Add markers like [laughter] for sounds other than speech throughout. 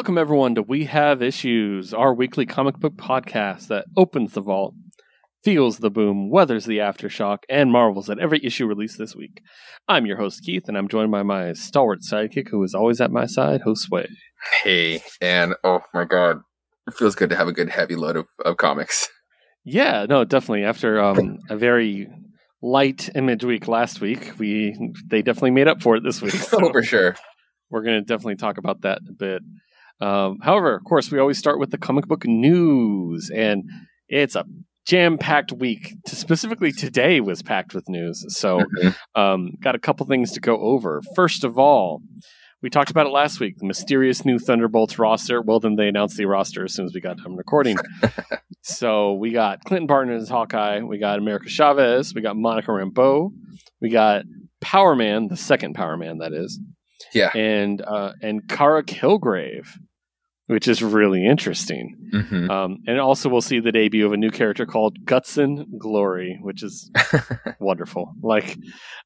Welcome, everyone, to We Have Issues, our weekly comic book podcast that opens the vault, feels the boom, weathers the aftershock, and marvels at every issue released this week. I'm your host, Keith, and I'm joined by my stalwart sidekick who is always at my side, Josue. Hey, and oh my god, it feels good to have a good heavy load of, of comics. Yeah, no, definitely. After um, a very light image week last week, we they definitely made up for it this week. [laughs] So oh, for sure. We're going to definitely talk about that a bit. Um, however, of course, we always start with the comic book news, and it's a jam-packed week. To specifically, today was packed with news. So, Mhm. um, got a couple things to go over. First of all, we talked about it last week. The mysterious new Thunderbolts roster. Well, then they announced the roster as soon as we got done recording. [laughs] so we got Clinton Barton as Hawkeye. We got America Chavez. We got Monica Rambeau. We got Power Man, the second Power Man, that is Yeah. and uh, and Kara Killgrave, which is really interesting. hmm Um, and also, we'll see the debut of a new character called Gutson Glory, which is [laughs] wonderful. Like,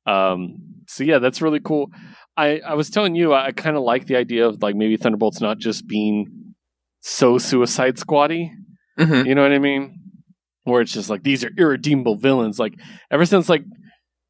um, so yeah, that's really cool. I, I was telling you, I, kind of like the idea of like maybe Thunderbolts not just being so Suicide Squatty. hmm You know what I mean? Where it's just like these are irredeemable villains. Like ever since like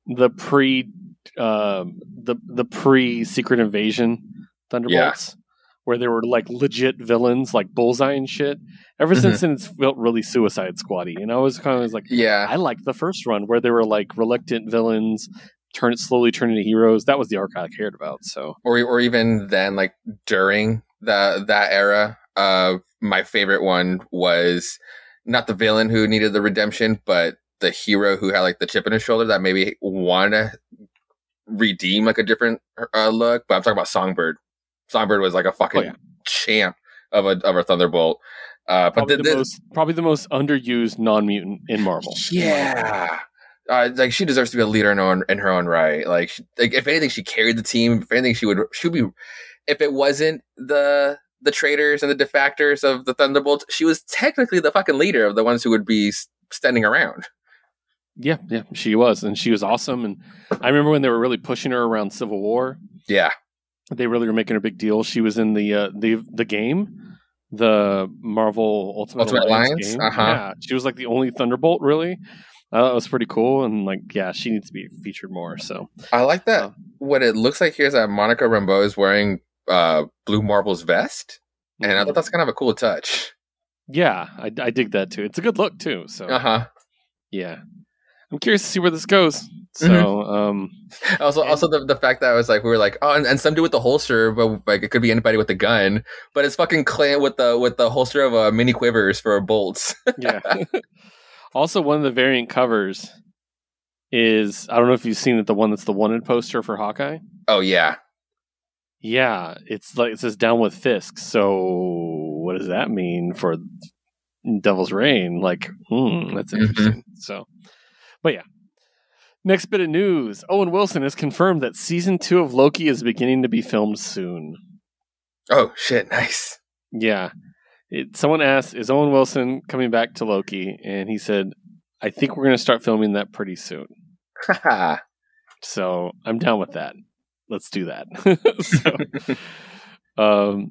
the pre um the the pre Secret Invasion Thunderbolts, where they were like legit villains like Bullseye and shit. Ever since then, it's felt really Suicide Squatty. And I was kind of like, Yeah. I liked the first run where they were like reluctant villains, turn slowly turn into heroes. That was the arc I cared about. So Or or even then, like during the that era, uh, my favorite one was not the villain who needed the redemption, but the hero who had like the chip in his shoulder that maybe wanted to redeem like a different uh, look. But I'm talking about Songbird. Songbird was like a fucking Oh, yeah. champ of a of a Thunderbolt. Uh, but probably the, the, most probably the most underused non mutant in Marvel. Yeah. Uh, like she deserves to be a leader in her own, in her own right. Like, she, like if anything, she carried the team. If anything, she would she would be. If it wasn't the the traitors and the defectors of the Thunderbolts, she was technically the fucking leader of the ones who would be standing around. Yeah, yeah, she was, and she was awesome. And I remember when they were really pushing her around Civil War. Yeah, They really were making a big deal. She was in the uh, the the game, the Marvel Ultimate, Ultimate Alliance? Uh-huh. Yeah, she was like the only Thunderbolt. Really, I thought it was pretty cool. And like, yeah, she needs to be featured more. So I like that. Oh. What it looks like here is that Monica Rambeau is wearing uh, Blue Marble's vest, and I thought that's kind of a cool touch. yeah, I, I dig that too. It's a good look too. So Uh huh. yeah, I'm curious to see where this goes. So Mm-hmm. um, Also, also the, the fact that I was like, we were like, oh, and, and some dude with the holster, but like it could be anybody with a gun, but it's fucking Clan with the with the holster of uh, mini quivers for bolts. [laughs] yeah. also, one of the variant covers is I don't know if you've seen it. The one that's the wanted poster for Hawkeye. oh yeah, Yeah, it's like it says down with Fisk. So what does that mean for Devil's Reign? Like, hmm, that's Mhm. interesting. So, but yeah. Next bit of news: Owen Wilson has confirmed that season two of Loki is beginning to be filmed soon. oh shit, [laughs] nice. Yeah, it, someone asked, "Is Owen Wilson coming back to Loki?" And he said, "I think we're going to start filming that pretty soon." [laughs] So I'm down with that. Let's do that. [laughs] so, um,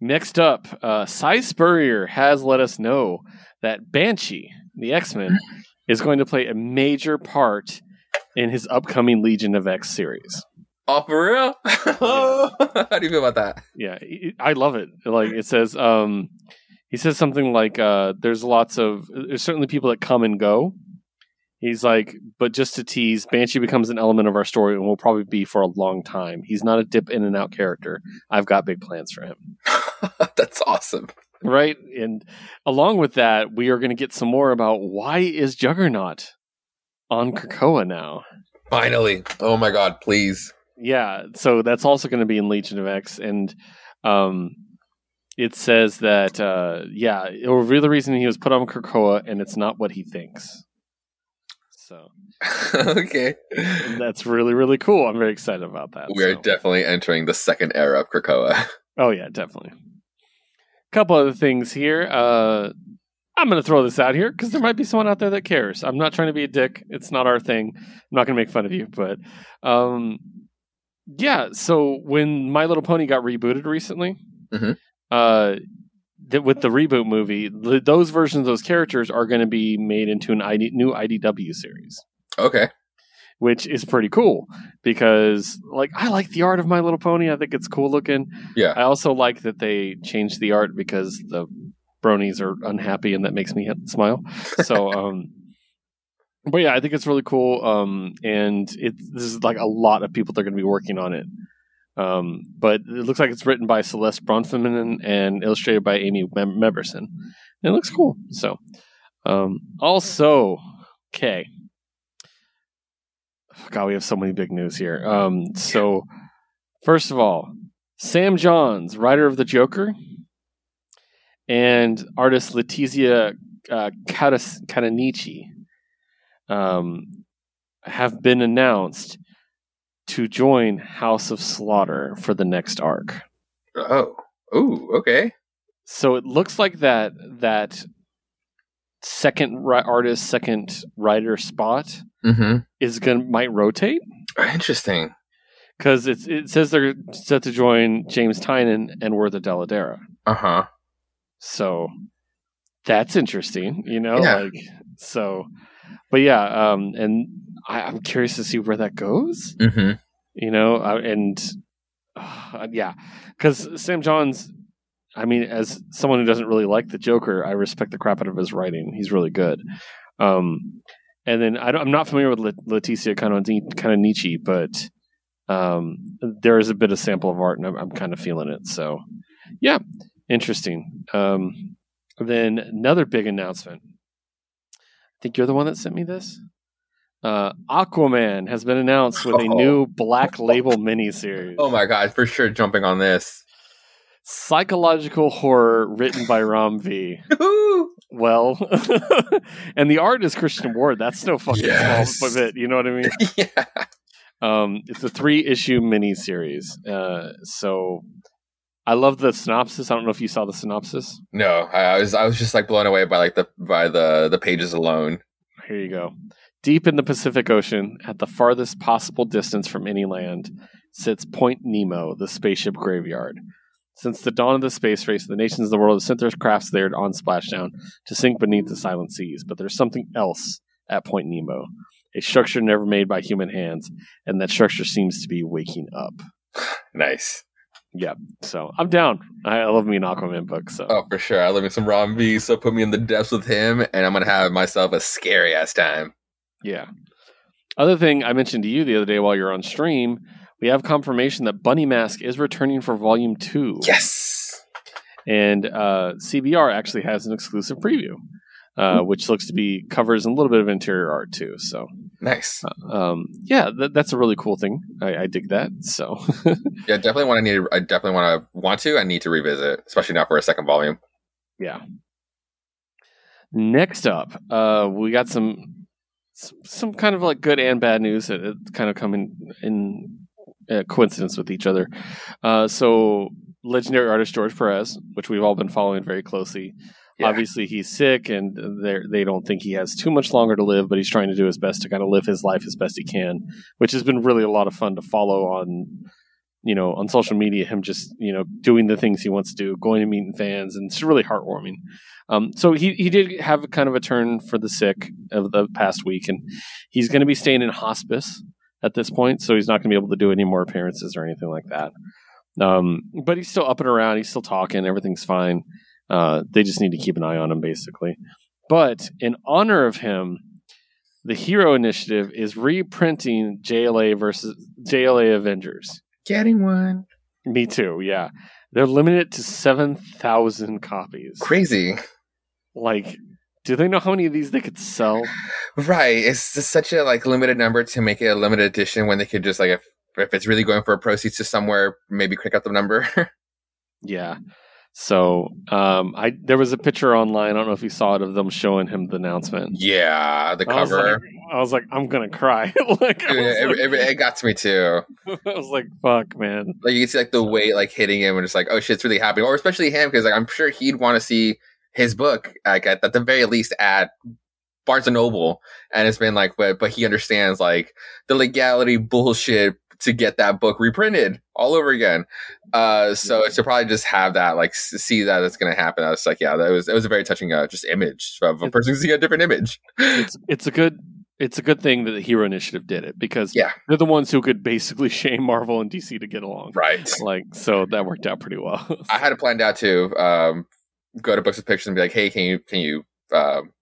next up, uh, Si Spurrier has let us know that Banshee, the X Men, is going to play a major part in his upcoming Legion of X series. oh for real? [laughs] How do you feel about that? Yeah, I- I love it. Like it says, um, he says something like, uh, "There's lots of there's certainly people that come and go." He's like, but just to tease, Banshee becomes an element of our story and will probably be for a long time. He's not a dip in and out character. I've got big plans for him. [laughs] That's awesome. Right? And along with that, we are going to get some more about why is Juggernaut on Krakoa now? Finally. Oh my god, please. Yeah, so that's also going to be in Legion of X, and um, it says that uh, yeah, it will reveal the reason he was put on Krakoa, and it's not what he thinks. So [laughs] okay. that's really really cool. I'm very excited about that. We are so. definitely entering the second era of Krakoa. [laughs] oh yeah, definitely. Couple other things here. Uh, I'm going to throw this out here because there might be someone out there that cares. I'm not trying to be a dick. It's not our thing. I'm not going to make fun of you, but um, yeah. So when My Little Pony got rebooted recently, Mhm. uh, that with the reboot movie, th- those versions of those characters are going to be made into an ID, new IDW series, Okay. Which is pretty cool because, like, I like the art of My Little Pony. I think it's cool looking. Yeah. I also like that they changed the art because the bronies are unhappy, and that makes me smile. So, [laughs] um, but yeah, I think it's really cool. Um, and it this is like a lot of people that are going to be working on it. Um, but it looks like it's written by Celeste Bronfman and illustrated by Amy Mebberson. It looks cool. So, um, also, okay. God, we have so many big news here. Um, so, first of all, Sam Johns, writer of the Joker, and artist Letizia uh, um, have been announced to join House of Slaughter for the next arc. Oh. Ooh. Okay. So it looks like that that second ri- artist, second writer spot Mm-hmm. is gonna might rotate Interesting. because it's it says they're set to join James Tynion and Werther Dell'Edera. Uh huh. So that's interesting, you know. Yeah. Like so, but yeah, um, and I, I'm curious to see where that goes. Mm-hmm. You know, uh, and [sighs] uh, yeah, because Sam Johns. I mean, as someone who doesn't really like the Joker, I respect the crap out of his writing. He's really good. Um, and then I am not familiar with Letizia kind of kind of Nietzsche, but um, there is a bit of sample of art, and I'm, I'm kind of feeling it. So, yeah, interesting. Um, then another big announcement. I think you're the one that sent me this. Uh, Aquaman has been announced with a Oh. new Black Label miniseries. [laughs] Oh my god, for sure jumping on this. Psychological horror written by Ram V. Well, [laughs] and the art is Christian Ward. That's no fucking Yes. small bit. You know what I mean? [laughs] yeah. Um, it's a three issue miniseries. Uh, so I love the synopsis. I don't know if you saw the synopsis. No, I, I was I was just like blown away by like the by the the pages alone. Here you go. Deep in the Pacific Ocean, at the farthest possible distance from any land, sits Point Nemo, the spaceship graveyard. Since the dawn of the space race, the nations of the world have sent their crafts there on splashdown to sink beneath the silent seas. But there's something else at Point Nemo, a structure never made by human hands, and that structure seems to be waking up. [sighs] Nice. Yeah, so I'm down. I, love me an Aquaman book. So Oh, for sure. I love me some Ram V. So put me in the depths with him, and I'm gonna have myself a scary ass time. Yeah. Other thing I mentioned to you the other day while you're on stream, we have confirmation that Bunny Mask is returning for Volume Two. Yes. And uh, CBR actually has an exclusive preview, uh, which looks to be covers and a little bit of interior art too. So, Nice. um, yeah, that, that's a really cool thing. I, I dig that. So, [laughs] Yeah, definitely want to need. I definitely want to want to. I need to revisit, especially now for a second volume. yeah. Next up, uh, we got some some- kind of like good and bad news that that kind of come in in uh, coincidence with each other. Uh, so, legendary artist George Perez, which we've all been following very closely. Yeah. Obviously, he's sick, and they they don't think he has too much longer to live, but he's trying to do his best to kind of live his life as best he can, which has been really a lot of fun to follow on, you know, on social media. Him just you know doing the things he wants to do, going and meeting fans, and it's really heartwarming. Um, so he he did have kind of a turn for the sick of the past week, and he's going to be staying in hospice at this point, so he's not going to be able to do any more appearances or anything like that. Um, but he's still up and around. He's still talking. Everything's fine. Uh, they just need to keep an eye on him, basically. But in honor of him, the Hero Initiative is reprinting JLA versus JLA Avengers. Getting one. Me too. Yeah, they're limited to seven thousand copies. Crazy. Like, do they know how many of these they could sell? Right. It's just such a like limited number to make it a limited edition when they could just like if if it's really going for a proceeds to somewhere, maybe crank up the number. [laughs] Yeah. So, um, I there was a picture online. I don't know if you saw it of them showing him the announcement. yeah, the I was cover. like, I was like, I'm gonna cry. [laughs] like, I Dude, it, like, it, it got to me too. [laughs] I was like, fuck, man. Like you can see like the weight like hitting him and it's like, oh shit, it's really happening. Or especially him because like I'm sure he'd want to see his book like at, at the very least at Barnes and Noble. And it's been like, but but he understands like the legality bullshit to get that book reprinted all over again. Uh, so to probably just have that, like, see that it's going to happen. I was like, yeah, that was it was a very touching, uh, just image of a person seeing a different image. It's it's a good it's a good thing that the Hero Initiative did it because yeah. they're the ones who could basically [laughs] shame Marvel and DC to get along. Right. Like, so that worked out pretty well. [laughs] I had it planned out too um, go to Books of Pictures and be like, hey, can you, can you, um,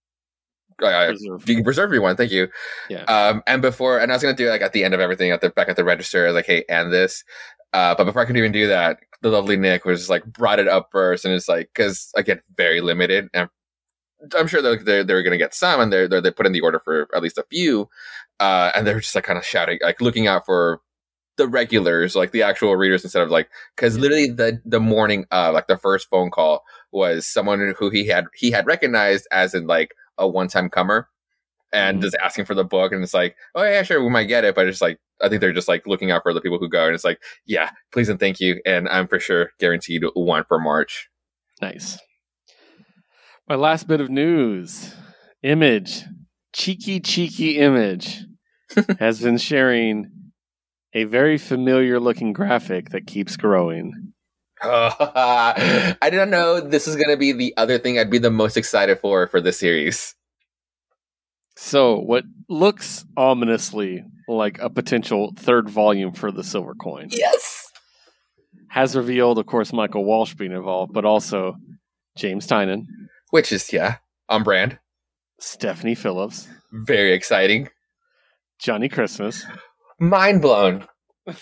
uh. You can reserve me one, thank you. Yeah. Um, and before, and I was gonna do like at the end of everything at the back at the register, like, hey, and this. Uh, but before I could even do that, the lovely Nick was just like brought it up first, and it's like because again, very limited, and I'm sure they're they're, they're going to get some, and they're, they're they put in the order for at least a few, uh, and they're just like kind of shouting, like looking out for the regulars, like the actual readers, instead of like because literally the the morning of like the first phone call was someone who he had he had recognized as in like a one time comer, and mm-hmm. just asking for the book, and it's like, oh yeah, sure, we might get it, but it's like I think they're just like looking out for the people who go, and it's like, yeah, please and thank you, and I'm for sure guaranteed one for March. Nice. My last bit of news Image, cheeky, cheeky Image, [laughs] has been sharing a very familiar looking graphic that keeps growing. [laughs] I didn't know this is going to be the other thing I'd be the most excited for for this series. So, what looks ominously like a potential third volume for the Silver Coin. Yes. Has revealed, of course, Michael Walsh being involved, but also James Tynion, which is yeah on brand. Stephanie Phillips, very exciting. Johnny Christmas, mind blown. [laughs]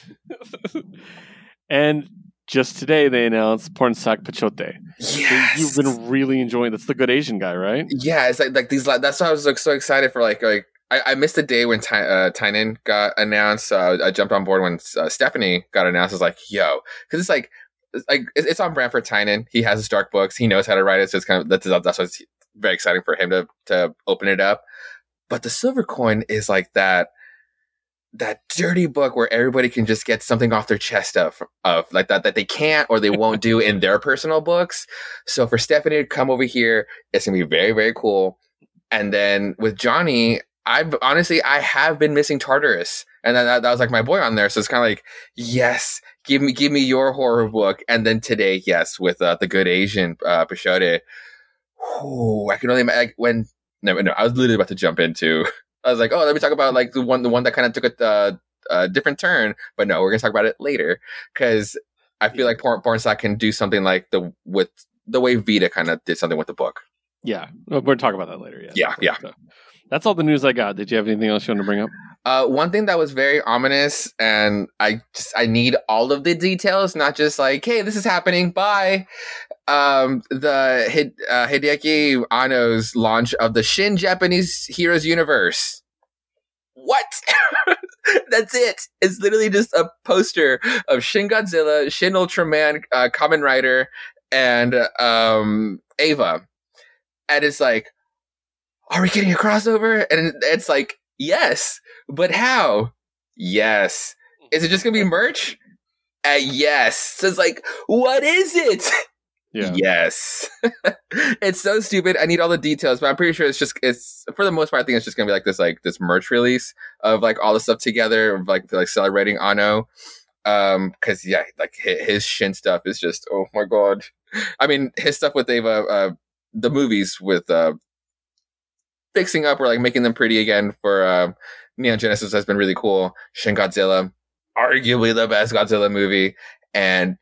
and just today they announced Pornsak Pichetshote. Yes. You've been really enjoying. That's the good Asian guy, right? Yeah, it's like like these. That's why I was like so excited for like like I, I missed the day when Ty, uh, Tynion got announced. Uh, I jumped on board when uh, Stephanie got announced. I was like, yo, because it's like like it's on brand for Tynion. He has his dark books. He knows how to write it. So it's kind of that's that's what's very exciting for him to to open it up. But the silver coin is like that that dirty book where everybody can just get something off their chest of of like that that they can't or they won't do in their personal books. So for Stephanie to come over here, it's gonna be very very cool. And then with Johnny, I've honestly I have been missing Tartarus, and that, that was like my boy on there. So it's kind of like yes, give me give me your horror book, and then today yes with uh, the Good Asian uh, Pichetshote. Ooh, I can only like when no no I was literally about to jump into. I was like, oh, let me talk about like the one the one that kind of took a, uh, a different turn, but no, we're gonna talk about it later because I feel like Porn can do something like the with the way Vita kind of did something with the book. Yeah, we're gonna talk about that later. Yeah, yeah, yeah. So. That's all the news I got. Did you have anything else you want to bring up? Uh, one thing that was very ominous, and I just I need all of the details, not just like, "Hey, this is happening." Bye. Um, the Hid- uh, Anno's launch of the Shin Japanese Heroes universe. What? [laughs] That's it. It's literally just a poster of Shin Godzilla, Shin Ultraman, uh, Kamen Rider, and um, Eva, and it's like are we getting a crossover? And it's like, yes, but how? Yes. Is it just gonna be merch? Uh, yes. So it's like, what is it? [laughs] Yeah. Yes. [laughs] it's so stupid. I need all the details, but I'm pretty sure it's just it's for the most part. I think it's just gonna be like this like this merch release of like all the stuff together, of, like like celebrating Anno. Um, because yeah, like his, his shin stuff is just oh my god. I mean, his stuff with Ava, uh, the movies with uh fixing up or like making them pretty again for uh, Neon Genesis has been really cool. Shin Godzilla, arguably the best Godzilla movie, and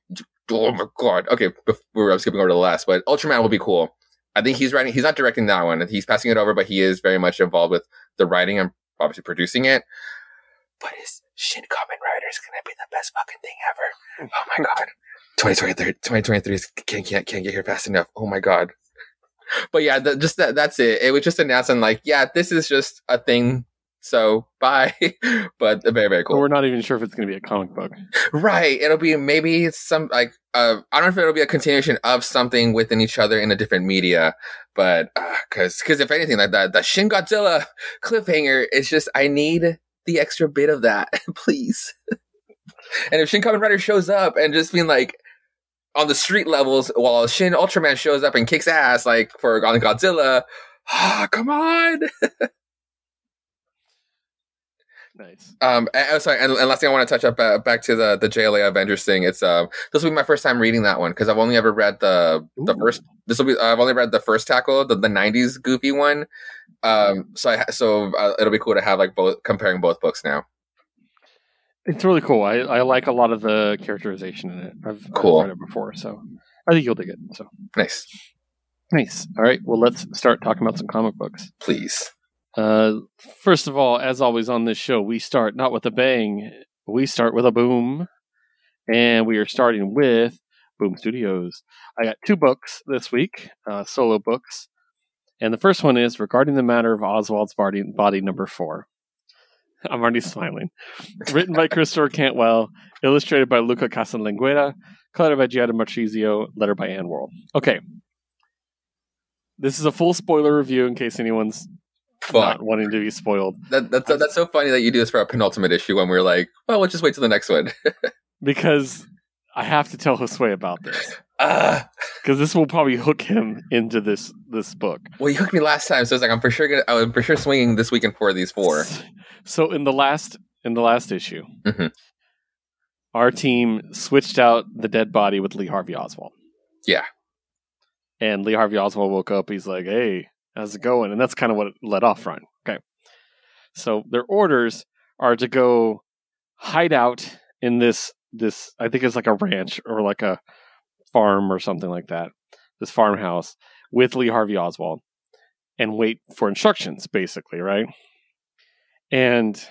oh my god. Okay, before I'm skipping over to the last, but Ultraman will be cool. I think he's writing. He's not directing that one. He's passing it over, but he is very much involved with the writing and obviously producing it. But his Shin Kamen Rider is gonna be the best fucking thing ever. Oh my god. [laughs] 2023, 2023 can't, can't, can't get here fast enough. Oh my god but yeah, the, just that, that's it. It was just announcing like, yeah, this is just a thing. So bye. [laughs] but very, very cool. we're not even sure if it's going to be a comic book. Right. It'll be maybe some like, uh, I don't know if it'll be a continuation of something within each other in a different media, but, uh, cause, cause if anything like that, the Shin Godzilla [laughs] cliffhanger is just, I need the extra bit of that, [laughs] please. and if Shin Kamen Rider shows up and just being like, on the street levels while Shin Ultraman shows up and kicks ass like for on Godzilla. Ah, [sighs] come on. Nice. Um, and, oh, sorry, and, and last thing I want to touch up uh, back to the the JLA Avengers thing. It's um, this will be my first time reading that one because I've only ever read the the first. This will be I've only read the first tackle, the the '90s goofy one. Um, so I so uh, it'll be cool to have like both comparing both books now. It's really cool. I, I like a lot of the characterization in it. I've, Cool. I've read it before, so I think you'll dig it. So Nice, nice. All right. Well, let's start talking about some comic books. please. Uh, first of all, as always on this show, we start not with a bang, we start with a boom, and we are starting with Boom Studios. I got two books this week, uh, solo books, and the first one is regarding the matter of Oswald's body, body number four. [laughs] I'm already smiling. Written by Christopher Cantwell, illustrated by Luca Casalanguida, colored by Giada Marchisio, letter by AndWorld. Okay. This is a full spoiler review in case anyone's Fuck. not wanting to be spoiled That, that's that's so funny that you do this for a penultimate issue when we're like, well, we'll just wait till the next one. [laughs] because I have to tell Josue about this [laughs] Ah, because this will probably hook him into this this book. well, you hooked me last time, so it's like I'm for sure gonna, I'm for sure swinging this weekend for these four. So in the last in the last issue, Mhm. our team switched out the dead body with Lee Harvey Oswald. Yeah. And Lee Harvey Oswald woke up. He's like, "Hey, how's it going?" And that's kind of what it led off from. Okay. So their orders are to go hide out in this this I think it's like a ranch or like a farm or something like that. This farmhouse with Lee Harvey Oswald and wait for instructions basically, right? And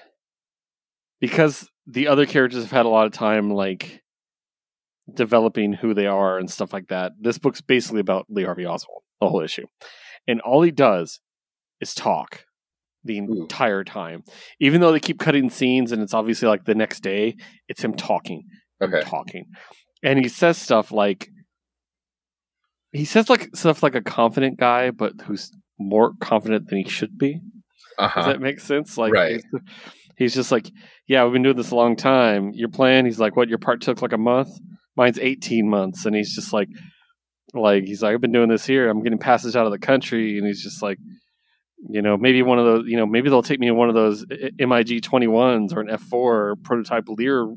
because the other characters have had a lot of time like developing who they are and stuff like that, this book's basically about Lee Harvey Oswald, the whole issue. And all he does is talk the Ooh. entire time. Even though they keep cutting scenes and it's obviously like the next day, it's him talking Okay. talking. And he says stuff like he says like stuff like a confident guy, but who's more confident than he should be. Uh Does that make sense? Like, Right. he's, he's just like, yeah, we've been doing this a long time. Your plan? He's like, what? Your part took like a month. Mine's eighteen months, and he's just like, like he's like, I've been doing this here. I'm getting passes out of the country, and he's just like, you know, maybe one of those, you know, maybe they'll take me to one of those MiG twenty ones or an F four prototype Lear.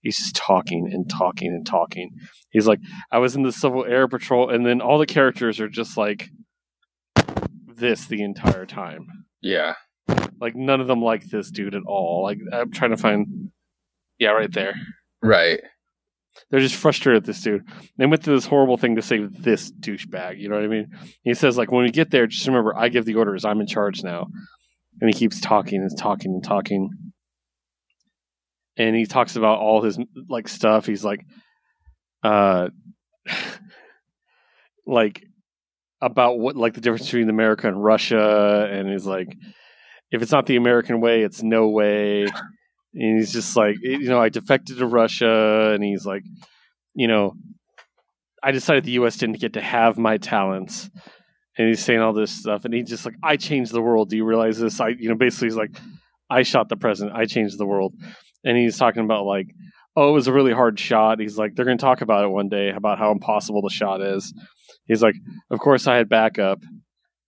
He's just talking and talking and talking. He's like, I was in the Civil Air Patrol, and then all the characters are just like this the entire time Yeah. like none of them like this dude at all. Like I'm trying to find, yeah, right there. Right. They're just frustrated with this dude. They went through this horrible thing to save this douchebag. You know what I mean? He says like when we get there, just remember I give the orders. I'm in charge now. And he keeps talking and talking and talking. And he talks about all his like stuff. He's like, uh, [sighs] like about what like the difference between America and Russia, and he's like, if it's not the American way, it's no way. And he's just like, eh, you know, I defected to Russia, and he's like, you know, I decided the U.S. didn't get to have my talents, and he's saying all this stuff, and he's just like, I changed the world. Do you realize this? I, you know, basically, he's like, I shot the president. I changed the world, and he's talking about like, oh, it was a really hard shot. He's like, they're going to talk about it one day about how impossible the shot is. He's like, of course I had backup.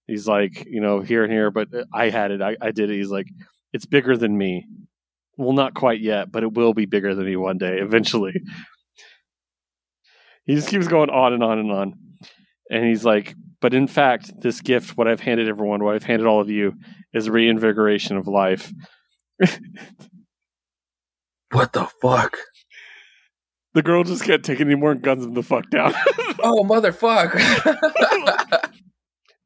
He's like, you know, here and here, but eh, I had it. I, I did it. He's like, it's bigger than me. Well, not quite yet, but it will be bigger than me one day, eventually. He just keeps going on and on and on. And he's like, but in fact, this gift, what I've handed everyone, what I've handed all of you, is reinvigoration of life. [laughs] What the fuck? The girl just can't take any more and guns him the fuck down. [laughs] Oh motherfuck!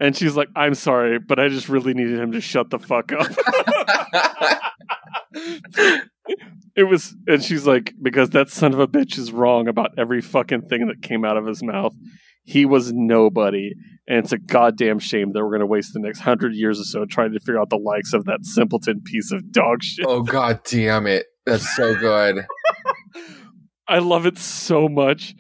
and she's like, I'm sorry, but I just really needed him to shut the fuck up. [laughs] it was, and she's like, because that son of a bitch is wrong about every fucking thing that came out of his mouth. He was nobody, and it's a goddamn shame that we're going to waste the next hundred years or so trying to figure out the likes of that simpleton piece of dog shit. oh god damn it! That's so good. [laughs] I love it so much.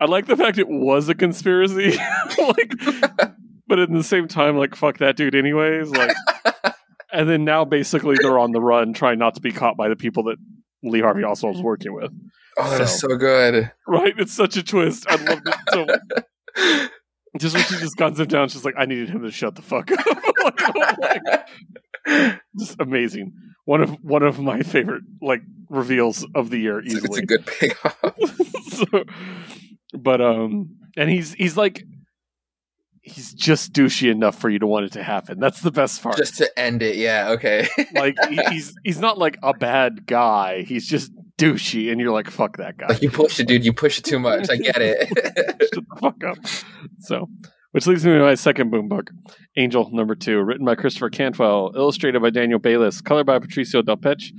I like the fact it was a conspiracy, [laughs] like, [laughs] but at the same time, like, fuck that dude, anyways. Like, and then now basically they're on the run, trying not to be caught by the people that Lee Harvey Oswald was working with. Oh, that is So- good. Right? It's such a twist. I love it so. [laughs] Just when she just guns him down, she's like, "I needed him to shut the fuck up." [laughs] Like, my- Just amazing. One of one of my favorite like reveals of the year easily. it's a good [laughs] payoff. So- but um and he's he's like he's just douchey enough for you to want it to happen. That's the best part. Just to end it, yeah, okay. [laughs] like he, he's he's not like a bad guy. He's just douchey and you're like fuck that guy. like you push it, dude. You push it too much. I get it. [laughs] Shut the fuck up. So, which leads me to my second boom book, Angel number two, written by Christopher Cantwell, illustrated by Daniel Bayliss, colored by Patricio Delpeche,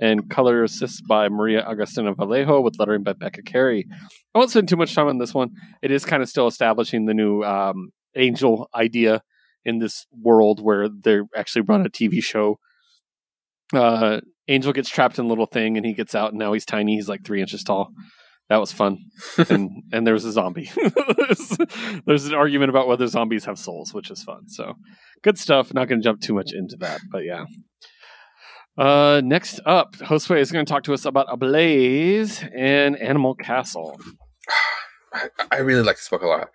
and color assist by Maria Agustina Vallejo, with lettering by Becca Carey. I won't spend too much time on this one. It is kind of still establishing the new um, Angel idea in this world where they actually run a TV show. Uh, Angel gets trapped in a little thing and he gets out, and now he's tiny. He's like three inches tall. That was fun [laughs] and and there's a zombie. there's, [laughs] there's an argument about whether zombies have souls, which is fun. So good stuff. Not going to jump too much into that, but yeah. Uh, next up, Josue is going to talk to us about Ablaze and Animal Castle. [sighs] I, I really like this book a lot.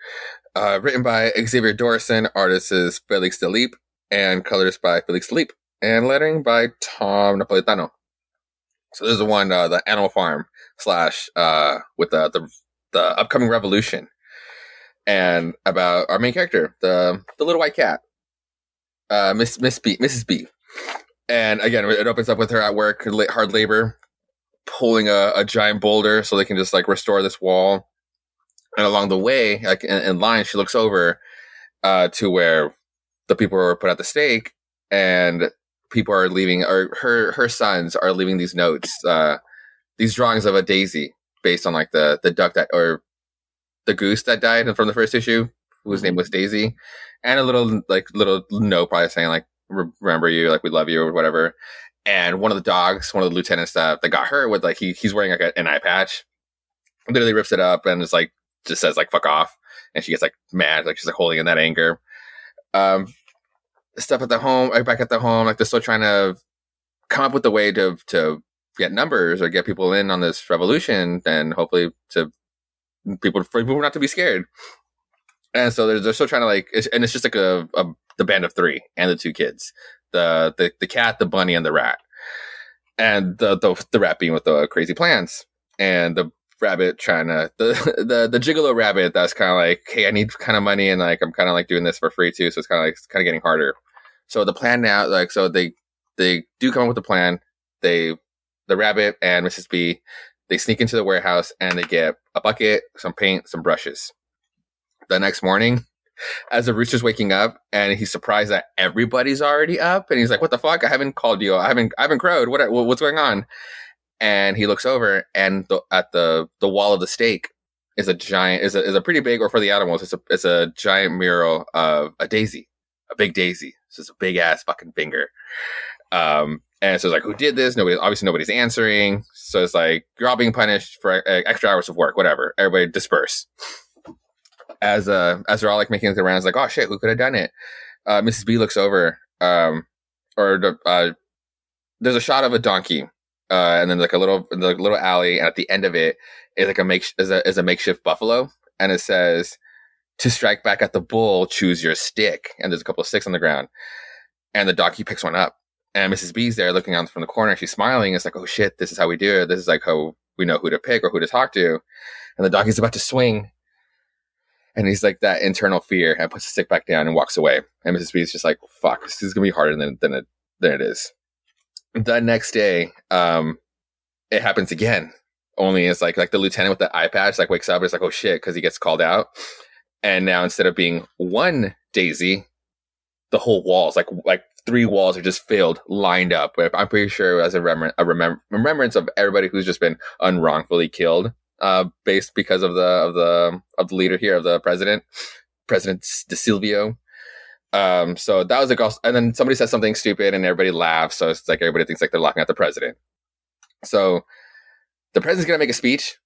Uh, written by Xavier Dorison, artist is Felix Delep, and colors by Felix Delep, and lettering by Tom Napolitano. So there's the one, uh, the Animal Farm slash uh, with the, the the upcoming revolution, and about our main character, the the little white cat, uh, Miss Miss B, Mrs. B. And again, it opens up with her at work, hard labor, pulling a, a giant boulder so they can just like restore this wall and along the way, like in, in line, she looks over uh, to where the people are put at the stake, and people are leaving, or her her sons are leaving these notes, uh, these drawings of a daisy based on like the the duck that or the goose that died from the first issue, whose name was Daisy, and a little like little note probably saying like remember you, like we love you or whatever. And one of the dogs, one of the lieutenants that, that got hurt with like he he's wearing like a, an eye patch, literally rips it up and is like just says like fuck off. And she gets like mad. Like she's like holding in that anger. Um stuff at the home like back at the home. Like they're still trying to come up with a way to to get numbers or get people in on this revolution and hopefully to people for people not to be scared. And so they're, they're still trying to like it's, and it's just like a, a the band of three and the two kids the the, the cat the bunny and the rat. And the, the the rat being with the crazy plans and the rabbit trying to the [laughs] the the gigolo rabbit that's kind of like hey i need kind of money and like i'm kind of like doing this for free too so it's kind of like kind of getting harder. So the plan now like so they they do come up with a plan. They the rabbit and mrs b they sneak into the warehouse and they get a bucket some paint some brushes. The next morning as the rooster's waking up and he's surprised that everybody's already up and he's like what the fuck? I haven't called you. I haven't i haven't crowed. What what's going on and he looks over and the, at the the wall of the stake is a giant is a, is a pretty big or for the animals it's a it's a giant mural of a daisy a big daisy. It's just a big ass fucking finger. Um and so it's like who did this? Nobody obviously nobody's answering. So it's like you're all being punished for uh, extra hours of work whatever. Everybody disperse. As uh as they're all like making the rounds like oh shit who could have done it? Uh mrs b looks over um or uh there's a shot of a donkey uh, and then like a little like little alley, and at the end of it is like a make is a is a makeshift buffalo, and it says, "To strike back at the bull, choose your stick." And there's a couple of sticks on the ground, and the donkey picks one up, and Mrs. B's there looking out from the corner. She's smiling. It's like, "Oh shit, this is how we do it. This is like how we know who to pick or who to talk to." And the donkey's about to swing, and he's like that internal fear, and puts the stick back down and walks away. And Mrs. B's just like, "Fuck, this is gonna be harder than than it than it is." The next day, um, it happens again. Only it's like like the lieutenant with the eye patch like wakes up. It's like oh shit because he gets called out, and now instead of being one Daisy, the whole walls like like three walls are just filled, lined up. I'm pretty sure as a, remem- a remem- remembrance of everybody who's just been unwrongfully killed, uh, based because of the of the of the leader here of the president, President De Silvio. Um, so that was like, also, and then somebody says something stupid and everybody laughs. So it's like everybody thinks like they're laughing at the president. So the president's gonna make a speech,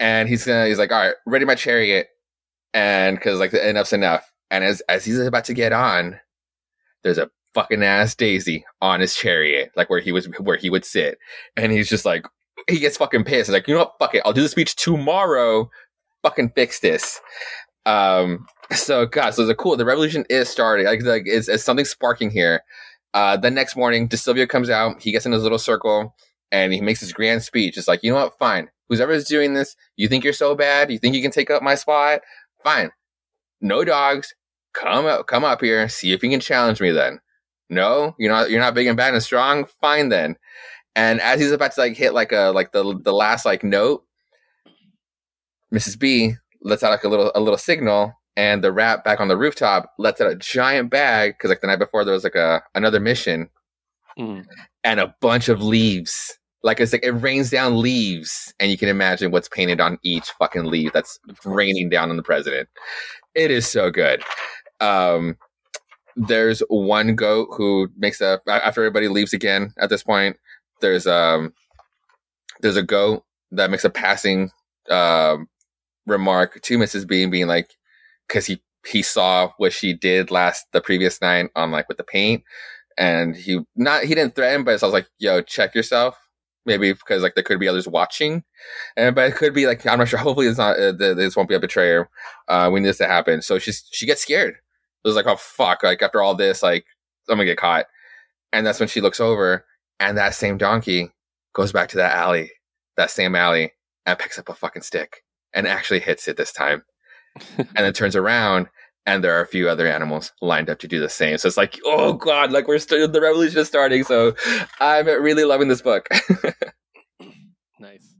and he's gonna he's like, all right, ready my chariot, and because like enough's enough. And as as he's about to get on, there's a fucking ass Daisy on his chariot, like where he was where he would sit, and he's just like he gets fucking pissed. He's like, you know what, fuck it, I'll do the speech tomorrow. Fucking fix this. Um, so God, so the cool. The revolution is starting. Like, like it's, it's something sparking here, Uh, the next morning, DeSilvio comes out. He gets in his little circle and he makes his grand speech. It's like, you know what? Fine. Whoever's doing this, you think you're so bad? You think you can take up my spot? Fine. No dogs. Come up, come up here. See if you can challenge me. Then, no, you're not. You're not big and bad and strong. Fine then. And as he's about to like hit like a like the the last like note, Mrs. B lets out like a little a little signal, and the rat back on the rooftop lets out a giant bag because like the night before there was like a another mission, Mm. and a bunch of leaves. Like it's like it rains down leaves, and you can imagine what's painted on each fucking leaf that's raining down on the president. It is so good. Um, there's one goat who makes a after everybody leaves again. At this point, there's um there's a goat that makes a passing um remark to Mrs. Bean, being like, because he he saw what she did last the previous night on like with the paint, and he not he didn't threaten, but I was like, yo, check yourself. Maybe because like there could be others watching, and but it could be like I'm not sure. [laughs] Hopefully, it's not. Uh, this won't be a betrayer. Uh, we need this to happen, so she's she gets scared. It was like, oh fuck! Like after all this, like I'm gonna get caught, and that's when she looks over, and that same donkey goes back to that alley, that same alley, and picks up a fucking stick and actually hits it this time, and then turns around, and there are a few other animals lined up to do the same. So it's like, oh god, like we're still the revolution is starting. So I'm really loving this book. [laughs] Nice.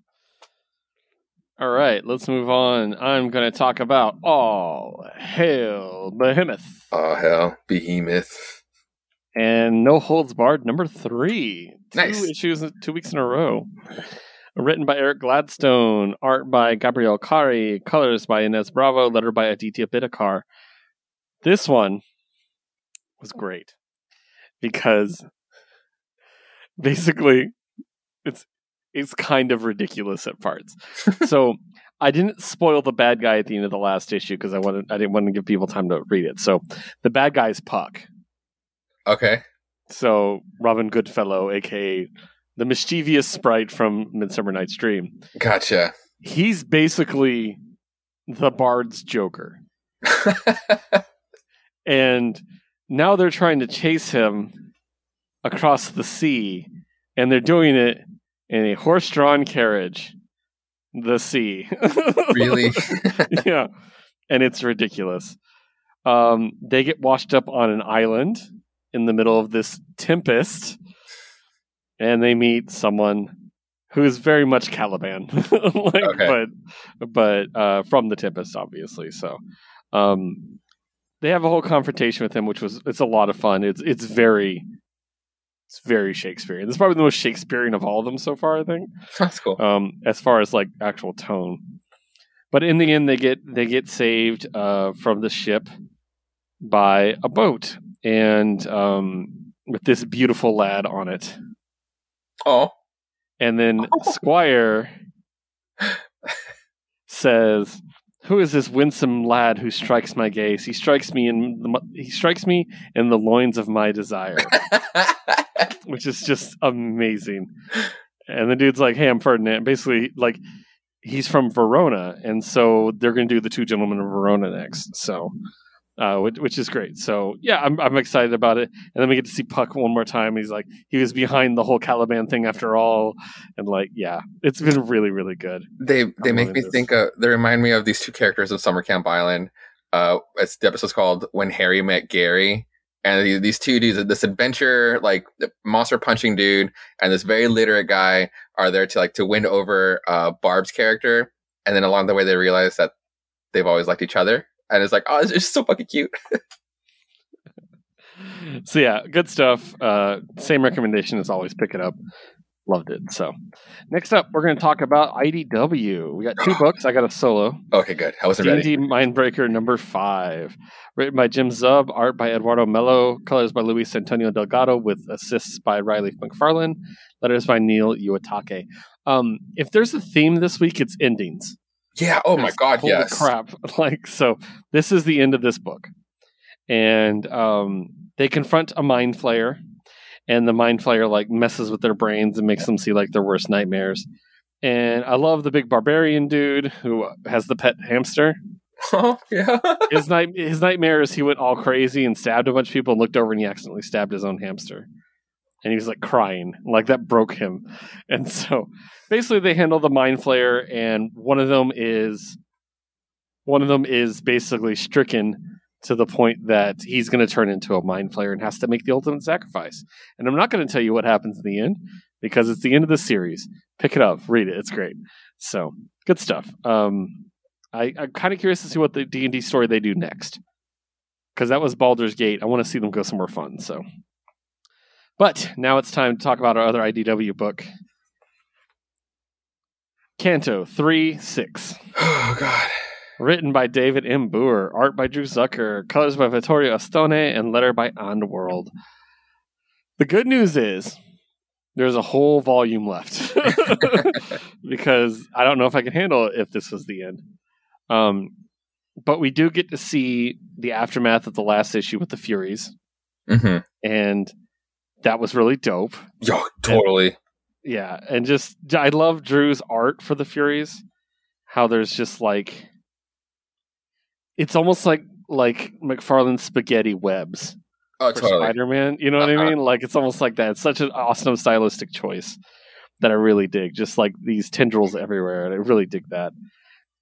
All right, let's move on. I'm going to talk about All Hail Behemoth oh hell, behemoth. and No Holds Bard number three. Two Nice. issues, two weeks in a row. Written by Eric Gladstone, art by Gabriel Kari, colors by Inez Bravo, letter by Aditya Bidikar. This one was great because basically it's it's kind of ridiculous at parts. [laughs] so I didn't spoil the bad guy at the end of the last issue because I wanted I didn't want to give people time to read it. So the bad guy's Puck. Okay. So Robin Goodfellow, aka the mischievous sprite from Midsummer Night's Dream. Gotcha. He's basically the Bard's Joker. [laughs] And now they're trying to chase him across the sea, and they're doing it in a horse drawn carriage. The sea. really? [laughs] [laughs] yeah. And it's ridiculous. Um, they get washed up on an island in the middle of this tempest, and they meet someone who is very much Caliban, [laughs] like, Okay. but but uh, from the tempest, obviously. So um, they have a whole confrontation with him, which was it's a lot of fun. It's it's very it's very Shakespearean. This is probably the most Shakespearean of all of them so far. I think [laughs] That's cool. um, as far as like actual tone. But in the end, they get they get saved uh, from the ship by a boat, and um, with this beautiful lad on it. Oh, And then [laughs] Squire says, "Who is this winsome lad who strikes my gaze? He strikes me in the, he strikes me in the loins of my desire." [laughs] which is just amazing. And the dude's like, "Hey, I'm Ferdinand." Basically, like he's from Verona, and so they're going to do the Two Gentlemen of Verona next. So, uh, which, which is great. So, yeah, I'm I'm excited about it. And then we get to see Puck one more time. He's like, he was behind the whole Caliban thing after all, and like, yeah, it's been really, really good. they they I'm make me this. think of they remind me of these two characters of Summer Camp Island. Uh, it's the episode's called "When Harry Met Gary," and these, these two dudes, this adventure like monster punching dude and this very literate guy, are there to like to win over uh, Barb's character, and then along the way they realize that they've always liked each other, and it's like, oh, it's just so fucking cute. [laughs] So yeah, good stuff. Uh, same recommendation as always. Pick it up. Loved it. So next up, we're going to talk about IDW. We got two [gasps] books. I got a solo. Okay, good. I wasn't ready. D&D Mindbreaker number five, written by Jim Zub, art by Eduardo Mello, colors by Luis Antonio Delgado, with assists by Riley McFarlane, letters by Neil Uyetake. Um, if there's a theme this week, it's endings. Yeah. Oh my god. Holy Yes. crap! [laughs] Like so, this is the end of this book, and um, they confront a mind flayer, and the mind flayer like messes with their brains and makes them see like their worst nightmares. And I love the big barbarian dude who has the pet hamster. [laughs] Oh yeah. [laughs] his night his nightmare is he went all crazy and stabbed a bunch of people and looked over and he accidentally stabbed his own hamster. And he was like crying. Like that broke him. And [laughs] so basically they handle the mind flayer and one of them is one of them is basically stricken to the point that he's going to turn into a mind flayer and has to make the ultimate sacrifice. And I'm not going to tell you what happens in the end because it's the end of the series. Pick it up, read it. It's great. So good stuff. Um, I, I'm kind of curious to see what the D and D story they do next, because that was Baldur's Gate. I want to see them go somewhere fun. So, but now it's time to talk about our other IDW book, Canto 3 6. Oh, god. written by David M. Booher, art by Drew Zucker, colors by Vittorio Astone, and letter by AndWorld. The good news is there's a whole volume left [laughs] because I don't know if I can handle it if this was the end. Um, but we do get to see the aftermath of the last issue with the Furies, hmm and that was really dope. Yo, totally. Yeah, and just I love Drew's art for the Furies. How there's just like it's almost like like McFarlane's spaghetti webs Oh, for totally. Spider-Man. You know what I Uh-huh. mean? Like it's almost like that. It's such an awesome stylistic choice that I really dig. Just like these tendrils everywhere, and I really dig that.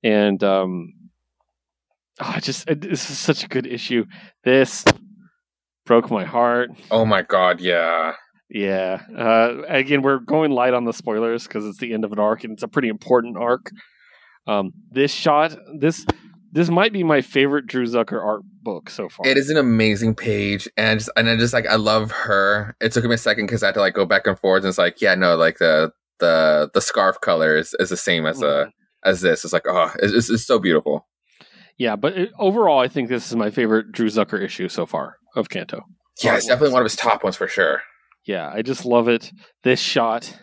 And um, oh, I just it, this is such a good issue. This broke my heart. Oh my god, yeah. Yeah. Uh, again, we're going light on the spoilers because it's the end of an arc and it's a pretty important arc. Um, this shot, this this might be my favorite Drew Zucker art book so far. It is an amazing page, and just, and I just like I love her. It took me a second because I had to like go back and forth, and it's like, yeah, no, like the the the scarf color is, is the same as uh Mhm. as this. It's like, oh, it's, it's, it's so beautiful. Yeah, but it, overall, I think this is my favorite Drew Zucker issue so far of Canto. Yeah, it's definitely one of his top ones for sure. Yeah, I just love it. This shot,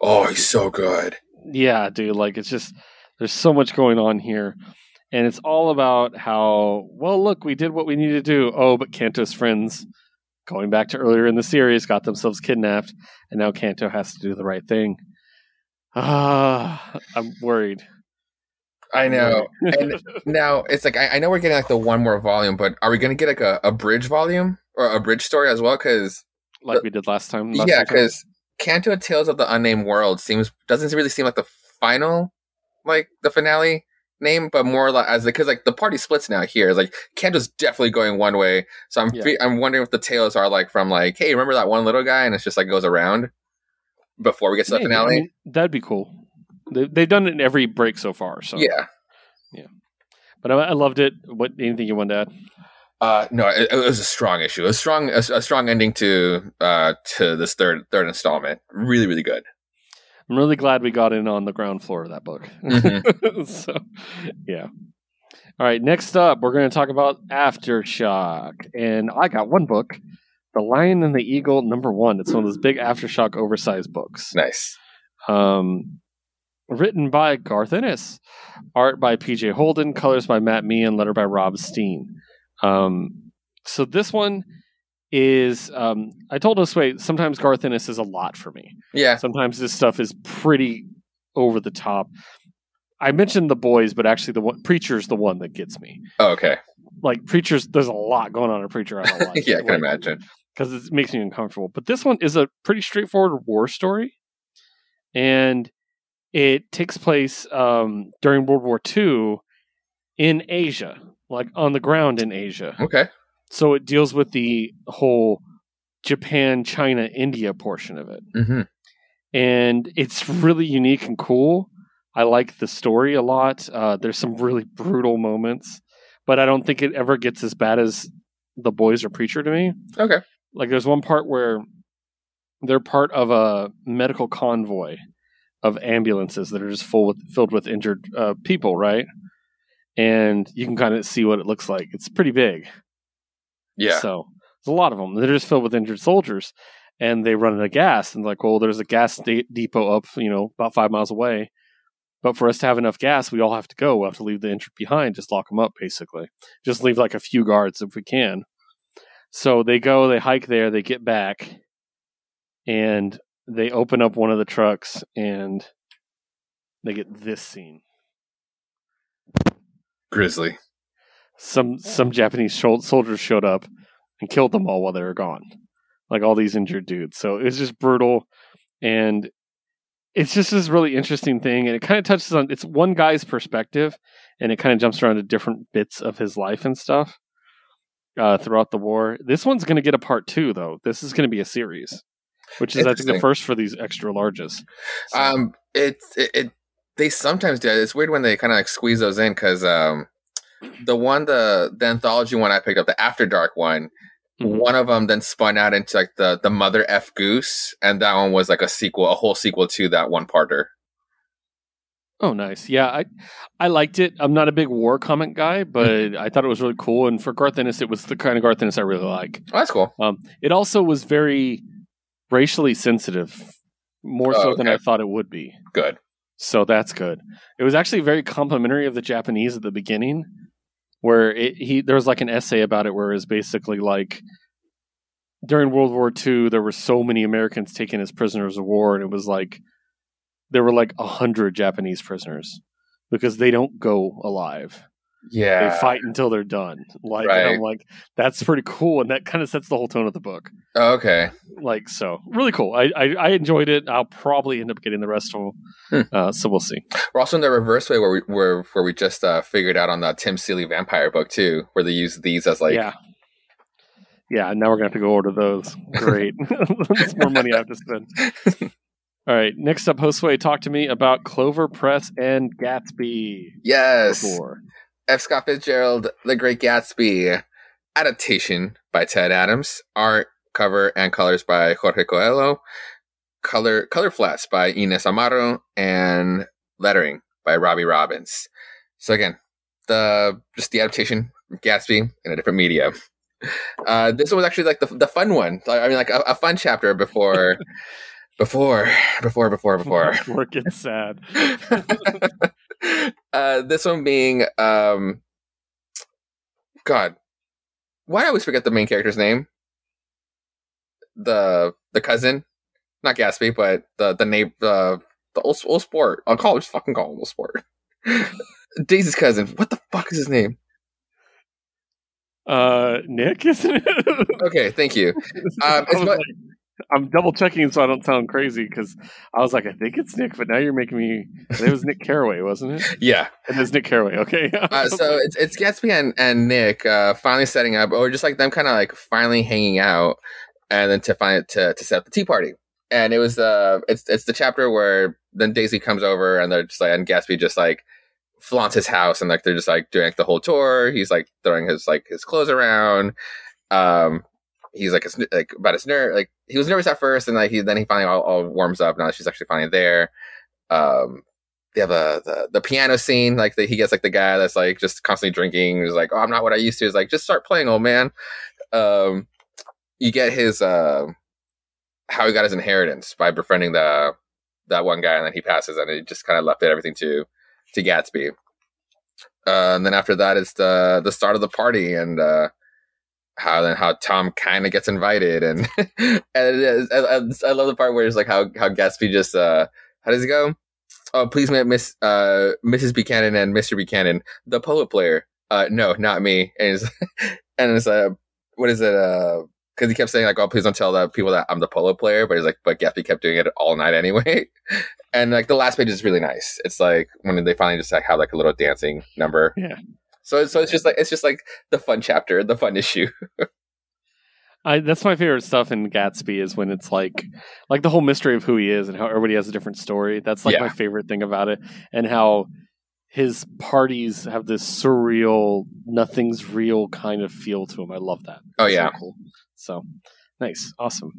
Oh, he's so good. yeah, dude, like it's just there's so much going on here. And it's all about how, well, look, we did what we needed to do. Oh, but Canto's friends, going back to earlier in the series, got themselves kidnapped, and now Kanto has to do the right thing. Ah, I'm worried. I know. And [laughs] now it's like I, I know we're getting like the one more volume, but are we going to get like a, a bridge volume or a bridge story as well? Because like we did last time. last yeah, because Canto Tales of the Unnamed World seems doesn't really seem like the final, like the finale name, but more like as because like the party splits now here. It's like Canto's definitely going one way, so I'm Yeah. I'm wondering if the tales are like from like hey remember that one little guy and it's just like goes around before we get to the Maybe. finale. I mean, that'd be cool. They, they've done it in every break so far. So Yeah. Yeah. But I, I loved it. What anything you want to add? Uh, no, it, it was a strong issue, a strong, a, a strong ending to uh to this third third installment. Really, really good. I'm really glad we got in on the ground floor of that book. Mhm. [laughs] so, yeah. All right, next up, we're going to talk about Aftershock. And I got one book, The Lion and the Eagle, number one. It's one of those big Aftershock oversized books. Nice. Um, written by Garth Ennis, art by PJ Holden, colors by Matt Meehan, letter by Rob Steen. Um, so this one is, um, I told us, wait, sometimes Garth Ennis is a lot for me. Yeah. Sometimes this stuff is pretty over the top. I mentioned the boys, but actually the one, preacher's the one that gets me. Oh, okay. Like preachers, there's a lot going on in preacher. I don't [laughs] like. yeah, I can imagine. because it makes me uncomfortable. But this one is a pretty straightforward war story, and it takes place um, during World War II in Asia, like on the ground in Asia. Okay. So it deals with the whole Japan, China, India portion of it hmm and it's really unique and cool. I like the story a lot. Uh, there's some really brutal moments, but I don't think it ever gets as bad as the boys or preacher to me. Okay. Like there's one part where they're part of a medical convoy of ambulances that are just full with filled with injured uh, people, right? And you can kind of see what it looks like. It's pretty big. Yeah. So there's a lot of them. They're just filled with injured soldiers, and they run out of gas. And like, well, there's a gas de- depot up, you know, about five miles away. But for us to have enough gas, we all have to go. We have to leave the injured behind. Just lock them up, basically. Just leave like a few guards if we can. So they go, they hike there, they get back, and they open up one of the trucks, and they get this scene. Grizzly. Some some Japanese shol- soldiers showed up and killed them all while they were gone, like all these injured dudes. So it was just brutal, and it's just this really interesting thing, and it kind of touches on it's one guy's perspective, and it kind of jumps around to different bits of his life and stuff uh, throughout the war. This one's going to get a part two, though. This is going to be a series, which is I think the first for these extra larges. So- Um, it, it it they sometimes do. It's weird when they kind of like squeeze those in because um, the one the the anthology one I picked up, the After Dark one, Mhm. one of them then spun out into like the the Mother F Goose, and that one was like a sequel, a whole sequel to that one parter. Oh, nice. Yeah, I I liked it. I'm not a big war comic guy, but I thought it was really cool. And for Garth Ennis, it was the kind of Garth Ennis I really like. Oh, that's cool. Um, it also was very racially sensitive, more Oh, so than okay. I thought it would be. Good. So that's good. It was actually very complimentary of the Japanese at the beginning, where it, he there was like an essay about it where it was basically like during World War II there were so many Americans taken as prisoners of war, and it was like there were like a hundred Japanese prisoners because they don't go alive. Yeah. They fight until they're done. Like and Right. I'm like, that's pretty cool, and that kind of sets the whole tone of the book Oh, okay. like so really cool I, I i enjoyed it i'll probably end up getting the rest of them Hmm. uh, so we'll see We're also in the reverse way where we where where we just uh, figured out on the Tim Seeley vampire book too, where they use these as like yeah yeah and now we're gonna have to go order those great [laughs] it's more money i have to spend [laughs] all right next up Josue talk to me about clover press and gatsby yes. before F. Scott Fitzgerald, The Great Gatsby, adaptation by Ted Adams, art, cover, and colors by Jorge Coelho, color color flats by Ines Amaro, and lettering by Robbie Robbins. So again, the just the adaptation Gatsby in a different media. Uh, this one was actually like the the fun one. I mean, like a, a fun chapter before, [laughs] before, before, before, before. before it gets sad [laughs] [laughs] uh, this one being um, God, why do I always forget the main character's name? The the cousin, not Gatsby, but the the name the the old, old sport. I'll call it just fucking call him old sport. [laughs] Daisy's cousin. What the fuck is his name? uh nick isn't it Okay, thank you. [laughs] Um, it's was like- I'm double checking so I don't sound crazy because I was like, I think it's Nick, but now you're making me. It was Nick Carraway, wasn't it? [laughs] Yeah. It is Nick Carraway. Okay. [laughs] Uh, so it's it's Gatsby and, and Nick uh, finally setting up, or just like them kind of like finally hanging out, and then to find to to set up the tea party. And it was uh it's it's the chapter where then Daisy comes over and they're just like and Gatsby just like flaunts his house and like they're just like doing like the whole tour. He's like throwing his like his clothes around. Um, he's like his, like about his nerve. Like he was nervous at first, and like he then he finally all, all warms up. Now she's actually finally there. Um, they have a the, the piano scene. Like the, he gets like the guy that's like just constantly drinking. He's like, "Oh, I'm not what I used to." He's like, "Just start playing, old man." Um, you get his uh, how he got his inheritance by befriending the that one guy, and then he passes, and he just kind of left it everything to to Gatsby. Uh, and then after that, it's the the start of the party, and uh, how then how Tom kind of gets invited, and [laughs] and is, I, I- love the part where it's like how how Gatsby just uh, how does it go? Oh, please, Miss uh, Mrs. Buchanan and Mr. Buchanan, the polo player. Uh, no, not me. And it's, [laughs] and it's uh, what is it? Uh, because he kept saying like, "Oh, please don't tell the people that I'm the polo player," but he's like, "But Gatsby kept doing it all night anyway." [laughs] and like the last page is really nice. It's like when they finally just like have like a little dancing number. Yeah. So so it's just like it's just like the fun chapter, the fun issue. [laughs] I, that's my favorite stuff in Gatsby is when it's like like the whole mystery of who he is and how everybody has a different story. That's like Yeah. my favorite thing about it, and how his parties have this surreal, nothing's real kind of feel to them. I love that. Oh, It's so yeah. cool. So nice, awesome.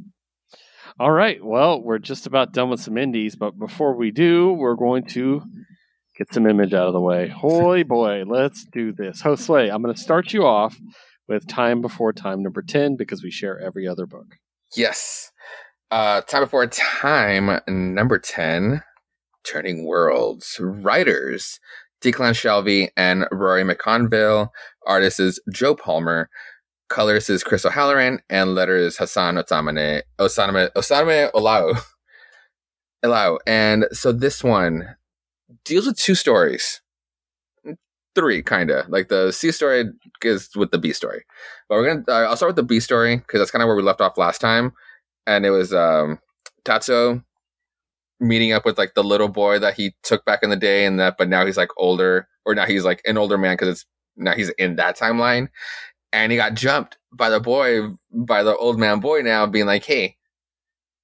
All right, well, we're just about done with some indies, but before we do, we're going to get some image out of the way. [laughs] Holy boy, let's do this. Josue, I'm going to start you off with Time Before Time number 10 because we share every other book. Yes. Uh, time before time number ten, Turning Worlds. Writers Declan Shalvey and Rory McConville. Artist is Joe Palmer. Colorist is Chris O'Halloran, and letter is Hassan Osamane Osaname Osaname Olau. [laughs] Olau. And so this one deals with two stories. three, kind of like the C story is with the B story. But we're gonna. Uh, I'll start with the B story because that's kind of where we left off last time, and it was um, Tatsuo meeting up with like the little boy that he took back in the day, and that, but now he's like older, or now he's like an older man because it's now he's in that timeline, and he got jumped by the boy, by the old man boy now, being like, "Hey,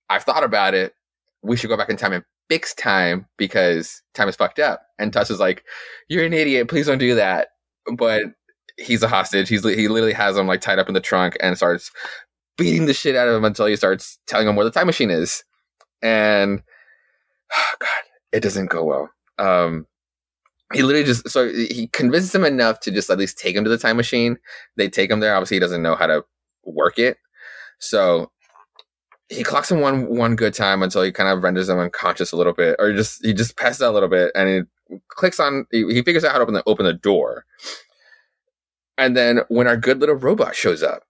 I've thought about it. We should go back in time and fix time because time is fucked up." And Tuss is like, "You're an idiot. Please don't do that." But he's a hostage. He's he literally has him like tied up in the trunk and starts beating the shit out of him until he starts telling him where the time machine is. And [sighs] oh God, it doesn't go well. Um, he literally just so he convinces him enough to just at least take him to the time machine. They take him there. Obviously, he doesn't know how to work it, so he clocks him one one good time until he kind of renders him unconscious a little bit, or just he just passes out a little bit, and he clicks on. He, he figures out how to open the open the door, and then when our good little robot shows up,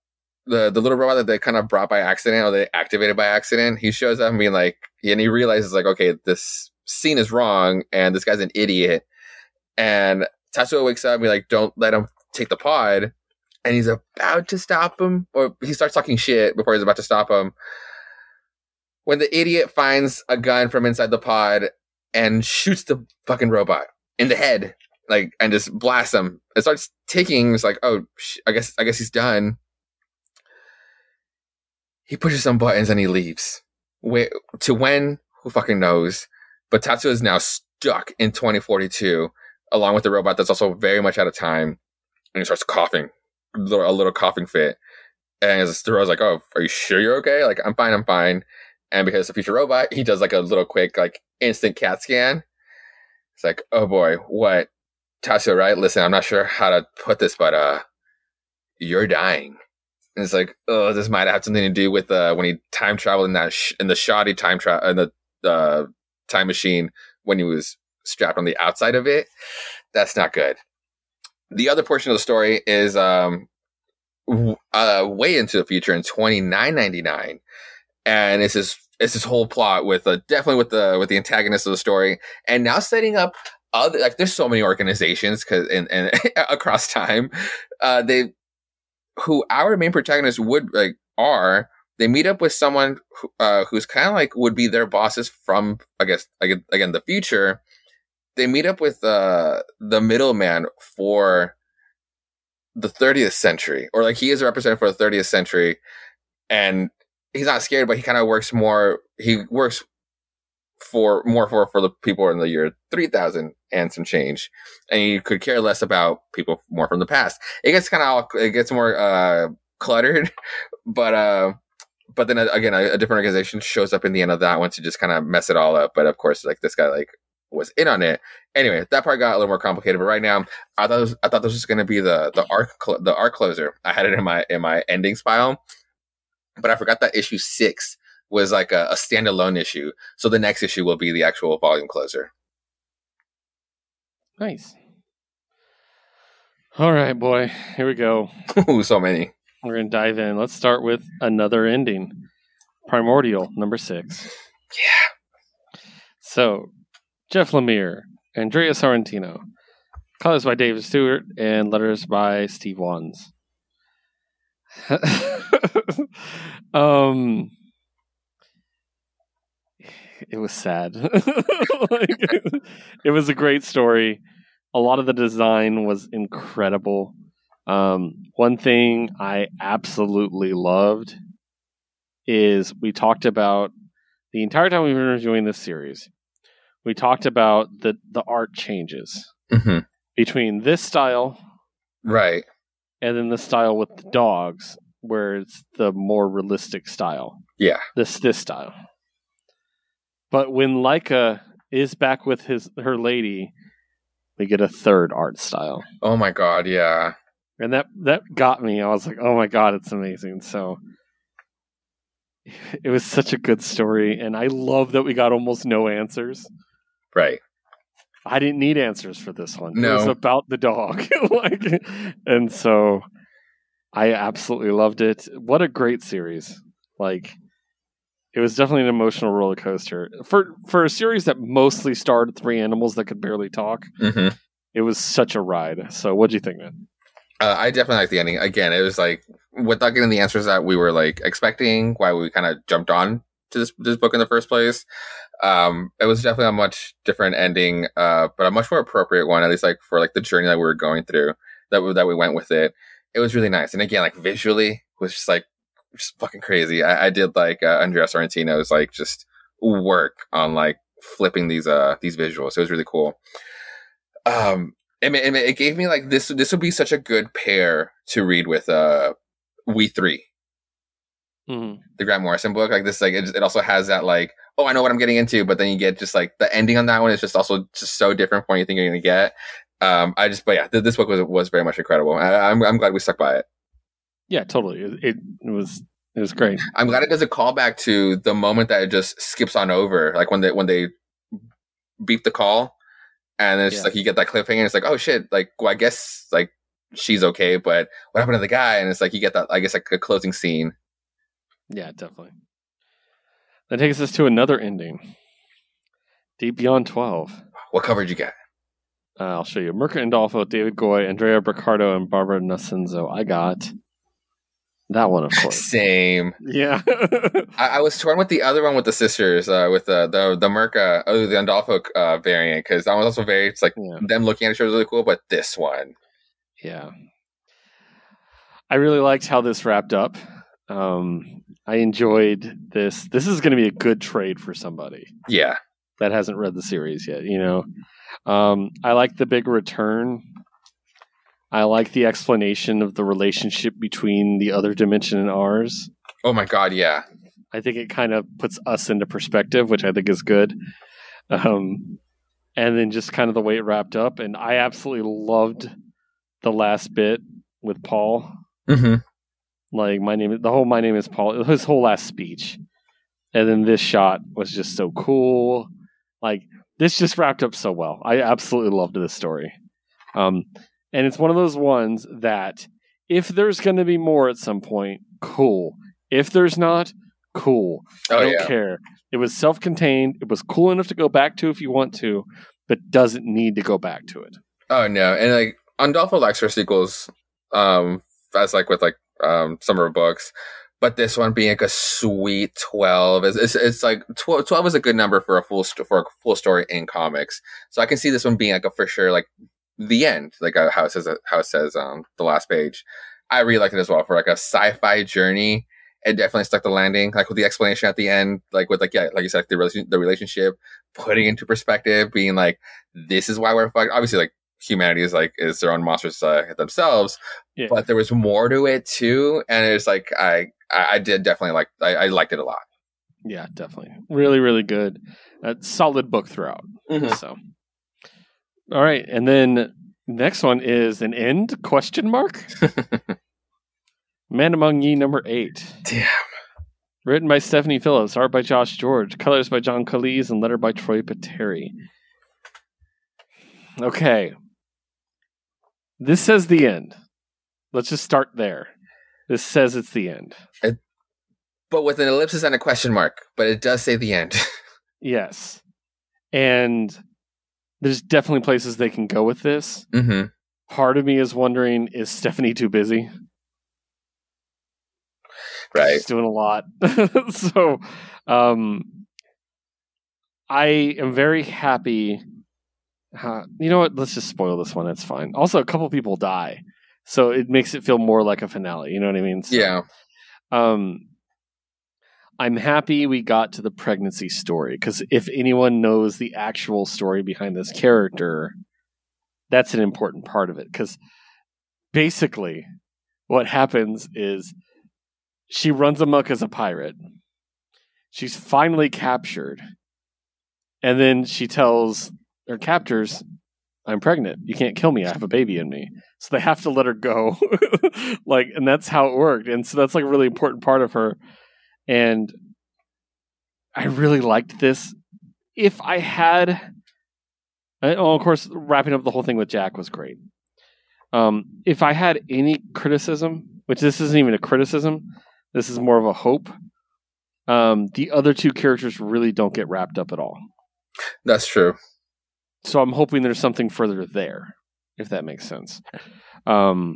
the the little robot that they kind of brought by accident or they activated by accident, he shows up and being like, and he realizes like, okay, this scene is wrong, and this guy's an idiot and Tatsuo wakes up and be like, don't let him take the pod. And he's about to stop him, or he starts talking shit before he's about to stop him. When the idiot finds a gun from inside the pod and shoots the fucking robot in the head, like, and just blasts him. It starts ticking. It's like, oh, sh- I guess, I guess he's done. He pushes some buttons and he leaves. Wait, to when? Who fucking knows? But Tatsu is now stuck in 2042 along with the robot that's also very much out of time. And he starts coughing, a little, a little coughing fit. And was like, "Oh, are you sure you're okay? Like, I'm fine, I'm fine." And because it's a future robot, he does like a little quick, like instant CAT scan. It's like, "Oh boy, what?" Tatsuo, right? Listen, I'm not sure how to put this, but uh, you're dying. And it's like, oh, this might have something to do with uh when he time traveled in that sh- in the shoddy time travel in the uh, time machine when he was strapped on the outside of it. That's not good. The other portion of the story is um, uh, way into the future in twenty nine ninety nine, and it's this it's this whole plot with uh, definitely with the with the antagonist of the story, and now setting up other like there's so many organizations because and, and [laughs] across time, uh, they who our main protagonists would like are they meet up with someone who, uh, who's kind of like would be their bosses from I guess again, again the future, they meet up with uh, the middleman for the 30th century, or like he is a representative for the 30th century, and he's not scared, but he kind of works more. He works for more for for the people in the year 3000 and some change, and he could care less about people more from the past. It gets kind of it gets more uh, cluttered, [laughs] but uh, but then uh, again, a, a, different organization shows up in the end of that one to just kind of mess it all up. But of course, like this guy, like was in on it. Anyway, that part got a little more complicated. But right now, I thought was, I thought this was going to be the the arc cl- the arc closer. I had it in my in my endings file, but I forgot that issue six was like a, a standalone issue. So the next issue will be the actual volume closer. Nice. All right, boy. Here we go. [laughs] Ooh, so many. We're gonna dive in. Let's start with another ending. Primordial number six. [laughs] Yeah. So Jeff Lemire, Andrea Sorrentino. Colors by David Stewart and letters by Steve Wands. [laughs] um, it was sad. [laughs] like, it was a great story. A lot of the design was incredible. Um, one thing I absolutely loved is we talked about the entire time we've been reviewing this series we talked about the the art changes mm-hmm. between this style, right, and then the style with the dogs, where it's the more realistic style. Yeah, this this style. But when Laika is back with his her lady, we get a third art style. Oh my god, yeah. And that that got me. I was like, "Oh my god, it's amazing." So it was such a good story and I love that we got almost no answers. Right. I didn't need answers for this one. No. It was about the dog. [laughs] like and so I absolutely loved it. What a great series. Like it was definitely an emotional roller coaster. For for a series that mostly starred three animals that could barely talk. Mm-hmm. It was such a ride. So, what do you think, man? Uh, I definitely like the ending. Again, it was like without getting the answers that we were like expecting, why we kind of jumped on to this this book in the first place. Um, it was definitely a much different ending, uh, but a much more appropriate one, at least like for like the journey that we were going through. That we, that we went with it. It was really nice, and again, like visually, was just like just fucking crazy. I, I did like uh, Andrea Sorrentino's like just work on like flipping these uh these visuals. It was really cool. Um, it, it, gave me like this. This would be such a good pair to read with uh We3 Mm-hmm. the Grant Morrison book. Like this, like it, it also has that like, oh, I know what I'm getting into, but then you get just like the ending on that one is just also just so different from what you think you're gonna get. Um, I just, but yeah, th- this book was was very much incredible. I, I'm I'm glad we stuck by it. Yeah, totally. It, it, was it was great. I'm glad it does a callback to the moment that it just skips on over, like when they when they beep the call, and it's Yeah. like you get that cliffhanger. And it's like, oh shit, like well, I guess like she's okay, but what happened to the guy? And it's like you get that, I guess, like a closing scene. Yeah, definitely. That takes us to another ending. Deep Beyond 12. What coverage you got? Uh, I'll show you. Mirka Andolfo, David Goy, Andrea Broccardo, and Barbara Nosenzo. I got that one, of course. [laughs] Same. yeah. [laughs] I, I was torn with the other one with the sisters, uh, with the the the Mirka, oh, the Andolfo uh, variant, because that was also very. It's like yeah. them looking at each other was really cool, but this one, Yeah. I really liked how this wrapped up. Um, I enjoyed this. This is going to be a good trade for somebody yeah, that hasn't read the series yet, you know. Um, I like the big return. I like the explanation of the relationship between the other dimension and ours. oh my god, yeah, I think it kind of puts us into perspective, which I think is good. Um, and then just kind of the way it wrapped up, and I absolutely loved the last bit with Paul. hmm Like my name, the whole my name is Paul. [laughs] His whole last speech, and then this shot was just so cool. Like this just wrapped up so well. I absolutely loved this story. Um, and it's one of those ones that if there's going to be more at some point, cool. If there's not, cool. oh I don't yeah, care. It was self-contained. It was cool enough to go back to if you want to, but doesn't need to go back to it. oh no, and like Andolfo likes her sequels, um, as like with like um summer books. But this one being like a sweet twelve is it's, it's like 12, 12 is a good number for a full sto- for a full story in comics. So I can see this one being like a for sure like the end, like uh, how it says how it says um the last page. I really liked it as well for like a sci-fi journey. It definitely stuck the landing, like with the explanation at the end, like with like yeah, like you said, the relation, the relationship, putting into perspective, being like, this is why we're fucked. Obviously, like humanity is like is their own monsters uh, themselves, Yeah. but there was more to it too, and it's like I I, did definitely like I, I liked it a lot. Yeah, definitely. Really, really good. Uh, solid book throughout. Mhm. So, all right, and then next one is an end question mark. [laughs] Man Among Ye number eight, Damn. written by Stephanie Phillips, art by Josh George, colors by John Calise, and letter by Troy Peteri. Okay, this says the end. Let's just start there. This says it's the end. But with an ellipsis and a question mark, but it does say the end. [laughs] Yes, and there's definitely places they can go with this. hmm part of me is wondering is Stephanie too busy? Right. She's doing a lot. [laughs] so um I am very happy. Uh, you know what? Let's just spoil this one. It's fine. Also, a couple people die. So it makes it feel more like a finale. You know what I mean? So, Yeah. Um, I'm happy we got to the pregnancy story because if anyone knows the actual story behind this character, that's an important part of it. Because basically, what happens is she runs amok as a pirate. She's finally captured. And then she tells her captors, I'm pregnant. You can't kill me. I have a baby in me. So they have to let her go. [laughs] like, and that's how it worked. And so that's like a really important part of her. And I really liked this. If I had, oh, of course, wrapping up the whole thing with Jack was great. Um, if I had any criticism, which this isn't even a criticism, this is more of a hope. Um, the other two characters really don't get wrapped up at all. That's true. So I'm hoping there's something further there. if that makes sense. Um,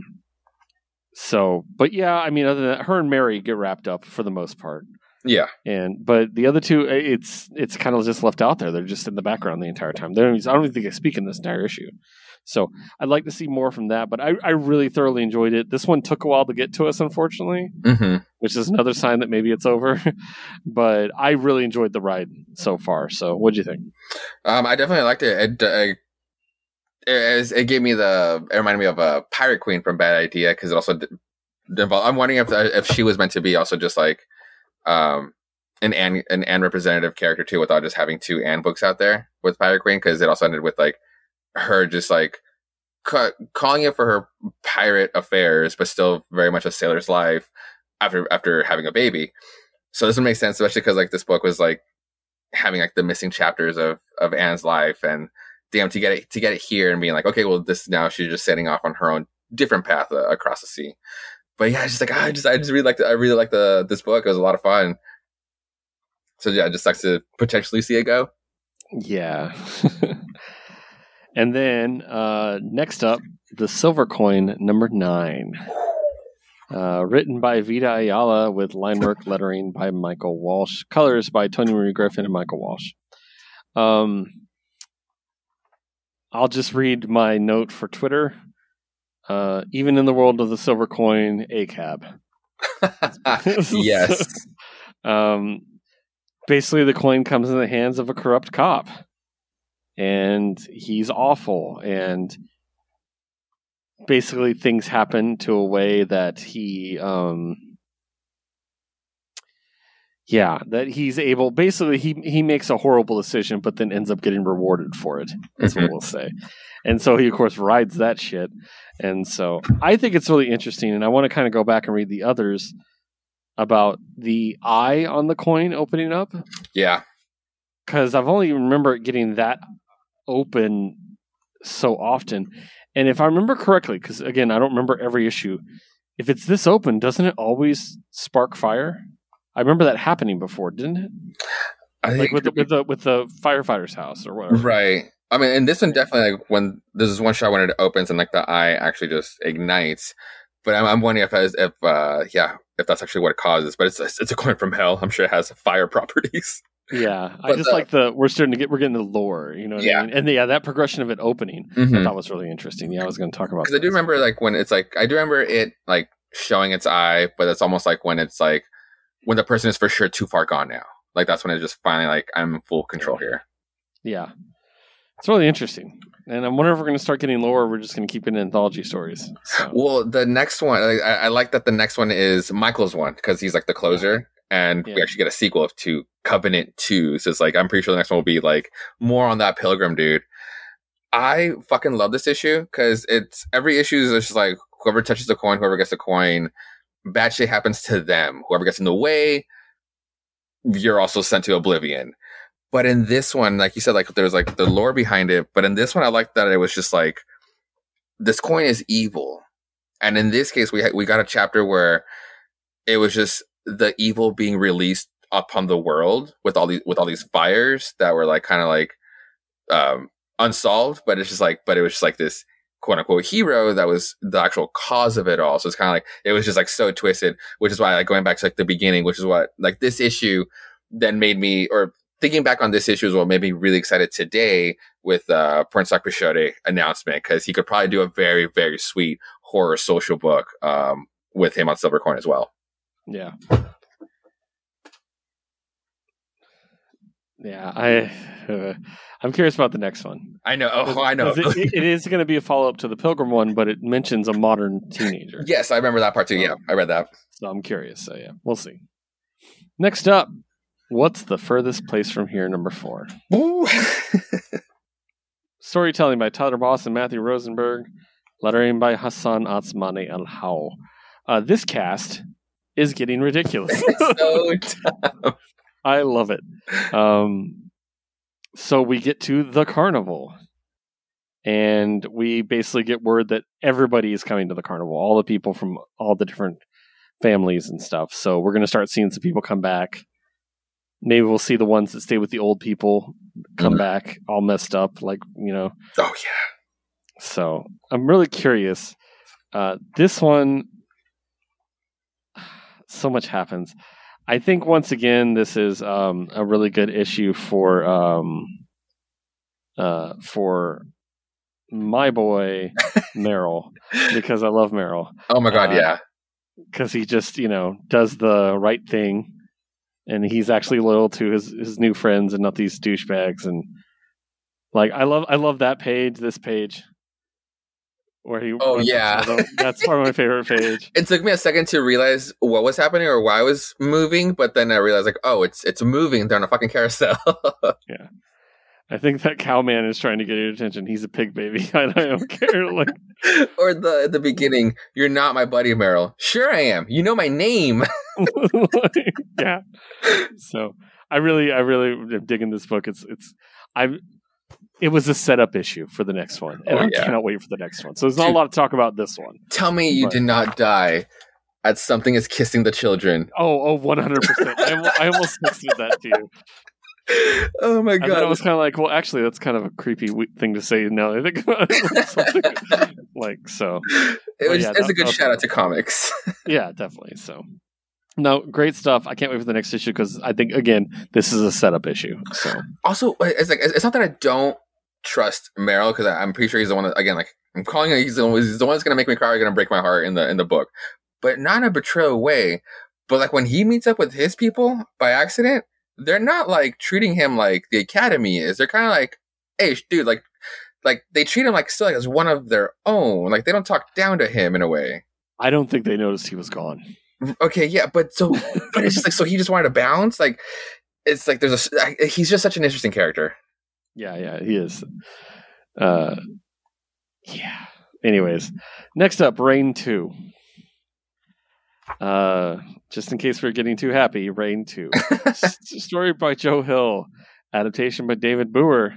so, but yeah, I mean, other than that, her and Mary get wrapped up for the most part, Yeah. and but the other two, it's it's kind of just left out there. They're just in the background the entire time. They don't, I don't even think they speak in this entire issue. So I'd like to see more from that, but I, I really thoroughly enjoyed it. This one took a while to get to us, unfortunately, hmm which is another sign that maybe it's over. [laughs] but I really enjoyed the ride so far. So what'd you think? Um, I definitely liked it. It, uh, it, it gave me the. It reminded me of a Pirate Queen from Bad Idea because it also. d- involved- I'm wondering if if she was meant to be also just like, um, an Anne an Anne representative character too, without just having two Anne books out there with Pirate Queen because it also ended with like her just like ca- calling it for her pirate affairs, but still very much a sailor's life after after having a baby. So this would make sense, especially because like this book was like having like the missing chapters of of Anne's life, and damn to get it to get it here and being like, okay, well this now she's just setting off on her own different path uh, across the sea. But yeah, just like I just I just really like I really like the this book. It was a lot of fun. So yeah, just sucks to potentially see it go. Yeah. [laughs] and then uh, next up, the silver coin number nine. Uh, written by Vita Ayala with line work [laughs] lettering by Michael Walsh, colors by Toni Marie Griffin and Michael Walsh. Um, I'll just read my note for Twitter. Uh, even in the world of the silver coin, a cab. [laughs] yes. [laughs] um, basically, the coin comes in the hands of a corrupt cop, and he's awful. And basically, things happen to a way that he, um, yeah, that he's able. Basically, he he makes a horrible decision, but then ends up getting rewarded for it. That's what Mhm. we'll say. And so he, of course, rides that shit. And so I think it's really interesting, and I want to kind of go back and read the others about the eye on the coin opening up Yeah. because I've only remember getting that open so often. And if I remember correctly, because again, I don't remember every issue. If it's this open, doesn't it always spark fire? I remember that happening before, didn't it? I Like think with the, with the with the firefighter's house or whatever. Right. I mean, and this one definitely like when this is one shot when it opens and like the eye actually just ignites. But I'm, I'm wondering if as if uh yeah if that's actually what it causes. But it's it's a coin from hell. I'm sure it has fire [laughs] properties. Yeah, I just the- like the we're starting to get we're getting the lore, you know. What Yeah. I mean? and yeah, that progression of it opening, I mm-hmm. thought was really interesting. Yeah, I was going to talk about because I do remember like when it's like I do remember it like showing its eye, but it's almost like when it's like when the person is for sure too far gone now. Like that's when it's just finally like I'm in full control here. Yeah, it's really interesting, and I'm wondering if we're going to start getting lore. Or we're just going to keep it in anthology stories. So, Well, the next one, I, I like that the next one is Michael's one because he's like the closer, and we actually get a sequel to Covenant Two. So it's like I'm pretty sure the next one will be like more on that Pilgrim dude. I fucking love this issue because it's every issue is just like whoever touches the coin, whoever gets the coin, bad shit happens to them. Whoever gets in the way, you're also sent to oblivion. But in this one, like you said, like there's like the lore behind it. But in this one, I like that it was just like this coin is evil, and in this case, we ha- we got a chapter where it was just the evil being released upon the world with all these with all these fires that were like kind of like um unsolved. But it's just like, but it was just like this quote unquote hero that was the actual cause of it all. So it's kind of like it was just like so twisted, which is why like going back to like the beginning, which is what like this issue then made me or thinking back on this issue is what made me really excited today with uh Pornsak Pichetshote announcement because he could probably do a very very sweet horror social book um with him on Silvercoin as well. Yeah, yeah. I uh, I'm curious about the next one. I know. Oh, I know. It, it is going to be a follow up to the Pilgrim one, but it mentions a modern teenager. yes, I remember that part too. Yeah, I read that. So I'm curious. So yeah, we'll see. Next up, what's the furthest place from here? Number four. [laughs] Storytelling by Tyler Boss and Matthew Rosenberg. Lettering by Hassan Atsmani Al How. Uh, this cast is getting ridiculous. so [laughs] dumb. I love it. Um, so we get to the carnival, and we basically get word that everybody is coming to the carnival. All the people from all the different families and stuff. So we're going to start seeing some people come back. Maybe we'll see the ones that stay with the old people come Mhm. back all messed up, like you know. Oh yeah. So I'm really curious. Uh, this one, so much happens. I think once again, this is um, a really good issue for um, uh, for my boy [laughs] Meryl because I love Meryl Oh my god, Uh, yeah. because he just you know does the right thing and he's actually loyal to his his new friends and not these douchebags and like I love I love that page this page where he Oh, yeah. that's probably my favorite page [laughs] It took me a second to realize what was happening or why I was moving, but then I realized like, oh, it's it's moving. They're on a fucking carousel. [laughs] Yeah. I think that cowman is trying to get your attention he's a pig baby [laughs] I don't care like or the at the beginning, you're not my buddy, Meryl. Sure, I am. You know my name. like, yeah. So I really, I really am digging this book. It's, it's, I, it was a setup issue for the next one, and Oh, I yeah. cannot wait for the next one. So there's not Dude. a lot to talk about this one. Tell me you But- did not die at something as kissing the children. Oh, oh, 100. percent I, almo- I almost texted that to you. [laughs] oh my And then I was kind of like, well, actually, that's kind of a creepy thing to say. Now that I think about it, [laughs] Something like so. It was yeah, it's that- a good shout out to comics. [laughs] Yeah, definitely. So. No, great stuff. I can't wait for the next issue because I think again this is a setup issue. So also, it's like it's not that I don't trust Meryl because I'm pretty sure he's the one that again like I'm calling him he's the one he's the one that's gonna make me cry or gonna break my heart in the in the book, but not in a betrayal way. But like when he meets up with his people by accident, they're not like treating him like the academy is. They're kind of like, hey, dude, like like they treat him like still like as one of their own. Like they don't talk down to him in a way. I don't think they noticed he was gone. Okay, yeah, but so but it's just like so he just wanted to bounce. Like it's like there's a he's just such an interesting character. Yeah, yeah, he is. Uh, yeah. Anyways, next up, Rain Two. Uh, just in case we're getting too happy, Rain Two. [laughs] S- story by Joe Hill, adaptation by David Booher,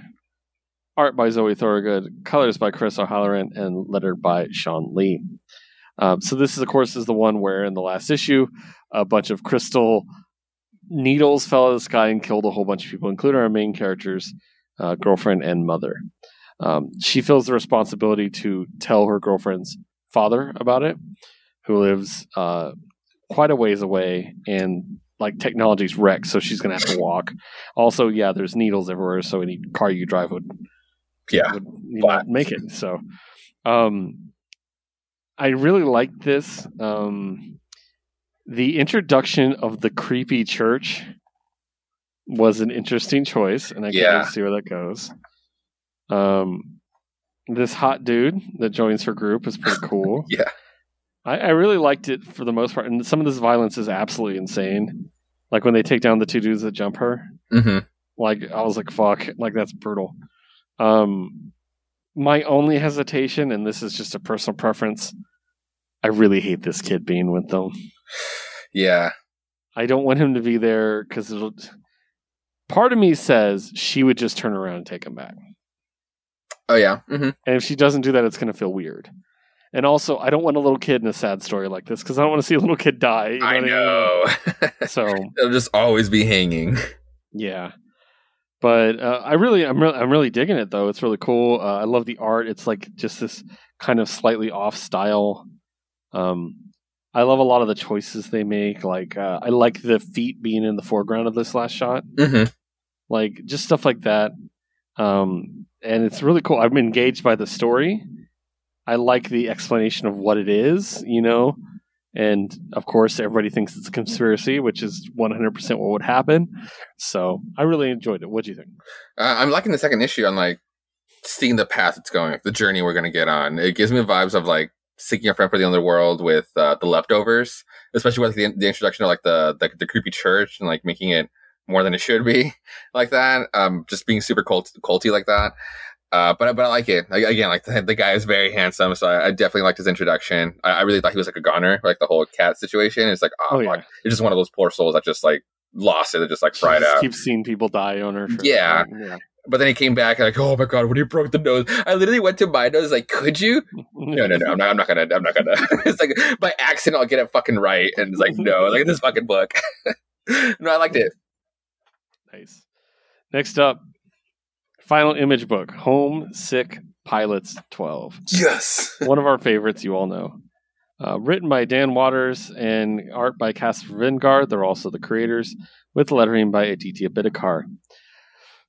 art by Zoe Thorogood, colors by Chris O'Halloran, and lettered by Shawn Lee. Um, so this is, of course, is the one where in the last issue, a bunch of crystal needles fell out of the sky and killed a whole bunch of people, including our main characters, uh, girlfriend and mother. Um, she feels the responsibility to tell her girlfriend's father about it, who lives uh, quite a ways away, and like technology's wrecked, so she's gonna have to walk. Also, yeah, there's needles everywhere, so any car you drive would Yeah. would know, make it. So, um, I really like this. Um, the introduction of the creepy church was an interesting choice, and I can't Yeah. see where that goes. Um, this hot dude that joins her group is pretty [laughs] cool. Yeah. I, I really liked it for the most part, and some of this violence is absolutely insane. Like when they take down the two dudes that jump her. Mm-hmm. Like I was like, "Fuck!" Like that's brutal. Um, my only hesitation, and this is just a personal preference, I really hate this kid being with them. Yeah. I don't want him to be there because part of me says she would just turn around and take him back, Oh yeah. Mm-hmm. and if she doesn't do that, it's going to feel weird. And also, I don't want a little kid in a sad story like this because I don't want to see a little kid die. you I what know. mean? [laughs] So They'll just always be hanging. Yeah, but uh, I really, I'm really, I'm really digging it though. It's really cool. Uh, I love the art. It's like just this kind of slightly off style. Um, I love a lot of the choices they make. Like, uh, I like the feet being in the foreground of this last shot. Mm-hmm. Like, just stuff like that. Um, and it's really cool. I'm engaged by the story. I like the explanation of what it is, you know. And of course, everybody thinks it's a conspiracy, which is 100% what would happen. So I really enjoyed it. What do you think? Uh, I'm liking the second issue on like seeing the path it's going, the journey we're gonna get on. It gives me vibes of like seeking a friend for the underworld with uh, the leftovers, especially with the, the introduction of like the, the the creepy church and like making it more than it should be, [laughs] like that. Um, just being super cult- culty like that. Uh, but but I like it. Like, again, like the, [laughs] the guy is very handsome, so I, I definitely liked his introduction. I, I really thought he was like a goner, like the whole cat situation. It's like, oh, Oh, yeah. it's just one of those poor souls that just like lost it, and just like fried just out. keeps seeing people die on her. Yeah. yeah. But then he came back and like, oh my god, when he broke the nose, I literally went to my nose like, could you? No, no, no, I'm not. I'm not gonna. I'm not gonna. [laughs] it's like by accident, I'll get it fucking right, and it's like, no, like this fucking book. no, I liked it. Nice. Next up, final image book, Home Sick Pilots 12. Yes. One of our favorites, you all know. Uh, written by Dan Watters and art by Caspar Wijngaard. They're also the creators, with lettering by Aditya Bidikar.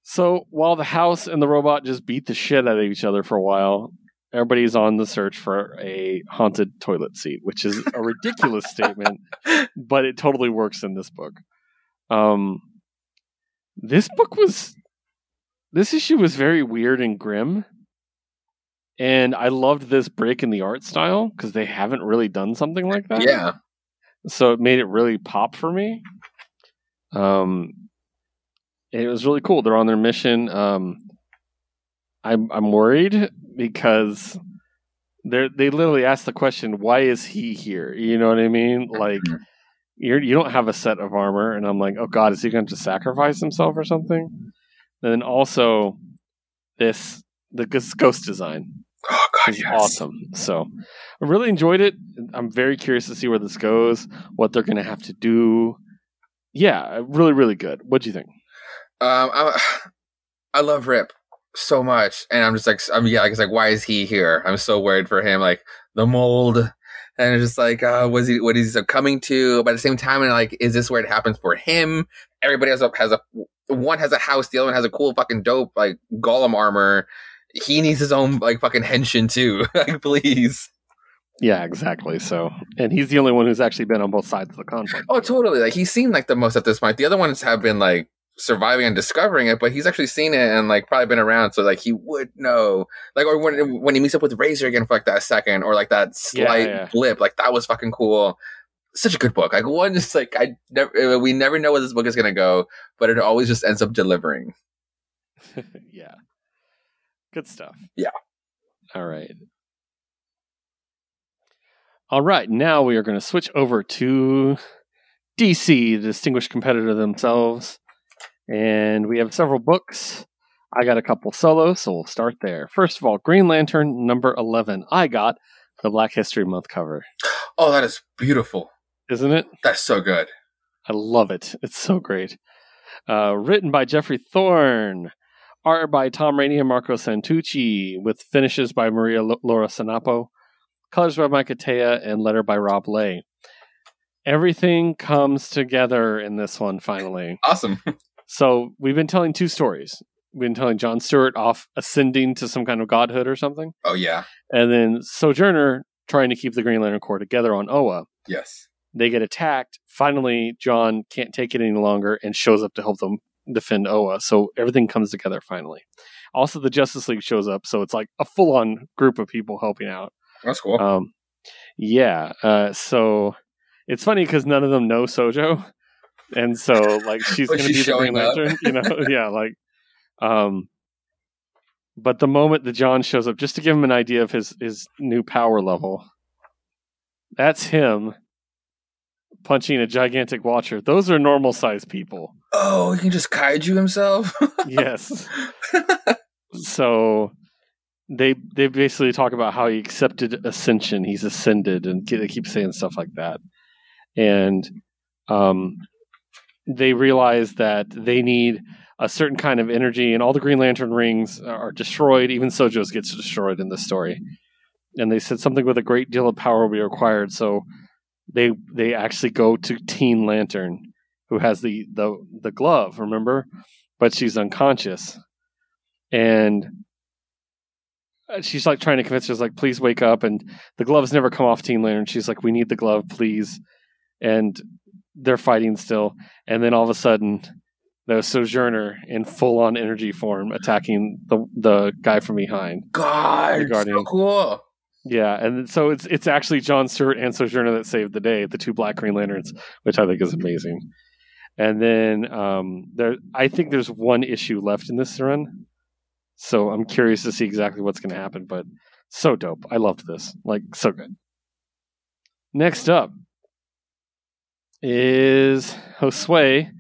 So while the house and the robot just beat the shit out of each other for a while, everybody's on the search for a haunted toilet seat, which is a ridiculous [laughs] statement, but it totally works in this book. Um, this book was, this issue was very weird and grim. And I loved this break in the art style because they haven't really done something like that. Yeah. So it made it really pop for me. Um, it was really cool. They're on their mission. Um, I'm I'm worried because they they literally ask the question, "Why is he here?" You know what I mean? Like Mhm. You're you don't have a set of armor, and I'm like, "Oh God, is he going to sacrifice himself or something?" And then also this the ghost ghost design Oh God, is yes. awesome. So I really enjoyed it. I'm very curious to see where this goes, what they're going to have to do. Yeah, really, really good. What do you think? Um, I, [sighs] I love Rip so much, and I'm just like, I'm yeah, like, it's like, why is he here? I'm so worried for him, like the mold, and it's just like, uh, was he, what is he coming to? But at the same time, and like, is this where it happens for him? Everybody has a has a one has a house, the other one has a cool fucking dope like golem armor. He needs his own like fucking henshin too. [laughs] like, please. Yeah, exactly. So, and he's the only one who's actually been on both sides of the conflict. Oh, totally. Like he's seen like the most at this point. The other ones have been like surviving and discovering it, but he's actually seen it and like probably been around, so like he would know. Like or when when he meets up with Razor again for like that second, or like that Yeah, slight yeah. blip, like that was fucking cool. Such a good book. Like one just like I never we never know where this book is gonna go, but it always just ends up delivering. [laughs] yeah. Good stuff. Yeah. All right. All right. Now we are going to switch over to DC, the distinguished competitor themselves. And we have several books. I got a couple solos, so we'll start there. First of all, Green Lantern number 11. I got the Black History Month cover, Oh, that is beautiful. isn't it? That's so good. I love it. It's so great. Uh, written by Geoffrey Thorne, art by Tom Raney and Marco Santucci, with finishes by Maria L- Laura Sanapo, colors by Mike Atiyeh, and letter by Rob Leigh. Everything comes together in this one finally. Awesome. [laughs] So we've been telling two stories. We've been telling John Stewart off ascending to some kind of godhood or something, oh yeah. and then Sojourner trying to keep the Green Lantern Corps together on Oa Yes. they get attacked. Finally, John can't take it any longer and shows up to help them defend Oa. So everything comes together finally. Also, the Justice League shows up, so it's like a full on group of people helping out. That's cool. Um, yeah. Uh, so it's funny because none of them know Sojo, and so like she's going to be the Green showing up. Lantern, you know? [laughs] yeah, like. Um, but the moment that John shows up, just to give him an idea of his his new power level, that's him punching a gigantic watcher. Those are normal sized people. oh, he can just kaiju himself. [laughs] Yes. so they they basically talk about how he accepted ascension. He's ascended, and they keep saying stuff like that. And um, they realize that they need a certain kind of energy, and all the Green Lantern rings are destroyed. Even Sojo's gets destroyed in this story. And they said something with a great deal of power will be required. So they they actually go to Teen Lantern, who has the the the glove. Remember, but she's unconscious, and uh, she's like trying to convince her, like, please wake up. And the gloves never come off Teen Lantern. She's like, we need the glove, please. And they're fighting still. And then all of a sudden, the Sojourner in full on energy form attacking the the guy from behind. God, The it's Guardian. so cool. Yeah, and so it's it's actually John Stewart and Sojourner that saved the day, the two Black Green Lanterns, which I think is amazing. And then um, there, I think there's one issue left in this run, so I'm curious to see exactly what's going to happen. But so dope, I loved this, like so good. Next up is Josue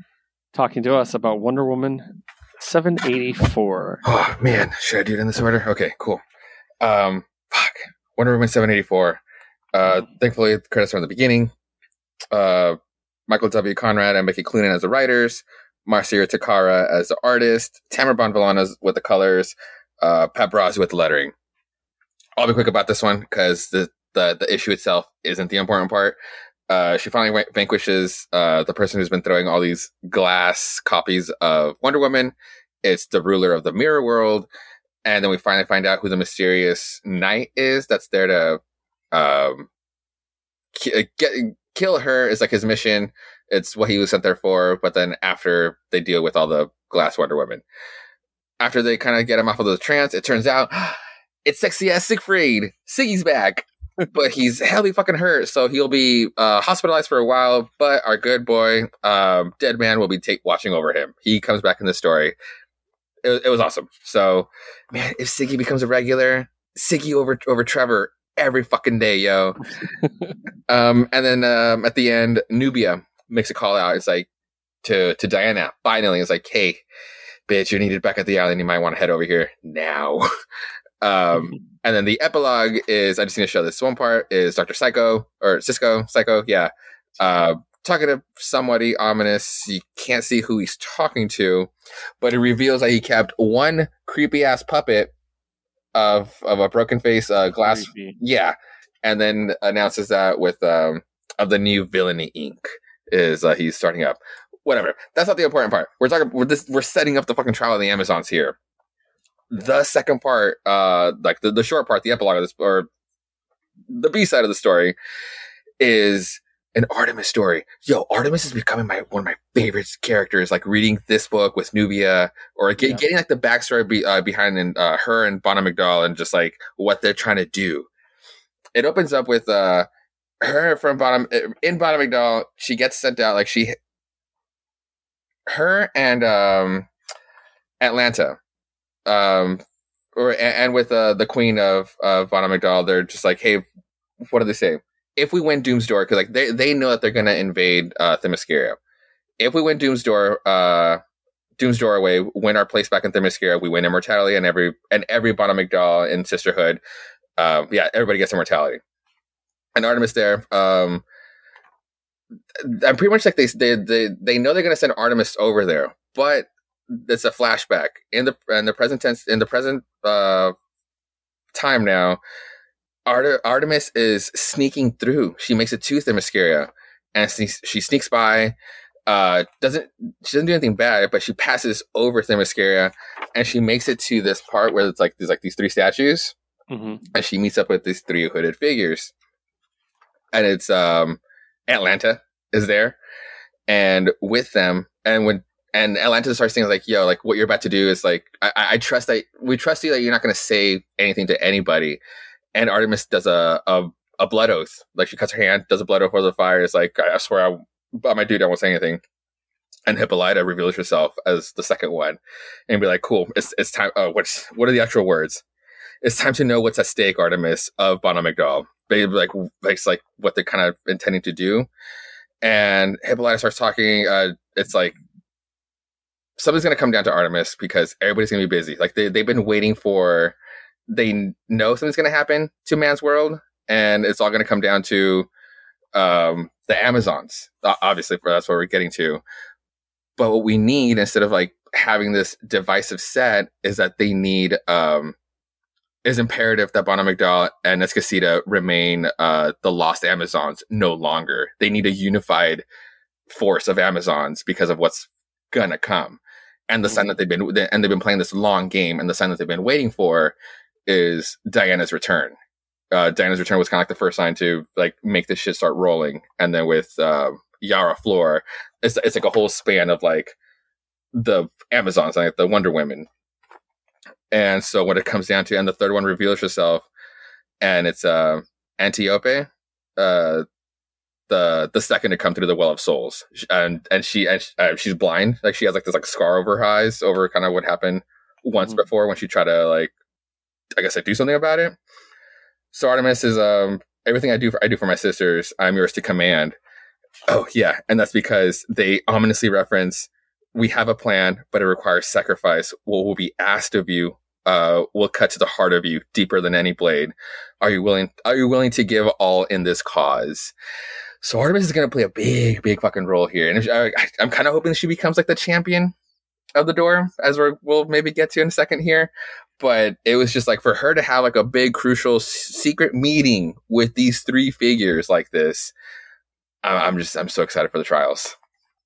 talking to us about Wonder Woman 784. Oh man, should I do it in this order? Okay, cool. Um, fuck. Wonder Woman seven eighty four. Uh, thankfully, the credits are in the beginning. Uh, Michael W. Conrad and Mickey Cloonan as the writers. Marcio Takara as the artist. Tamara Bonvillain as with the colors. Uh, Pat Braz with the lettering. I'll be quick about this one because the, the the issue itself isn't the important part. Uh, she finally vanquishes uh, the person who's been throwing all these glass copies of Wonder Woman. It's the ruler of the mirror world, and then we finally find out who the mysterious knight is that's there to um, ki- get kill her is like his mission. It's what he was sent there for. But then after they deal with all the glass Wonder Woman, after they kind of get him off of the trance, it turns out [gasps] it's sexy ass Siegfried. Siggy's back. But he's heavily fucking hurt, so he'll be uh, hospitalized for a while. But our good boy, um, Dead Man, will be take watching over him. He comes back in the story. It, it was awesome. So, man, if Siggy becomes a regular, Siggy over over Trevor every fucking day, yo. [laughs] um, and then um, at the end, Nubia makes a call out. It's like to to Diana. Finally, it's like, hey, bitch, you're needed back at the island. You might want to head over here now. [laughs] um, and then the epilogue is I just need to show this one part is Doctor Psycho or Cisco Psycho, yeah, uh, talking to somebody ominous. You can't see who he's talking to, but it reveals that he kept one creepy ass puppet of of a broken face uh, glass, Creepy. yeah, and then announces that with um of the new Villainy Inc. is uh, he's starting up. Whatever. That's not the important part. We're talking. We're this. We're setting up the fucking trial of the Amazons here. The second part, uh, like the, the short part, the epilogue of this, or the B side of the story, is an Artemis story. Yo, Artemis is becoming my one of my favorite characters. Like reading this book with Nubia, or get, Yeah. getting like the backstory be, uh, behind and, uh, her and Bana-Mighdall, and just like what they're trying to do. It opens up with uh, her from Bana in Bana-Mighdall. She gets sent out like she, her and um, Atlanta, um, or and, with uh, the Queen of of Bana-Mighdall. They're just like, hey, what do they say? If we win Doom's Door, because like they they know that they're gonna invade uh, Themyscira. If we win Doom's Door, uh, Doomsdoor away, win our place back in Themyscira, we win immortality, and every and every Bana-Mighdall in Sisterhood, uh, yeah, everybody gets immortality. And Artemis there, um, I'm pretty much like they they they, they know they're gonna send Artemis over there, but it's a flashback in the in the present tense in the present uh time now. Arte- Artemis is sneaking through. She makes it to Themyscira, and she, she sneaks by. Uh, doesn't she doesn't do anything bad, but she passes over Themyscira, and she makes it to this part where it's like there's like these three statues, hmm and she meets up with these three hooded figures, and it's um Atlanta is there, and with them, and when and Atlanta starts saying like, "Yo, like what you're about to do is like, I, I trust that we trust you that you're not going to say anything to anybody." And Artemis does a, a a blood oath, like she cuts her hand, does a blood oath over the fire. It's like, I, I swear, I, by my dude, I won't say anything. And Hippolyta reveals herself as the second one, and be like, "Cool, it's it's time." Oh, what's what are the actual words? It's time to know what's at stake, Artemis of Bana-Mighdall. They like, like it's like what they're kind of intending to do. And Hippolyta starts talking. Uh, it's like something's going to come down to Artemis because everybody's going to be busy. Like they they've been waiting for. They know something's going to happen to man's world, and it's all going to come down to um, the Amazons. Obviously, that's what we're getting to. But what we need instead of like having this divisive set is that they need um, is imperative that Bana-Mighdall and Esquecida remain uh, the lost Amazons no longer. They need a unified force of Amazons because of what's gonna come. And the sign that they've been and they've been playing this long game, and the sign that they've been waiting for is Diana's return. Uh, Diana's return was kind of like the first sign to like make this shit start rolling, and then with uh, Yara Flor, it's it's like a whole span of like the Amazons, like the Wonder Women. And so when it comes down to, and the third one reveals herself, and it's uh, Antiope, uh, the the second to come through the Well of Souls, and and she and sh- uh, she's blind, like she has like this like scar over her eyes over kind of what happened once Mhm. before when she tried to like, I guess like do something about it. So Artemis is um everything I do for I do for my sisters, I'm yours to command. Oh yeah, and that's because they ominously reference we have a plan, but it requires sacrifice. What will be asked of you uh, will cut to the heart of you deeper than any blade. Are you willing? Are you willing to give all in this cause? So Artemis is going to play a big, big fucking role here, and if, I, I'm kind of hoping she becomes like the champion of the door, as we're, we'll maybe get to in a second here. but it was just like for her to have like a big crucial s- secret meeting with these three figures like this. I- I'm just I'm so excited for the trials.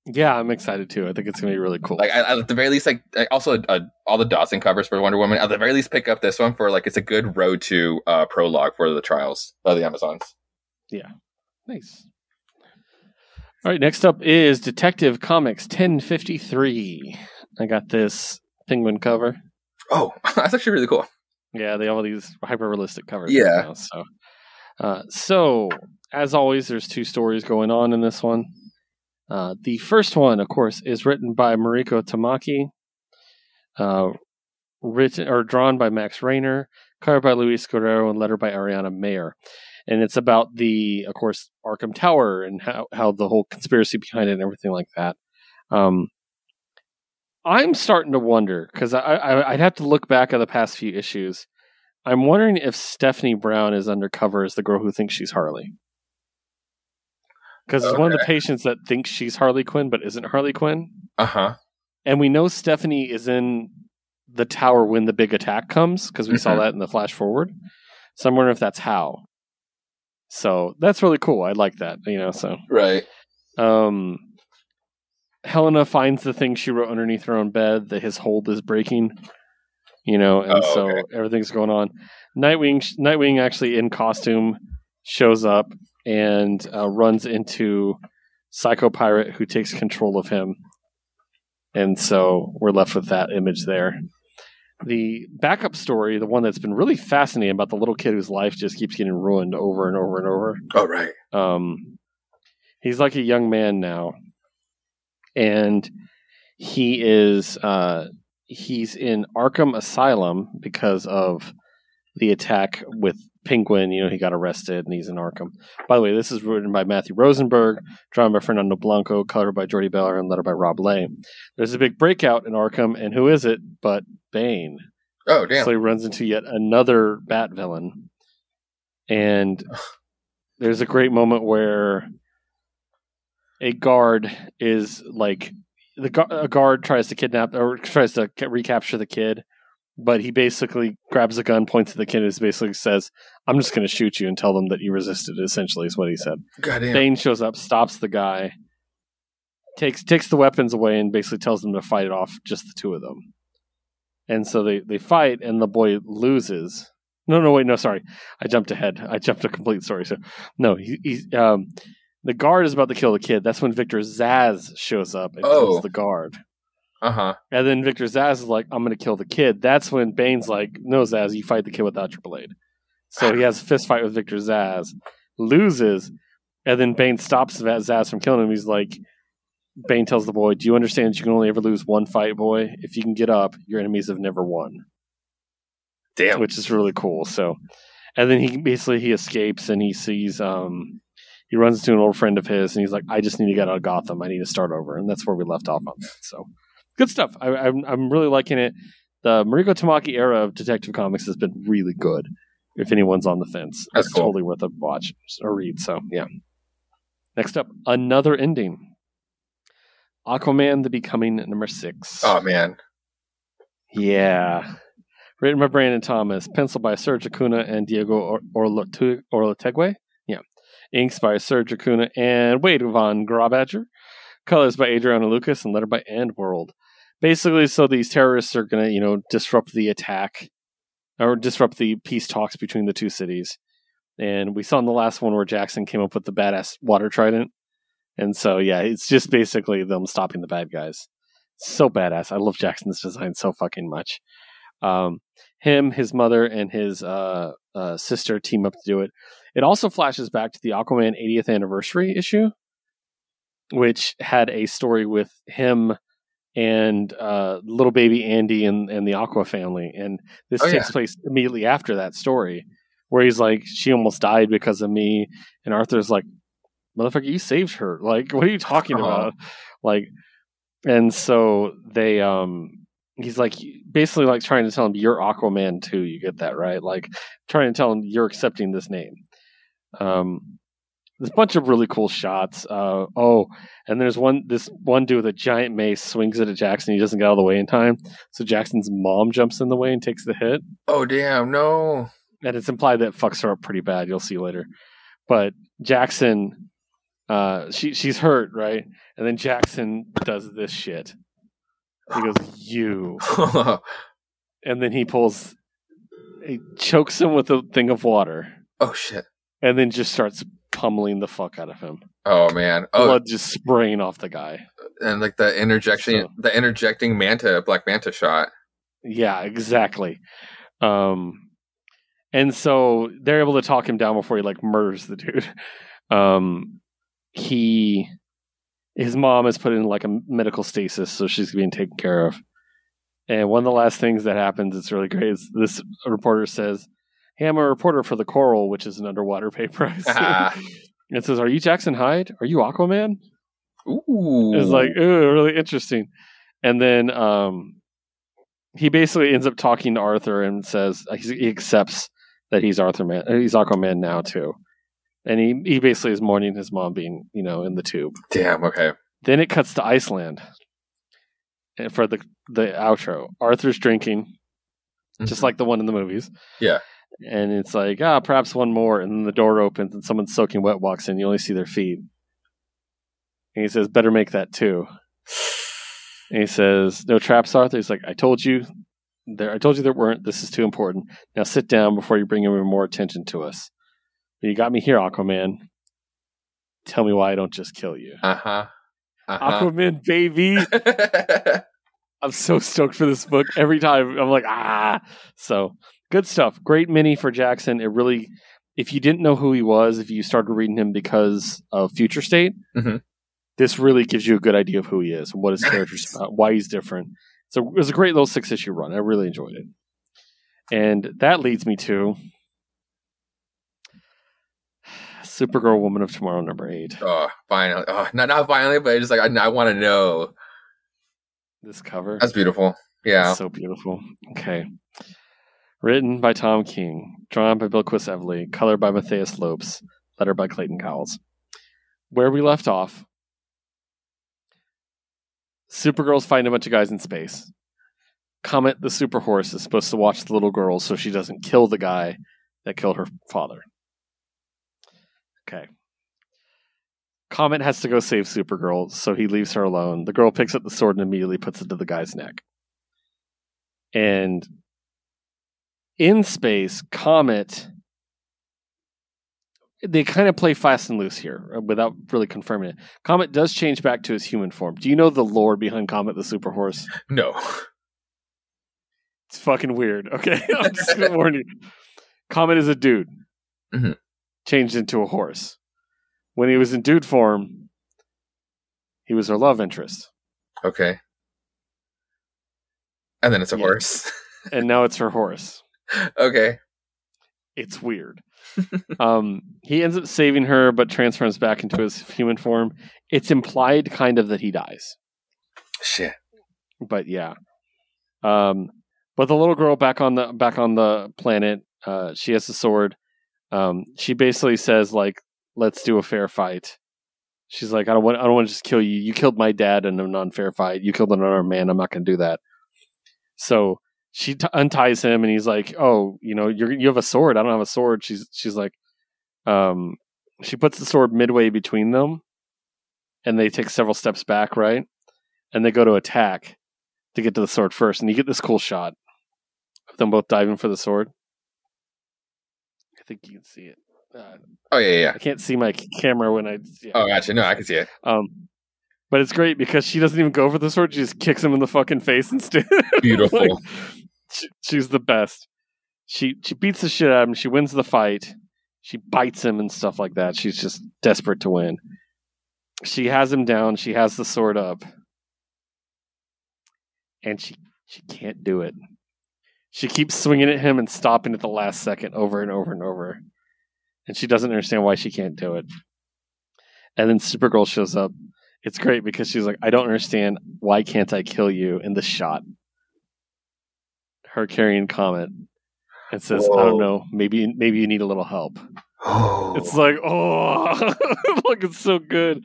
Yeah, I'm excited too. I think it's gonna be really cool. Like I, at the very least, like also uh, all the Dawson covers for Wonder Woman. At the very least, pick up this one for like it's a good road to uh, prologue for the trials of the Amazons. Yeah, nice. All right, next up is Detective Comics 1053. I got this penguin cover. Oh, [laughs] that's actually really cool. Yeah, they have all these hyper realistic covers. Yeah. right now, so, uh, so as always, there's two stories going on in this one. Uh, the first one, of course, is written by Mariko Tamaki, uh, written or drawn by Max Raynor, covered by Luis Guerrero, and letter by Ariana Maher. And it's about the, of course, Arkham Tower and how, how the whole conspiracy behind it and everything like that. Um, I'm starting to wonder because I, I I'd have to look back at the past few issues. I'm wondering if Stephanie Brown is undercover as the girl who thinks she's Harley. Because it's one of the patients that thinks she's Harley Quinn but isn't Harley Quinn. Uh huh. And we know Stephanie is in the tower when the big attack comes because we saw Mhm. that in the flash forward. So I'm wondering if that's how. So that's really cool. I like that, you know. So Right. um, Helena finds the thing she wrote underneath her own bed that his hold is breaking, you know, and Oh, so okay. everything's going on. Nightwing, Nightwing actually in costume shows up and uh, runs into Psycho Pirate, who takes control of him, and so we're left with that image there. The backup story, the one that's been really fascinating about the little kid whose life just keeps getting ruined over and over and over. Oh right. Um, he's like a young man now, and he is uh, he's in Arkham Asylum because of the attack with Penguin. You know, he got arrested and he's in Arkham. By the way, this is written by Matthew Rosenberg, drawn by Fernando Blanco, colored by Jordie Bellaire, and lettered by Rob Leigh. There's a big breakout in Arkham, and who is it but Bane? Oh damn. So he runs into yet another Bat villain. And [sighs] there's a great moment where a guard is like the gu- a guard tries to kidnap or tries to ca- recapture the kid, but he basically grabs a gun, points at the kid, and basically says, "I'm just going to shoot you and tell them that you resisted." Essentially, is what he said. Goddamn. Bane shows up, stops the guy, takes takes the weapons away, and basically tells them to fight it off, just the two of them. And so they they fight, and the boy loses. No, no, wait, no, sorry, I jumped ahead. I jumped a complete story. So no, he, he's um, the guard is about to kill the kid. That's when Victor Zsasz shows up and Oh. kills the guard. Uh huh. And then Victor Zsasz is like, "I'm going to kill the kid." That's when Bane's like, "No, Zsasz, you fight the kid without your blade." So he has a fist fight with Victor Zsasz, loses, and then Bane stops Zsasz from killing him. He's like, Bane tells the boy, "Do you understand? You can only ever lose one fight, boy. If you can get up, your enemies have never won." Damn. which is really cool. So, and then he basically he escapes and he sees um he runs into an old friend of his and he's like, I just need to get out of Gotham. I need to start over, and that's where we left off on that. So, good stuff. I, I'm I'm really liking it. The Mariko Tamaki era of Detective Comics has been really good. If anyone's on the fence, That's it's cool. totally worth a watch or read. So, yeah. Next up, another ending. Aquaman: The Becoming number six. Oh man. Yeah. Written by Brandon Thomas, penciled by Serge Acuna and Diego Or- Orlotu- Yeah. Inks by Serge Acuna and Wade von Grawbadger. Colors by Adriana Lucas and letter by AndWorld. Basically, so these terrorists are going to, you know, disrupt the attack or disrupt the peace talks between the two cities. And we saw in the last one where Jackson came up with the badass water trident. And so, yeah, it's just basically them stopping the bad guys. So badass. I love Jackson's design so fucking much. Um, him, his mother, and his uh, uh, sister team up to do it. It also flashes back to the Aquaman 80th anniversary issue, which had a story with him and uh, little baby Andy and, and the Aqua family. And this Oh, takes yeah. place immediately after that story, where he's like, she almost died because of me. And Arthur's like, motherfucker, you saved her. Like, what are you talking Uh-huh. about? Like, and so they, um, he's like, basically like trying to tell him, you're Aquaman too. You get that, right? Like, trying to tell him you're accepting this name. Um, there's a bunch of really cool shots. Uh, oh, and there's one this one dude with a giant mace swings it at Jackson. He doesn't get out of the way in time, so Jackson's mom jumps in the way and takes the hit. Oh damn! No. And it's implied that fucks her up pretty bad. You'll see later. But Jackson, uh, she she's hurt, right? And then Jackson does this shit. He goes, "You," [laughs] and then he pulls, he chokes him with a thing of water, oh shit. and then just starts pummeling the fuck out of him. Oh man. Oh, Blood just spraying off the guy. and like the interjection, So- the interjecting manta, black manta shot. Yeah, exactly. Um, and so they're able to talk him down before he like murders the dude. [laughs] Um, he, his mom is put in like a medical stasis, so she's being taken care of. And one of the last things that happens, it's really great. Is this reporter says, "Hey, I'm a reporter for the Coral, which is an underwater [laughs] paper." [laughs] It says, "Are you Jackson Hyde? Are you Aquaman?" Ooh. It's like, ooh, really interesting. And then um, he basically ends up talking to Arthur and says uh, he accepts that he's Arthur Man, uh, he's Aquaman now too. And he, he basically is mourning his mom being, you know, in the tube. damn. Okay. Then it cuts to Iceland and for the the outro. Arthur's drinking, just like the one in the movies. Yeah. And it's like, ah, perhaps one more. And then the door opens and someone soaking wet walks in. You only see their feet. And he says, better make that two. And he says, no traps, Arthur. He's like, I told you there. I told you there weren't. This is too important. Now sit down before you bring even more attention to us. But You got me here, Aquaman. Tell me why I don't just kill you. Uh huh. Uh Aquaman, baby. [laughs] I'm so stoked for this book. Every time I'm like, ah. So good stuff. Great mini for Jackson. It really, if you didn't know who he was, if you started reading him because of Future State, Mhm. this really gives you a good idea of who he is and what his character's about, why he's different. So it was a great little six issue run. I really enjoyed it. And that leads me to Supergirl Woman of Tomorrow, number eight. oh, finally. Oh, not not finally, but it's just like I, I want to know. This cover. That's beautiful. Yeah. So beautiful. Okay. Written by Tom King, drawn by Bilquis Evely, colored by Matheus Lopes, letter by Clayton Cowles. Where we left off, Supergirl's find a bunch of guys in space. Comet the super horse is supposed to watch the little girl so she doesn't kill the guy that killed her father. Okay. Comet has to go save Supergirl, so he leaves her alone. The girl picks up the sword and immediately puts it to the guy's neck. And in space, Comet they kind of play fast and loose here uh, without really confirming it. Comet does change back to his human form. Do you know the lore behind Comet the Super Horse? No. It's fucking weird. Okay, [laughs] I'm just gonna warn you. Comet is a dude Mhm. changed into a horse. When he was in dude form, he was her love interest, Okay. And then it's a horse. [laughs] and now it's her horse. [laughs] okay. It's weird. um, he ends up saving her, but transforms back into his human form. It's implied, kind of, that he dies. Shit. but yeah. Um, but the little girl back on the back on the planet, uh, she has a sword. Um, she basically says like, "Let's do a fair fight." She's like, "I don't want, I don't want to just kill you. You killed my dad in a non-fair fight. You killed another man. I'm not going to do that." So she t- unties him, and he's like, "Oh, you know, you're you have a sword. I don't have a sword." She's she's like, um, she puts the sword midway between them, and they take several steps back, right? and they go to attack to get to the sword first, and you get this cool shot of them both diving for the sword. I think you can see it. Uh, Oh yeah, yeah. yeah. I can't see my camera when I. Yeah. Oh, gotcha. No, I can see it. Um, but it's great because she doesn't even go for the sword; she just kicks him in the fucking face instead. [laughs] Beautiful. Like, she, she's the best. She she beats the shit out of him. She wins the fight. She bites him and stuff like that. She's just desperate to win. She has him down. She has the sword up, and she she can't do it. She keeps swinging at him and stopping at the last second over and over and over, and she doesn't understand why she can't do it. And then Supergirl shows up. It's great because she's like, "I don't understand. Why can't I kill you?" In the shot, her carrying Comet, and says, "I don't know. Maybe maybe you need a little help." It's like, oh, [laughs] like it's so good.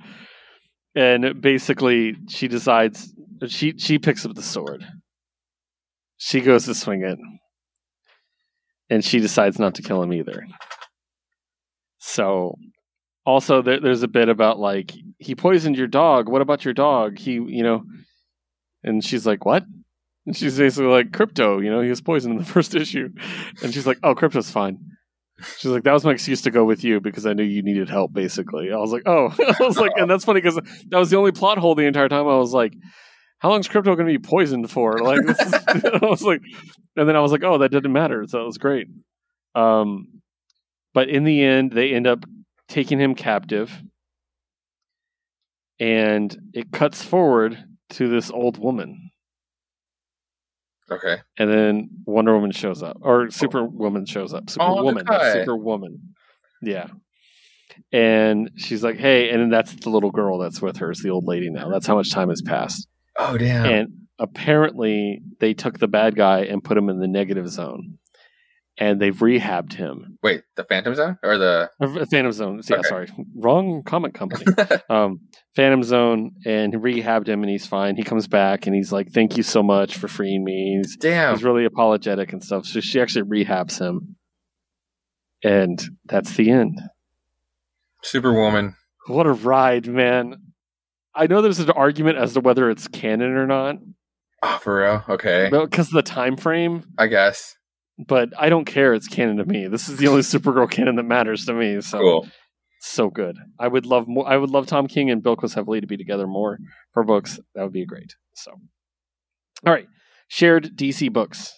And basically, she decides she she picks up the sword. She goes to swing it, and she decides not to kill him either. So, also there, there's a bit about like he poisoned your dog. What about your dog? He, you know, and she's like, what? And she's basically like, Krypto. You know, he was poisoned in the [laughs] first issue, and she's like, oh, Krypto's fine. She's like, that was my excuse to go with you because I knew you needed help. Basically, I was like, oh, [laughs] I was like, and that's funny because that was the only plot hole the entire time. I was like, how long is Krypto going to be poisoned for? [laughs] Like, I was like, and then I was like, oh, that didn't matter. So it was great. Um, but in the end, they end up taking him captive, and it cuts forward to this old woman. Okay. And then Wonder Woman shows up, or Superwoman shows up. Superwoman, okay. Superwoman. Yeah. And she's like, "Hey," and then that's the little girl that's with her. Is the old lady now? That's how much time has passed. Oh damn. And apparently, they took the bad guy and put him in the negative zone, and they've rehabbed him. Wait, the Phantom Zone or the? Uh, Phantom Zone. Yeah, Okay. sorry, wrong comic company. [laughs] um, Phantom Zone, and rehabbed him, and he's fine. He comes back, and he's like, "Thank you so much for freeing me." He's Damn. He's really apologetic and stuff. So she actually rehabs him. And that's the end. Superwoman. What a ride, man. I know there's an argument as to whether it's canon or not Oh, for real. Okay. because of the time frame, I guess. But I don't care. It's canon to me. This is the only [laughs] Supergirl canon that matters to me. So Cool. so good. I would love more. I would love Tom King and Bilquis Evely to be together more for books. That would be great. So, all right, shared DC books.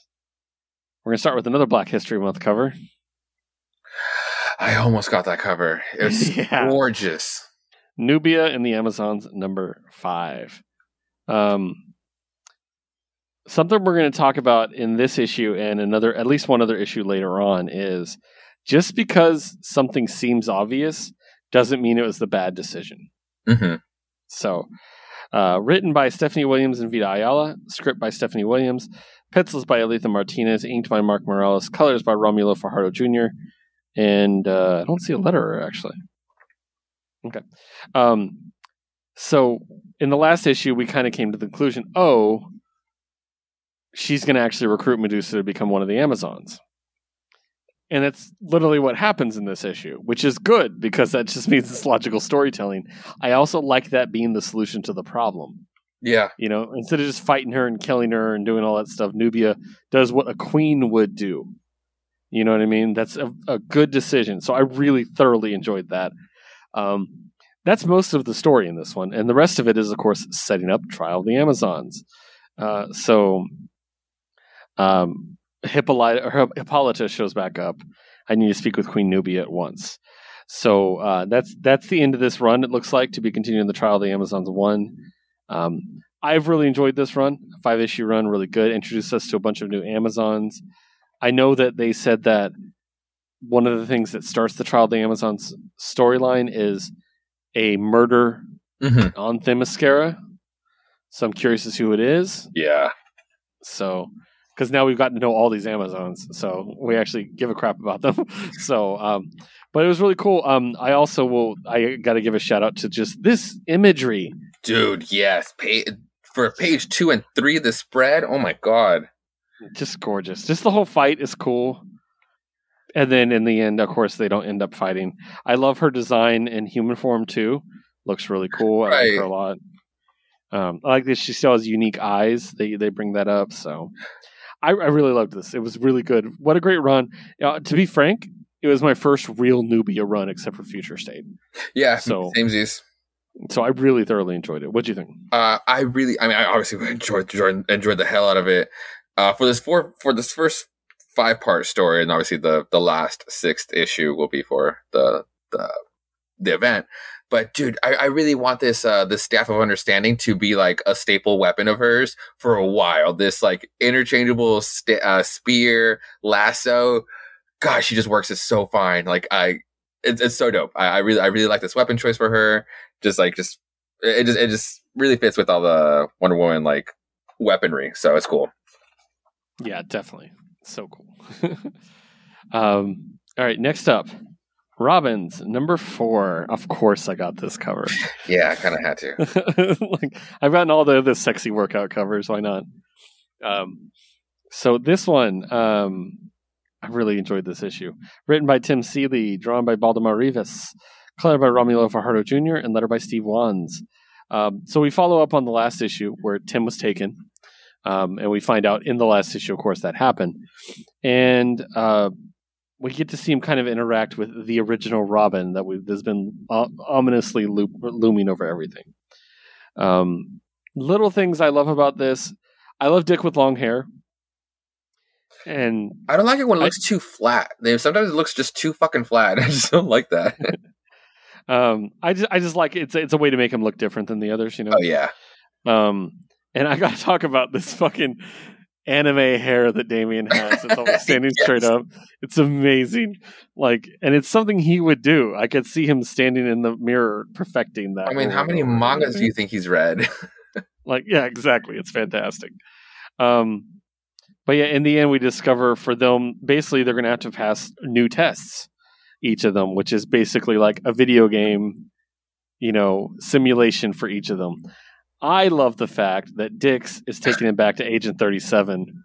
We're gonna start with another Black History Month cover. I almost got that cover. It's [laughs] Yeah. gorgeous. Nubia and the Amazons, number five. Um, something we're going to talk about in this issue and another, at least one other issue later on, is just because something seems obvious doesn't mean it was the bad decision. hmm So, uh, written by Stephanie Williams and Vita Ayala, script by Stephanie Williams, pencils by Alitha Martinez, inked by Mark Morales, colors by Romulo Fajardo Jr., and uh, I don't see a letterer actually. Okay. Um, so, in the last issue, we kind of came to the conclusion oh, she's going to actually recruit Medusa to become one of the Amazons. And that's literally what happens in this issue, which is good because that just [laughs] means it's logical storytelling. I also like that being the solution to the problem. Yeah. You know, instead of just fighting her and killing her and doing all that stuff, Nubia does what a queen would do. You know what I mean? That's a, a good decision. So I really thoroughly enjoyed that. Um, that's most of the story in this one, and the rest of it is, of course, setting up Trial of the Amazons. Uh, so, um, Hippolyta, or Hippolyta shows back up. I need to speak with Queen Nubia at once. So uh, that's that's the end of this run. It looks like to be continuing the Trial of the Amazons one. Um, I've really enjoyed this run, five issue run, really good. Introduced us to a bunch of new Amazons. I know that they said that one of the things that starts the Trial of the Amazons storyline is a murder hmm on Themyscira. So I'm curious as to who it is. Yeah. So, because now we've gotten to know all these Amazons, so we actually give a crap about them. [laughs] so, um, but it was really cool. Um, I also will. I got to give a shout out to just this imagery. Dude, yes. Pa- for page two and three, the spread. Oh my god. Just gorgeous. Just the whole fight is cool. And then in the end, of course, they don't end up fighting. I love her design in human form too. Looks really cool. I like her a lot. Um, I like that she still has unique eyes. They they bring that up. So I, I really loved this. It was really good. What a great run. Uh, to be frank, it was my first real Nubia run, except for Future State. Yeah. So- samesies. So I really thoroughly enjoyed it. What do you think? Uh, I really, I mean, I obviously [laughs] enjoyed enjoyed, enjoyed the hell out of it. Uh, for this four, for this first five part story, and obviously the the last sixth issue will be for the the the event. But dude, I, I really want this uh this staff of understanding to be like a staple weapon of hers for a while. This like interchangeable sta uh, spear lasso. Gosh, she just works it so fine. Like I, it's it's so dope. I, I really I really like this weapon choice for her. Just like just it just it just really fits with all the Wonder Woman like weaponry. So it's cool. Yeah, definitely. So cool. [laughs] um, all right, next up Robins number four. Of course, I got this cover. [laughs] Yeah, I kind of had to. [laughs] like I've gotten all the the sexy workout covers. Why not? Um, so this one, um, I really enjoyed this issue. Written by Tim Seeley, drawn by Baldemar Rivas, colored by Romulo Fajardo Jr., and letter by Steve Wands. Um, so we follow up on the last issue where Tim was taken, um, and we find out in the last issue, of course, that happened, and uh, we get to see him kind of interact with the original Robin that we've that's been uh, ominously lo- looming over everything. Um, little things I love about this. I love Dick with long hair. And I don't like it when it looks I, too flat. They sometimes it looks just too fucking flat. [laughs] I just don't like that. [laughs] um, I just I just like it's it's a way to make him look different than the others. You know. Oh yeah. Um, and I got to [laughs] talk about this fucking anime hair that Damian has. It's always [laughs] standing yes. straight up. It's amazing. Like, and it's something he would do. I could see him standing in the mirror perfecting that. I mean, how many mangas do you think he's read? [laughs] like, yeah, exactly. It's fantastic. Um, but yeah, in the end, we discover for them basically they're going to have to pass new tests, each of them, which is basically like a video game, you know, simulation for each of them. I love the fact that Dix is taking him back to Agent 37,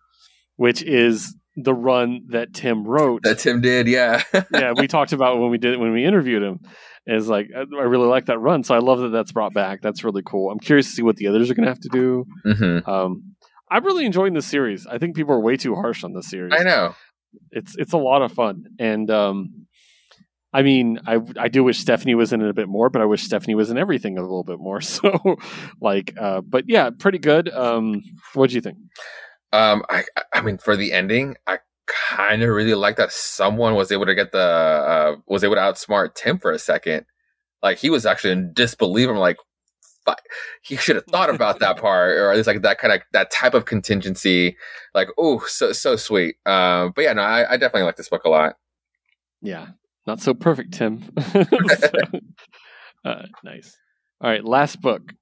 which is the run that Tim wrote. That Tim did, yeah. [laughs] yeah, we talked about when we did when we interviewed him. Is like I really like that run, so I love that that's brought back. That's really cool. I'm curious to see what the others are going to have to do. Mm-hmm. Um, I'm really enjoying this series. I think people are way too harsh on this series. I know. It's it's a lot of fun, and um, I mean, I I do wish Stephanie was in it a bit more, but I wish Stephanie was in everything a little bit more. [laughs] So, like, uh, but yeah, pretty good. Um, what do you think? Um, I I mean, for the ending, I kind of really like that someone was able to get the uh, was able to outsmart Tim for a second. Like he was actually in disbelief. I'm like, but he should have thought about that [laughs] part, or at least like that kind of that type of contingency. Like, oh, so so sweet. Uh, but yeah, no, I, I definitely like this book a lot. Yeah, not so perfect, Tim. so, [laughs] uh, nice. All right, last book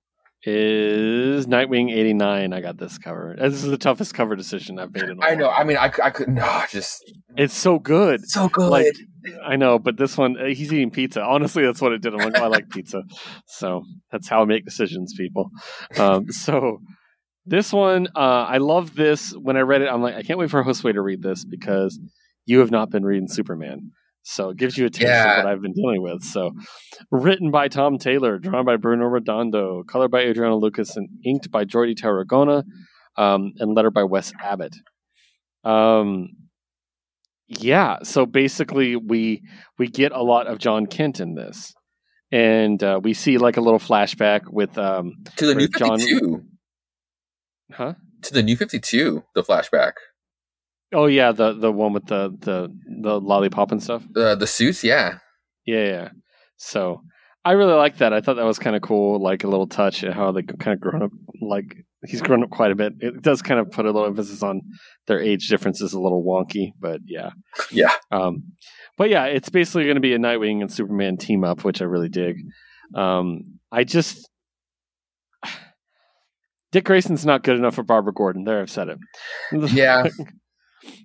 is Nightwing 89. I got this cover. This is the toughest cover decision I've made in a while. I know. I mean, I, I could no, just it's so good. So good. Like I know, but this one uh, he's eating pizza. Honestly, that's what it did. I'm like, oh, I like pizza. [laughs] So, that's how I make decisions, people. Um, [laughs] so this one, uh, I love this. When I read it, I'm like, I can't wait for Josue to read this because you have not been reading Superman. So it gives you a taste yeah. of what I've been dealing with. So, written by Tom Taylor, drawn by Bruno Redondo, colored by Adriana Lucas, and inked by Jordi Tarragona, um, and lettered by Wes Abbott. Um, yeah, so basically, we we get a lot of Jon Kent in this, and uh, we see like a little flashback with um, to the new Fifty Two. Huh? To the new Fifty Two, the flashback. Oh yeah, the the one with the the the lollipop and stuff. The the suits, yeah, yeah, yeah. So I really like that. I thought that was kind of cool, like a little touch at how they kind of grown up. Like he's grown up quite a bit. It does kind of put a little emphasis on their age differences, a little wonky, but yeah, [laughs] yeah. Um, but yeah, it's basically going to be a Nightwing and Superman team up, which I really dig. Um, I just [sighs] Dick Grayson's not good enough for Barbara Gordon. There, I've said it. Yeah. [laughs]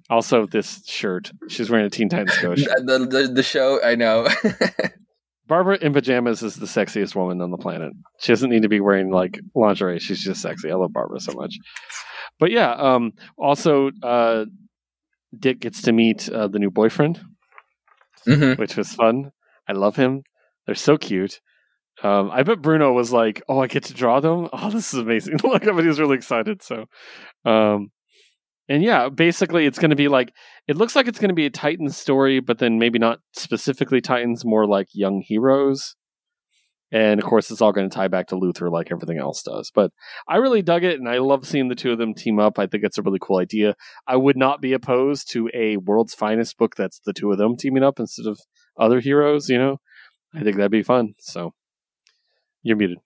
Also, this shirt. She's wearing a Teen Titans Go [laughs] shirt. The, the, the show, I know. [laughs] Barbara in pajamas is the sexiest woman on the planet. She doesn't need to be wearing like lingerie. She's just sexy. I love Barbara so much. But yeah, um, also uh, Dick gets to meet uh, the new boyfriend, mm-hmm. which was fun. I love him. They're so cute. Um, I bet Bruno was like, "Oh, I get to draw them. Oh, this is amazing!" [laughs] like, everybody was really excited. So, um, and yeah, basically it's going to be like it looks like it's going to be a Titans story, but then maybe not specifically Titans, more like young heroes. And of course, it's all going to tie back to Luthor like everything else does. But I really dug it, and I love seeing the two of them team up. I think it's a really cool idea. I would not be opposed to a World's Finest book that's the two of them teaming up instead of other heroes. You know, I think that'd be fun. So, you're muted.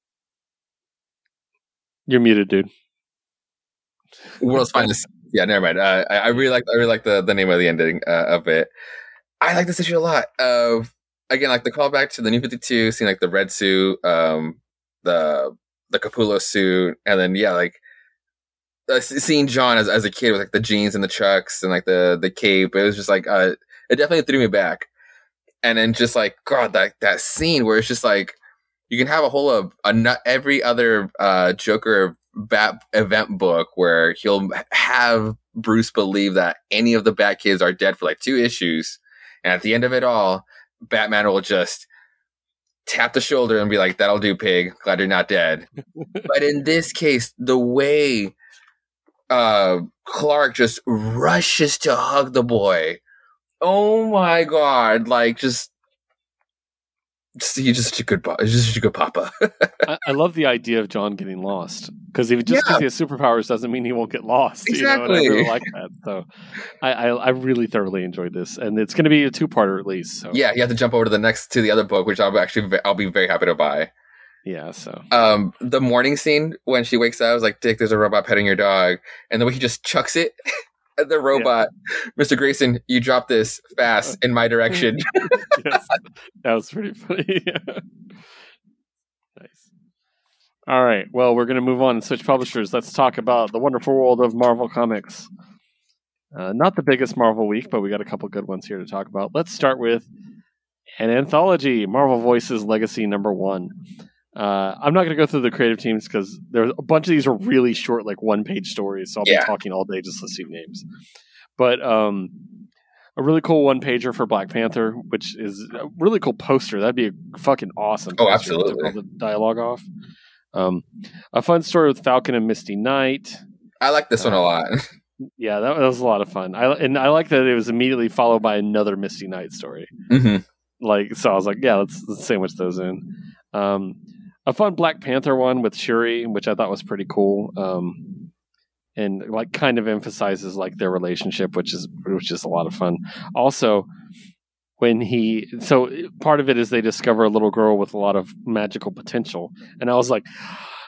You're muted, dude. World's Finest yeah, never mind. Uh, I, I, really like I really like the the name of the ending uh, of it. I like this issue a lot. Uh, again, like the callback to the New Fifty Two, seeing like the red suit, um, the the Capullo suit, and then yeah, like uh, seeing John as as a kid with like the jeans and the chucks and like the the cape. It was just like uh, it definitely threw me back. and then just like God, that that scene where it's just like you can have a whole of a every other uh, Joker bat event book where he'll have Bruce believe that any of the Bat Kids are dead for like two issues, and at the end of it all, Batman will just tap the shoulder and be like, "That'll do, pig. Glad you're not dead." [laughs] but in this case, the way uh, Clark just rushes to hug the boy, oh my god! Like just he's just such a good, he's just such a good papa. [laughs] I, I, love the idea of Jon getting lost because just because yeah. he has superpowers doesn't mean he won't get lost. Exactly, you know? I really like that. So, I, I, I really thoroughly enjoyed this, and it's going to be a two parter at least. So yeah, you have to jump over to the next to the other book, which I'll actually I'll be very happy to buy. Yeah, so um, the morning scene when she wakes up, I was like, "Dick, there's a robot petting your dog," and the way he just chucks it [laughs] the robot, yeah. Mr. Grayson, you dropped this fast in my [laughs] direction. yes, that was pretty funny. [laughs] nice. All right. Well, we're going to move on and switch publishers. Let's talk about the wonderful world of Marvel Comics. Uh, not the biggest Marvel week, but we got a couple good ones here to talk about. Let's start with an anthology Marvel Voices Legacy number one. Uh, I'm not going to go through the creative teams because there's a bunch of these are really short, like one page stories. So I'll yeah. be talking all day just listing names. But um, a really cool one pager for Black Panther, which is a really cool poster. That'd be a fucking awesome. Oh, absolutely. The dialogue off. Um, a fun story with Falcon and Misty Knight. I like this one a lot. [laughs] yeah, that was a lot of fun. I and I like that it was immediately followed by another Misty Knight story. Mm-hmm. Like, so I was like, yeah, let's, let's sandwich those in. Um, a fun Black Panther one with Shuri, which I thought was pretty cool. Um, and like kind of emphasizes like their relationship, which is which is a lot of fun. Also, when he so part of it is they discover a little girl with a lot of magical potential, and I was like. [gasps]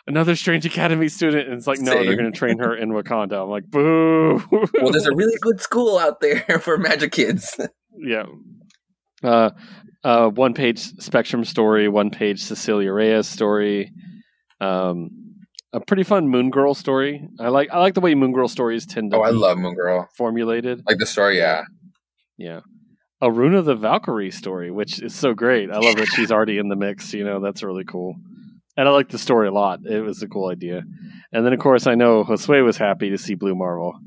Another Strange Academy student, and it's like, no, Same. they're going to train her in [laughs] Wakanda. I'm like, boo. well, there's a really good school out there [laughs] for magic kids. [laughs] yeah. Uh, uh, one page Spectrum story, one page Cecilia Reyes story. Um, a pretty fun Moon Girl story. I like I like the way Moon Girl stories tend to. Oh, I love Moon Girl formulated. Like the story, yeah, yeah. A Runa the Valkyrie story, which is so great. I love that she's already in the mix. You know, that's really cool. And I like the story a lot. It was a cool idea. And then, of course, I know Josue was happy to see Blue Marvel.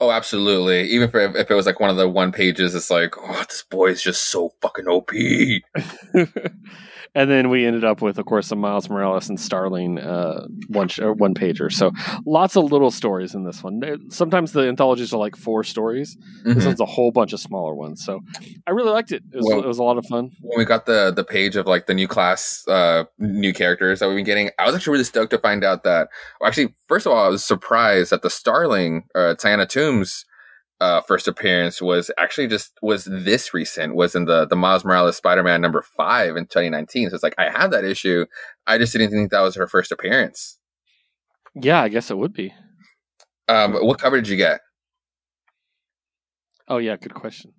Oh, absolutely. Even if, if it was like one of the one pages, it's like, oh, this boy is just so fucking OP. [laughs] and then we ended up with, of course, some Miles Morales and Starling uh, one sh- one pager. So lots of little stories in this one. Sometimes the anthologies are like four stories. Mm-hmm. This one's a whole bunch of smaller ones. So I really liked it. It was, well, it was a lot of fun. When we got the the page of like the new class, uh, new characters that we've been getting, I was actually really stoked to find out that. Well, actually, first of all, I was surprised that the Starling, uh, Tiana Toomes uh, first appearance was actually just was this recent was in the the Miles Morales Spider-Man number five in 2019. So it's like I have that issue. I just didn't think that was her first appearance. Yeah, I guess it would be. Um, what cover did you get? Oh yeah, good question,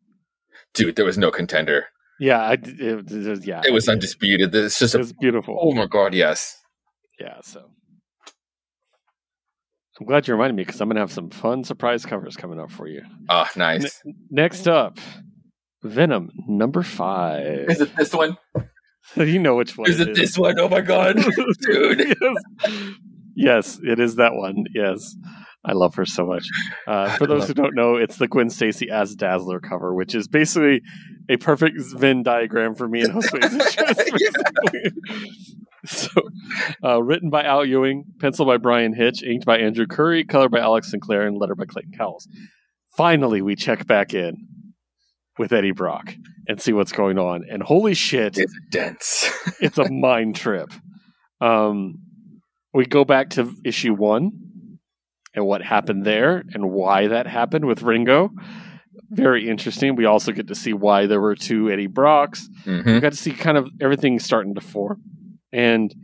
dude. There was no contender. Yeah, I, it, it, yeah, it was undisputed. It's just it's beautiful. Oh my god, yes. Yeah, so I'm glad you reminded me because I'm going to have some fun surprise covers coming up for you. Oh, nice. N- next up, Venom number five. Is it this one? [laughs] you know which one. Is it, it this one? Oh my god, [laughs] dude. yes. yes, it is that one. Yes. I love her so much. Uh, [laughs] for those who don't know, it's the Gwen Stacy as Dazzler cover, which is basically a perfect Venn diagram for me and Josue's [laughs] so, uh, written by Al Ewing, pencil by Bryan Hitch, inked by Andrew Currie, color by Alex Sinclair, and letter by Clayton Cowles. Finally, we check back in with Eddie Brock and see what's going on. And holy shit, it's dense. [laughs] it's a mind trip. Um, we go back to issue one and what happened there and why that happened with Ringo. Very interesting. We also get to see why there were two Eddie Brocks. Mm-hmm. We got to see kind of everything starting to form. And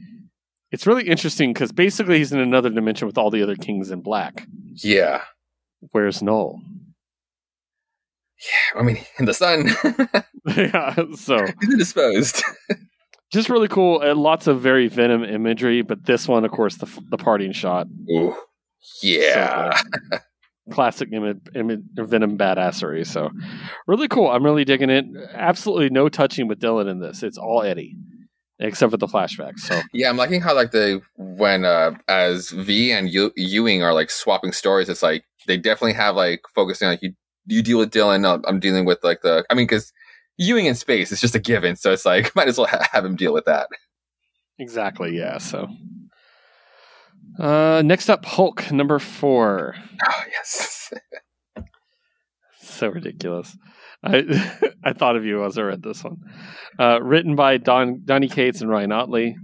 it's really interesting because basically he's in another dimension with all the other kings in black. Yeah. Where's Knull? Yeah, I mean, [laughs] in the sun. [laughs] yeah, so he's indisposed. [laughs] just really cool. and lots of very Venom imagery, but this one, of course, the the parting shot. Ooh, yeah. So uh, classic Im- Im- Venom badassery. So really cool. I'm really digging it. Absolutely no touching with Dylan in this. It's all Eddie, except for the flashbacks. So Yeah, I'm liking how like they when uh as V and Ew- Ewing are like swapping stories. It's like they definitely have like focusing on like you you deal with Dylan. uh, I'm dealing with like the I mean because Ewing in space is just a given, so it's like [laughs] might as well ha- have him deal with that. exactly, yeah. So uh, next up, Hulk number four. Oh yes, [laughs] so ridiculous. I [laughs] I thought of you as I read this one. Uh, written by Don Donny Cates and Ryan Ottley.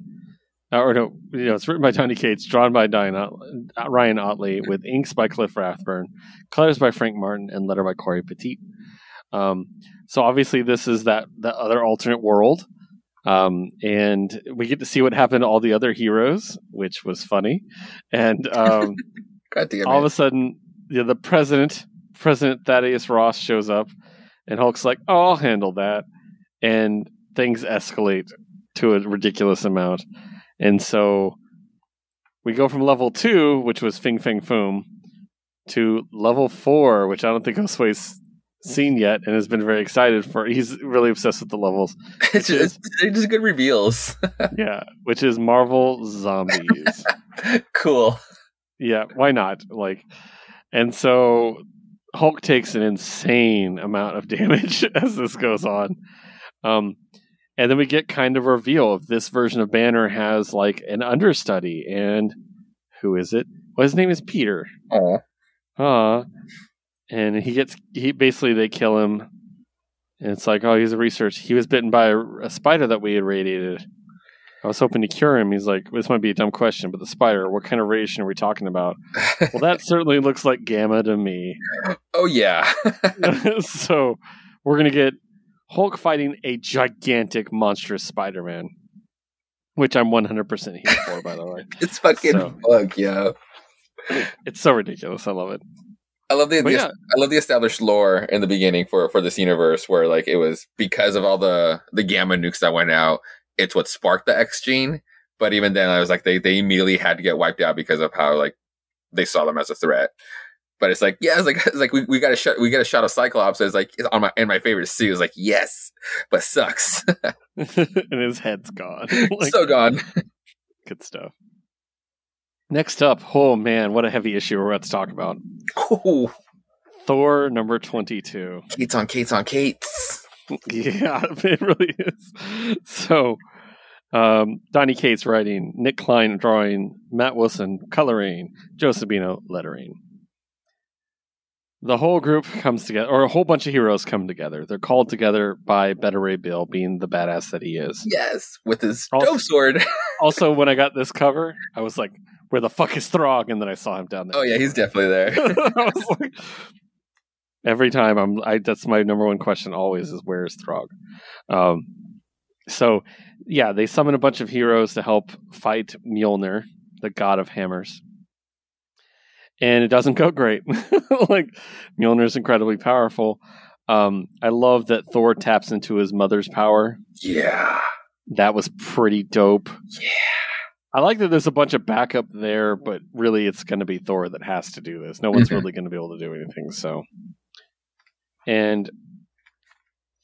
Uh, or no, you know, it's written by Donny Cates, drawn by Diane Ot- uh, Ryan Ottley, with inks by Cliff Rathburn, colors by Frank Martin, and letter by Cory Petit. Um, so obviously, this is that that other alternate world, um, and we get to see what happened to all the other heroes, which was funny. And um, [laughs] all of a sudden, you know, the president, President Thaddeus Ross, shows up, and Hulk's like, "Oh, I'll handle that," and things escalate to a ridiculous amount, and so we go from level two, which was Fing Fang Foom, to level four, which I don't think Josue's seen yet, and has been very excited for. He's really obsessed with the levels. [laughs] it's, just, it's just good reveals. [laughs] Yeah, which is Marvel Zombies. [laughs] cool. Yeah, why not? Like, and so Hulk takes an insane amount of damage [laughs] as this goes on. Um, and then we get kind of a reveal of this version of Banner has like an understudy, and who is it? Well, his name is Peter. Oh, Uh, and he gets he basically they kill him, and it's like, oh, he's a research. He was bitten by a, a spider that we had radiated. I was hoping to cure him. He's like, this might be a dumb question, but the spider, what kind of radiation are we talking about? [laughs] well, that certainly looks like gamma to me. oh yeah. [laughs] [laughs] so we're gonna get Hulk fighting a gigantic, monstrous Spider-Man, which I'm 100% here for, by the way. it's fucking So- fuck yeah. It's so ridiculous. I love it. I love the, the yeah. I love the established lore in the beginning for for this universe where like it was because of all the the gamma nukes that went out, it's what sparked the X gene. But even then, I was like they they immediately had to get wiped out because of how like they saw them as a threat. But it's like yeah, it's like [laughs] it's like we, we got a shot we got a shot of Cyclops. It's like it's on my in my favorite suit. It's like yes, but sucks. [laughs] [laughs] and his head's gone. Like, so gone. good stuff. Next up, oh man, what a heavy issue we're about to talk about. Ooh, Thor number 22. Cates on Cates on Cates. [laughs] Yeah, [laughs] it really is. So, um, Donny Cates writing, Nick Klein drawing, Matt Wilson coloring, Joe Sabino lettering. The whole group comes together, or a whole bunch of heroes come together. They're called together by Beta Ray Bill, being the badass that he is. Yes, with his Also- dope sword. [laughs] Also, when I got this cover, I was like, "Where the fuck is Throg?" And then I saw him down there. oh yeah, he's definitely there. I was like, every time I'm, I that's my number one question always is where is Throg? Um, so yeah, they summon a bunch of heroes to help fight Mjolnir, the god of hammers, and it doesn't go great. [laughs] like Mjolnir's incredibly powerful. Um, I love that Thor taps into his mother's power. yeah. That was pretty dope. Yeah. I like that there's a bunch of backup there, but really it's going to be Thor that has to do this. No one's Mhm. really going to be able to do anything. So, and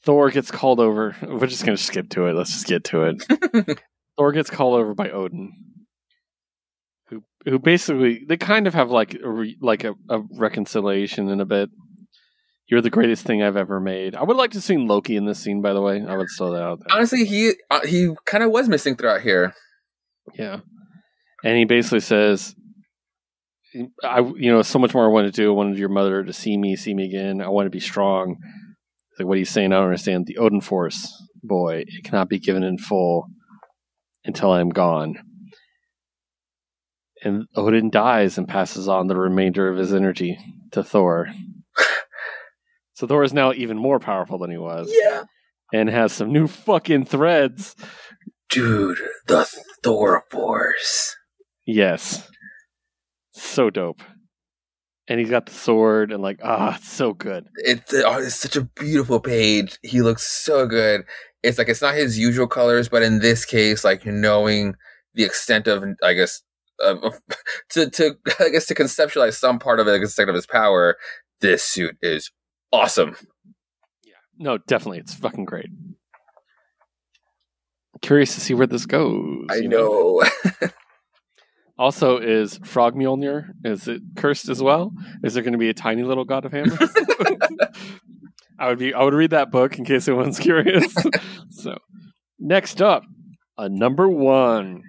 Thor gets called over. We're just going to skip to it. Let's just get to it. [laughs] Thor gets called over by Odin, who who basically they kind of have like a re, like a, a reconciliation in a bit. You're the greatest thing I've ever made. I would like to see Loki in this scene. By the way, I would throw that out there. Honestly, he uh, he kind of was missing throughout here. Yeah. And he basically says, I, you know, so much more I wanted to do. I wanted your mother to see me, see me again. I want to be strong. It's Like, what are you saying? I don't understand. The Odin Force, boy, it cannot be given in full until I'm gone. And Odin dies and passes on the remainder of his energy to Thor. [laughs] so Thor is now even more powerful than he was Yeah, and has some new fucking threads. dude, the Thor Force. Yes. So dope. And he's got the sword and like, ah, it's so good. It's oh, it's such a beautiful page. He looks so good. It's like it's not his usual colors, but in this case, like knowing the extent of, I guess, uh, [laughs] to to [laughs] I guess to conceptualize some part of it, like, of his power. This suit is awesome. Yeah, no, definitely, it's fucking great. Curious to see where this goes. I you know. [laughs] Also, is Frog Mjolnir is it cursed as well? Is there going to be a tiny little god of hammers? [laughs] [laughs] I would be. I would read that book in case anyone's [laughs] curious. so, next up, a number one,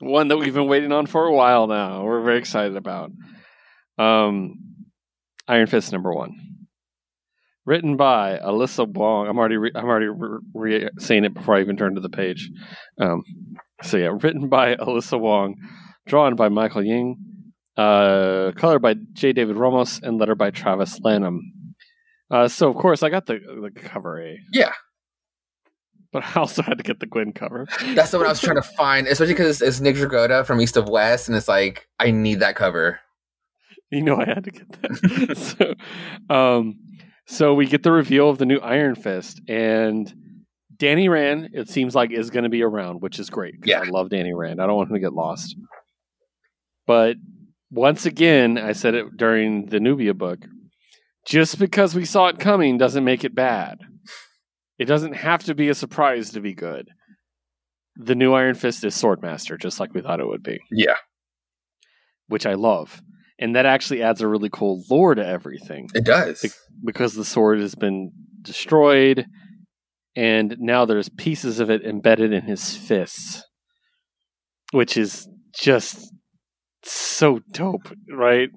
one that we've been waiting on for a while now. We're very excited about. Um, Iron Fist number one, written by Alyssa Wong. I'm already. Re- I'm already re- re- saying it before I even turn to the page. Um, so yeah, written by Alyssa Wong drawn by Michael Ying, uh, color by J. David Ramos, and letter by Travis Lanham. Uh, so of course I got the the cover A, yeah, but I also had to get the Gwen cover. that's the one I was trying to find, especially because it's, Nick Dragotta from East of West, and it's like I need that cover. You know I had to get that. [laughs] so, um, so we get the reveal of the new Iron Fist, and Danny Rand. It seems like is going to be around, which is great. Yeah. I love Danny Rand. I don't want him to get lost. But once again, I said it during the Nubia book. Just because we saw it coming doesn't make it bad. It doesn't have to be a surprise to be good. The new Iron Fist is Swordmaster, just like we thought it would be Yeah, which I love. And that actually adds a really cool lore to everything it does. Be- because the sword has been destroyed and now there's pieces of it embedded in his fists, which is just so dope, right?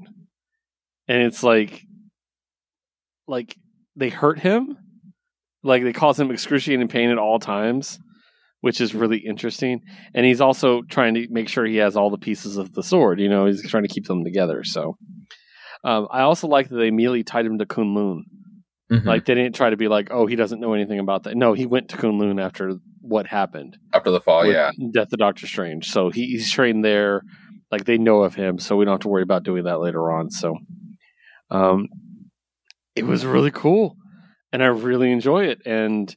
And it's like, like they hurt him, like they cause him excruciating pain at all times, which is really interesting. And he's also trying to make sure he has all the pieces of the sword. You know, he's trying to keep them together. So, um, I also like that they immediately tied him to Kunlun. Mhm. Like they didn't try to be like, oh, he doesn't know anything about that. No, he went to Kunlun after what happened. after the fall, yeah, Death of Doctor Strange. So he, he's trained there. Like they know of him, so we don't have to worry about doing that later on. So, um, it was really cool, and I really enjoy it. And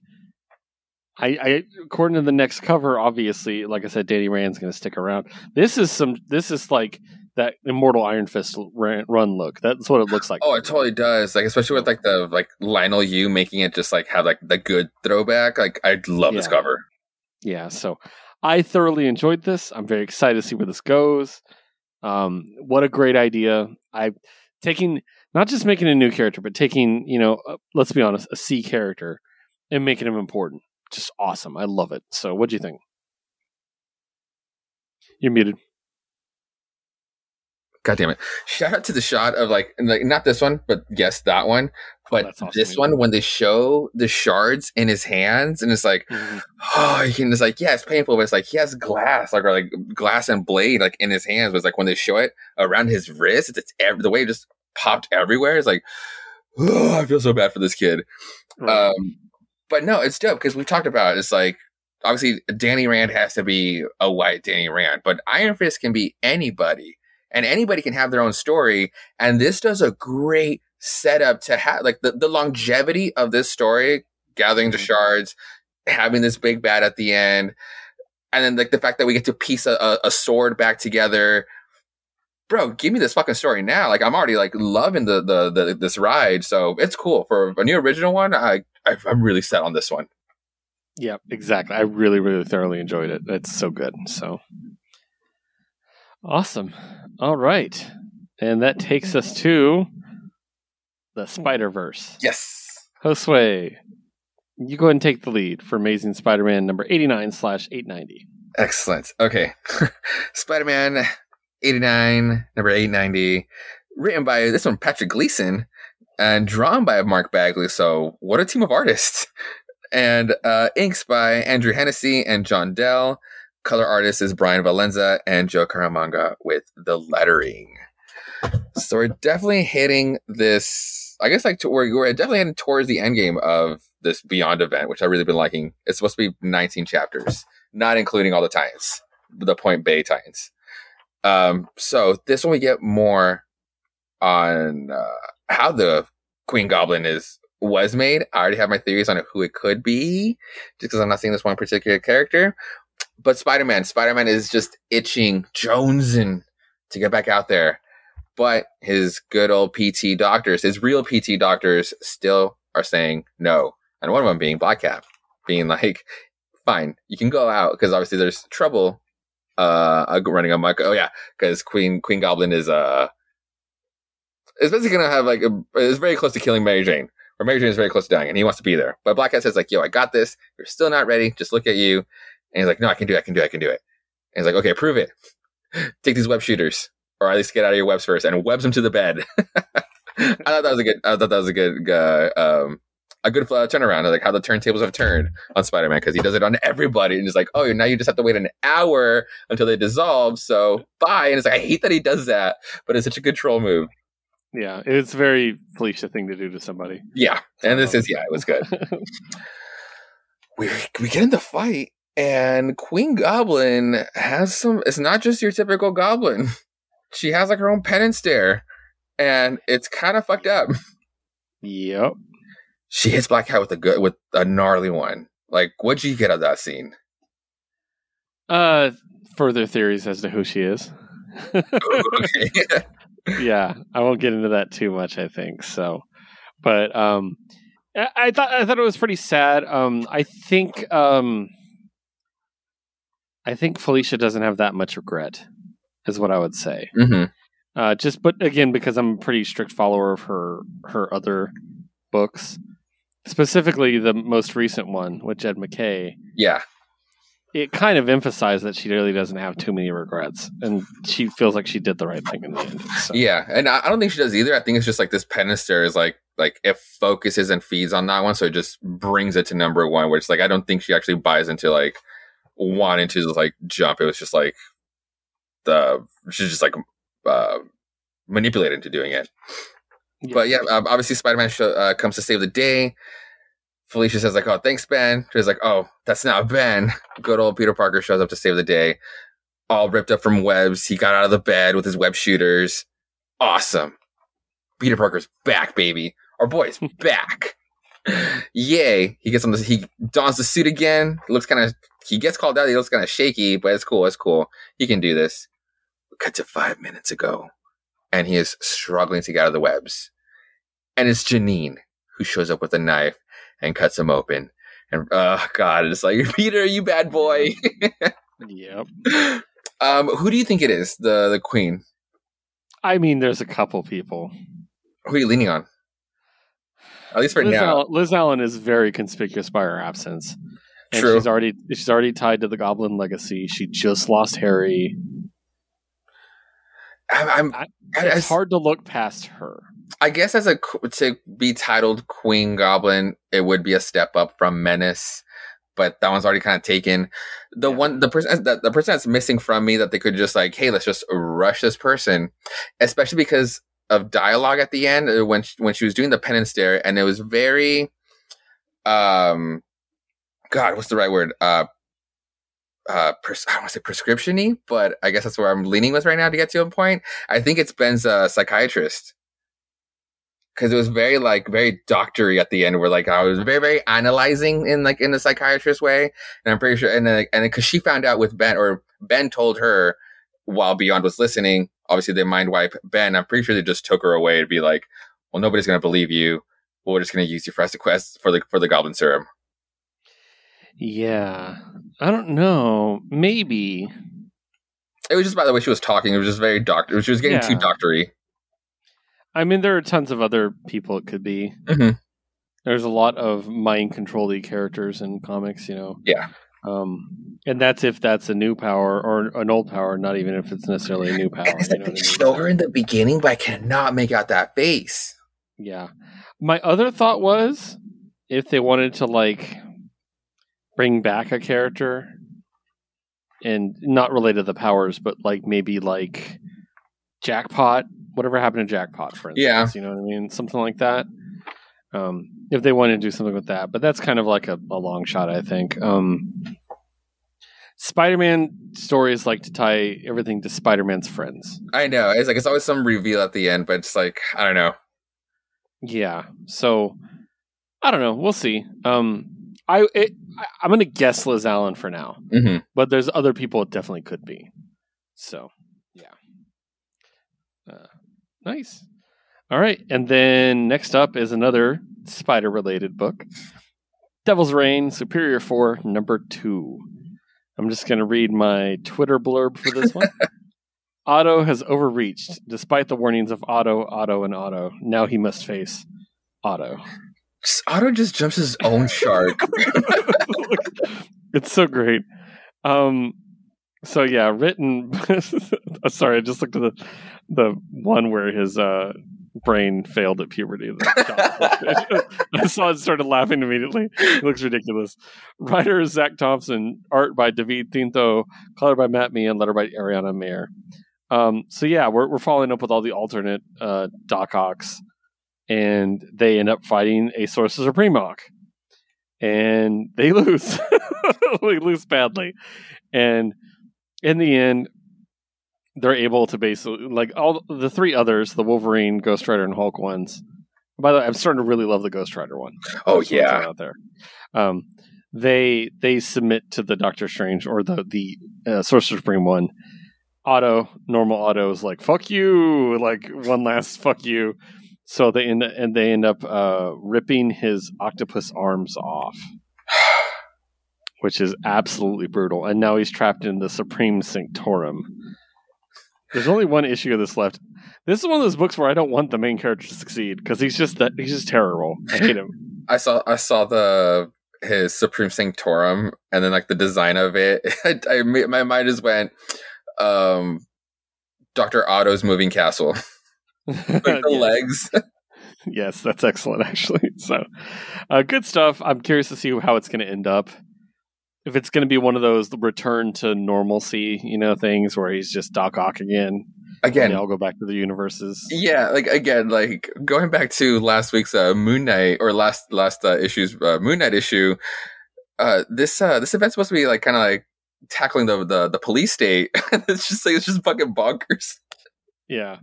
I, I, according to the next cover, obviously, like I said, Danny Rand's going to stick around. This is some. This is like that Immortal Iron Fist run look. That's what it looks like. Oh, it totally does. Like especially with like the like Leinil Yu making it just like have like the good throwback. Like I love this cover. yeah so i thoroughly enjoyed this. I'm very excited to see where this goes. Um, what a great idea. I taking not just making a new character but taking you know uh, let's be honest a c character and making him important. Just awesome. I love it. So what do you think? You're muted. God damn it! Shout out to the shot of like, like not this one, but yes, that one. But that's awesome. this one, when they show the shards in his hands, and it's like, Mhm. [sighs] oh, you can just like, yeah, it's painful, but it's like he has glass, like or like glass and blade, like in his hands. But it's like when they show it around his wrist, it's, it's ev- the way it just popped everywhere. It's like, oh, [sighs] I feel so bad for this kid. Right. Um, but no, it's dope because we talked about it. it's like obviously Danny Rand has to be a white Danny Rand, but Iron Fist can be anybody, and anybody can have their own story. And this does a great setup to have like the, the longevity of this story, gathering the Mhm. shards, having this big bad at the end, and then like the fact that we get to piece a, a, a sword back together. Bro, give me this fucking story now. Like I'm already like loving the, the the this ride, so it's cool for a new original one. I, I I'm really set on this one. yeah exactly i really really thoroughly enjoyed it it's so good so awesome all right and that takes us to the spider verse Yes. Josue, you go ahead and take the lead for Amazing Spider-Man number 89 slash 890. Excellent. Okay. [laughs] Spider Man 89, number 890, written by this one, Patrick Gleason, and drawn by Mark Bagley. So, what a team of artists. And uh, inks by Andrew Hennessy and John Dell. Color artist is Brian Valenza and Joe Caramagna with the lettering. So, we're definitely hitting this. I guess like to, we're, we're definitely heading towards the end game of this Beyond event, which I've really been liking. It's supposed to be 19 chapters not including all the tie-ins, the Point Bay tie-ins. Um, so this one we get more on uh, how the Queen Goblin is was made. I already have my theories on who it could be, just because I'm not seeing this one particular character. but Spider Man, Spider Man is just itching, jonesing to get back out there. But his good old PT doctors, his real PT doctors, still are saying no. And one of them being Black Cat, being like, [laughs] fine, you can go out because obviously there's trouble uh running amok. Oh yeah, because Queen Queen Goblin is uh is basically gonna have like a, is very close to killing Mary Jane. Or Mary Jane is very close to dying, and he wants to be there. But Black Cat says like, "Yo, I got this. You're still not ready. Just look at you." And he's like, "No, I can do it. I can do it. I can do it." And he's like, "Okay, prove it. [laughs] Take these web shooters, or at least get out of your webs first, and webs them to the bed." [laughs] I thought that was a good. I thought that was a good. Uh, um, a good uh, turnaround, like how the turntables have turned on Spider-Man because he does it on everybody, and it's like, oh, now you just have to wait an hour until they dissolve. So bye. And it's like I hate that he does that, but it's such a good troll move. Yeah, it's a very Felicia thing to do to somebody. Yeah, and this is yeah, it was good. [laughs] we we get in the fight, and Queen Goblin has some. It's not just your typical Goblin. She has like her own penance stare, and it's kind of fucked up. [laughs] Yep. She hits Black Cat with a good with a gnarly one. Like, what'd you get out of that scene? Uh, further theories as to who she is. [laughs] [laughs] yeah, I won't get into that too much. I think so, but um, I, I thought I thought it was pretty sad. Um, I think um, I think Felicia doesn't have that much regret, is what I would say. hmm Uh, just, but again, because I'm a pretty strict follower of her her other books, specifically the most recent one with Jed MacKay. Yeah. It kind of emphasized that she really doesn't have too many regrets, and she feels like she did the right thing in the end. So. Yeah, and I, I don't think she does either. I think it's just like this penance stare is like like it focuses and feeds on that one, so it just brings it to number one. Where it's like I don't think she actually buys into like wanting to like jump. It was just like the she's just like uh manipulated into doing it. Yeah. But yeah, obviously Spider Man uh, comes to save the day. Felicia says like, "Oh, thanks, Ben." She's like, "Oh, that's not Ben." [laughs] Good old Peter Parker shows up to save the day, all ripped up from webs. He got out of the bed with his web shooters. Awesome. Peter Parker's back, baby. Our boy's [laughs] back. Yay! He gets on the he dons the suit again. Looks kind of he gets called out. He looks kind of shaky, but it's cool. It's cool. He can do this. Cut to five minutes ago, and he is struggling to get out of the webs. And it's Janine who shows up with a knife and cuts him open. And oh god, it's like [laughs] Peter, you bad boy. Yep. [laughs] um, who do you think it is? The the queen. I mean, there's a couple people. Who are you leaning on? At least for Liz, now. Allen, Liz Allen is very conspicuous by her absence. And True. She's already she's already tied to the Goblin legacy. She just lost Harry. I'm, I'm I- I- It's hard to look past her. I guess as a to be titled Queen Goblin, it would be a step up from Menace, but that one's already kind of taken. The Yeah. one, the person, the, the person that's missing from me that they could just like, hey, let's just rush this person, especially because of dialogue at the end uh, when she, when she was doing the penance stare, and it was very, um, God, what's the right word? Uh, uh, pres- I don't want to say prescription-y, but I guess that's where I'm leaning with right now to get to a point. I think it's Ben's uh, psychiatrist. Because it was very like very doctory at the end where like I was very very analyzing in like in a psychiatrist way and I'm pretty sure and then and because she found out with Ben or Ben told her while Beyond was listening obviously they mind wipe Ben I'm pretty sure they just took her away to be like well nobody's gonna believe you. We're just gonna use you for us to quest for the for the Goblin Serum. Yeah, I don't know. Maybe it was just by the way she was talking it was just very doctor she was getting too Yeah. doctory I mean there are tons of other people it could be. Mhm. There's a lot of mind controlly characters in comics, you know. Yeah. Um, and that's if that's a new power or an old power, not even if it's necessarily a new power. and it's like know they what I mean? show her in the beginning but I cannot make out that face Yeah. My other thought was if they wanted to like bring back a character and not related to the powers, but like maybe like Jackpot, whatever happened to Jackpot, for instance. Yeah. You know what I mean? Something like that. Um, if they wanted to do something with that. But that's kind of like a, a long shot, I think. Um Spider Man stories like to tie everything to Spider Man's friends. I know it's like it's always some reveal at the end but it's like I don't know Yeah. So I don't know. We'll see. Um I it, I- I'm gonna guess Liz Allen for now, hmm but there's other people it definitely could be. So yeah, uh, nice. All right, and then next up is another spider related book, Devil's Reign Superior Four Number Two. I'm just gonna read my Twitter blurb for this one. [laughs] Otto has overreached, despite the warnings of Otto, Otto, and Otto. Now he must face Otto. Otto just jumps his own shark. [laughs] it's so great. Um, so yeah, written. [laughs] sorry, I just looked at the the one where his uh, brain failed at puberty. [laughs] I saw it, started laughing immediately. It looks ridiculous. Writer is Zac Thompson, art by David Tinto, color by Matt Meehan, letter by Ariana Maher. Um, so yeah, we're we're following up with all the alternate uh, Doc Ocks, and they end up fighting a Sorcerer Supreme Hawk, and they [laughs] lose. they lose badly, and in the end, they're able to basically like all the three others, the Wolverine, Ghost Rider, and Hulk ones. By the way, I'm starting to really love the Ghost Rider one. oh Just wanna throw it yeah. out there. Um, they they submit to the Doctor Strange or the the uh, Sorcerer Supreme one. Otto normal Otto is like fuck you, like one last fuck you. So they end and they end up uh, ripping his octopus arms off, [sighs] which is absolutely brutal. And now he's trapped in the Supreme Sanctorum. There's only one issue of this left. This is one of those books where I don't want the main character to succeed because he's just that he's just terrible. I hate him. [laughs] I saw I saw the his Supreme Sanctorum and then like the design of it. [laughs] I, I my mind just went um Dr. Otto's moving castle. [laughs] [laughs] like the Yes. legs. [laughs] Yes, that's excellent, [laughs] actually. So, uh, good stuff. I'm curious to see how it's going to end up. If it's going to be one of those return to normalcy, you know, things where he's just Doc Ock again, Again, and they all go back to the universes. Yeah, like again, like going back to last week's uh, Moon Knight or last last uh, issue's uh, Moon Knight issue. Uh, this uh, this event's supposed to be like kind of like tackling the, the the police state. it's just like it's just fucking bonkers. Yeah,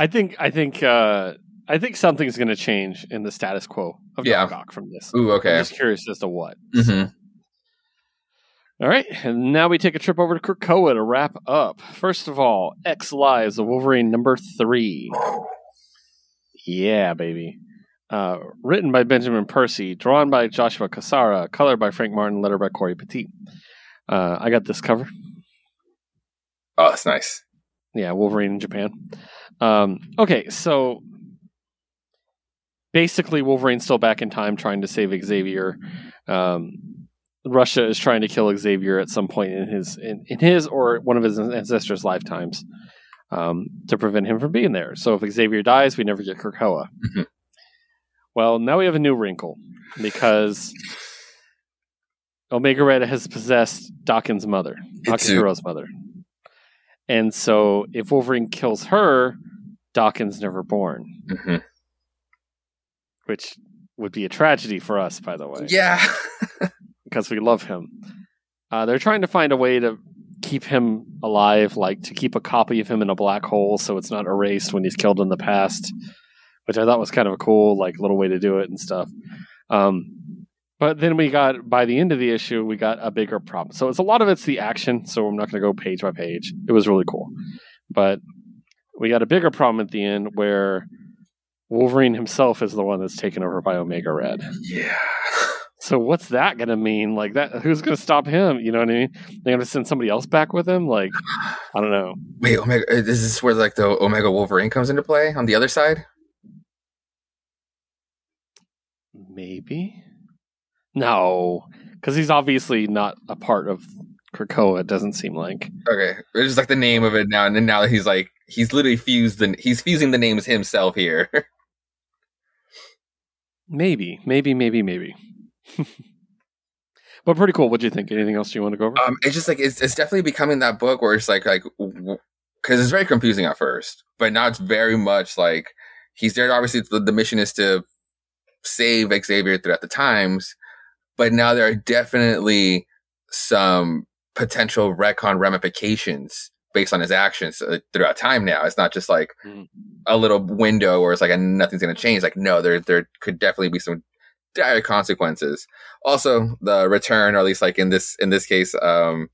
I think I think uh, I think something's going to change in the status quo of Yeah. Doc Ock from this. Ooh, okay. I'm just curious as to what. hmm All right, and now we take a trip over to Krakoa to wrap up. First of all, X Lives of Wolverine number three. Yeah, baby. Uh, written by Benjamin Percy, drawn by Joshua Cassara, colored by Frank Martin, letter by Cory Petit. Uh, I got this cover. Oh, that's nice. Yeah, Wolverine in Japan. Um, okay, so basically, Wolverine's still back in time trying to save Xavier. Um, Russia is trying to kill Xavier at some point in his in, in his or one of his ancestors' lifetimes um, to prevent him from being there. So if Xavier dies, we never get Krakoa. Mhm. Well, now we have a new wrinkle because Omega Red has possessed Daken's mother, a- mother. And so if Wolverine kills her, Daken's never born, hmm which would be a tragedy for us, by the way, Yeah. [laughs] because we love him. Uh, they're trying to find a way to keep him alive, like to keep a copy of him in a black hole so it's not erased when he's killed in the past, which I thought was kind of a cool, like, little way to do it and stuff. Um, but then we got by the end of the issue, we got a bigger problem. So it's a lot of it's the action. So I'm not going to go page by page. It was really cool, but we got a bigger problem at the end where Wolverine himself is the one that's taken over by Omega Red. yeah. So what's that going to mean? Like that, who's going to stop him? You know what I mean? They going to send somebody else back with him? Like, I don't know. Wait, Omega. uh, Is this where like the Omega Wolverine comes into play on the other side? Maybe. No, because he's obviously not a part of Krakoa. It doesn't seem like. Okay, it's just like the name of it now, and then now he's like he's literally fused the he's fusing the names himself here. [laughs] Maybe, maybe, maybe, maybe. [laughs] but pretty cool. What do you think? Anything else you want to go over? um, it's just like it's it's definitely becoming that book where it's like like because it's very confusing at first, but now it's very much like he's there. Obviously, the, the mission is to save Xavier throughout the times, but now there are definitely some potential retcon ramifications based on his actions uh, throughout time. Now it's not just like Mm. a little window where it's like nothing's going to change. Like no, there there could definitely be some dire consequences. Also, the return, or at least like in this in this case, um,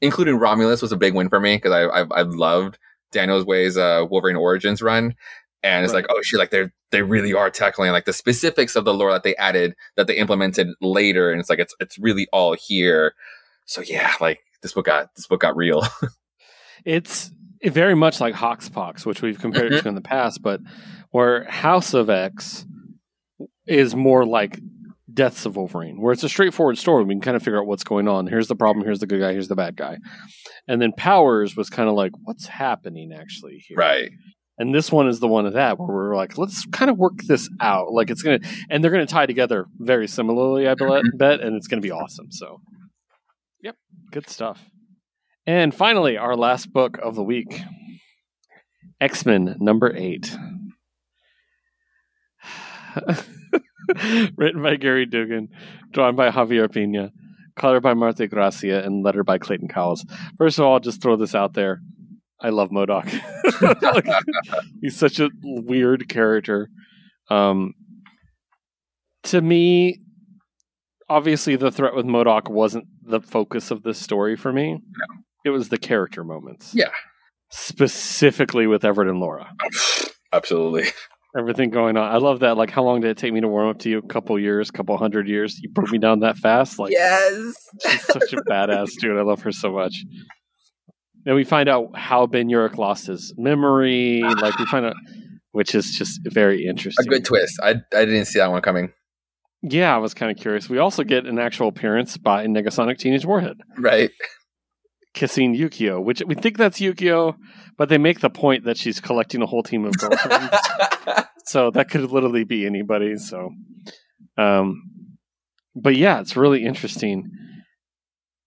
including Romulus was a big win for me because I I, I loved Daniel's Way's uh, Wolverine Origins run, and it's right. like oh shit, like they're they really are tackling like the specifics of the lore that they added that they implemented later, and it's like it's it's really all here. So yeah, like this book got this book got real. [laughs] it's very much like Hoxpox, which we've compared mm-hmm. to in the past, but where House of X is more like Deaths of Wolverine, where it's a straightforward story. We can kind of figure out what's going on. Here's the problem. Here's the good guy. Here's the bad guy. And then Powers was kind of like, what's happening actually here? Right. And this one is the one of that where we're like, let's kind of work this out. Like it's gonna, and they're gonna tie together very similarly, I mm-hmm. bet, and it's gonna be awesome. So, yep, good stuff. And finally, our last book of the week, X Men number eight. [laughs] Written by Gerry Duggan, drawn by Javier Pina, color by Marte Gracia, and letter by Clayton Cowles. First of all, I'll just throw this out there. I love MODOK. like, [laughs] he's such a weird character. Um, to me, obviously, the threat with MODOK wasn't the focus of this story for me. No. It was the character moments. Yeah. Specifically with Everett and Laura. [sighs] Absolutely everything going on. I love that. Like, how long did it take me to warm up to you? A couple years, couple hundred years. You broke me down that fast. Like, yes, she's such a badass dude. I love her so much. Then we find out how Ben Urich lost his memory. Like, we find out, which is just very interesting. A good twist. I I didn't see that one coming. Yeah, I was kind of curious. We also get an actual appearance by Negasonic Teenage Warhead. Right. Kissing Yukio, which we think that's Yukio, but they make the point that she's collecting a whole team of girlfriends. [laughs] so that could literally be anybody. So, um, but yeah, it's really interesting.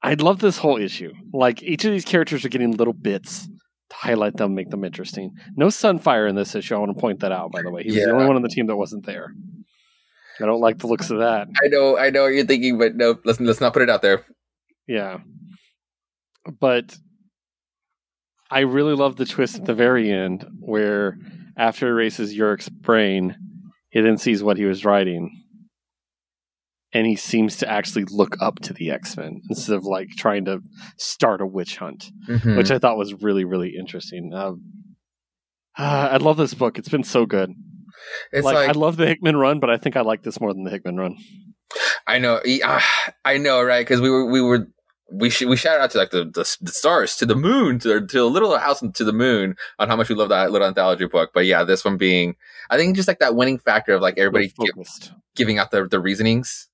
I love this whole issue. Like each of these characters are getting little bits to highlight them, make them interesting. No Sunfire in this issue. I want to point that out. By the way, he was the only one on the team that wasn't there. I don't like the looks of that. I know, I know what you're thinking, but no, let's let's not put it out there. Yeah, but I really love the twist at the very end where after he erases Urich's brain, he then sees what he was writing. And he seems to actually look up to the X Men instead of like trying to start a witch hunt, mm-hmm. which I thought was really, really interesting. Um, uh, [sighs] I love this book. It's been so good. It's like, like, I love the Hickman run, but I think I like this more than the Hickman run. I know, I know, right? Because we were we were we sh- we shout out to like the, the, the stars to the moon to, to a little house to the moon on how much we love that little anthology book. But yeah, this one being I think just like that winning factor of like everybody give, giving out the the reasonings.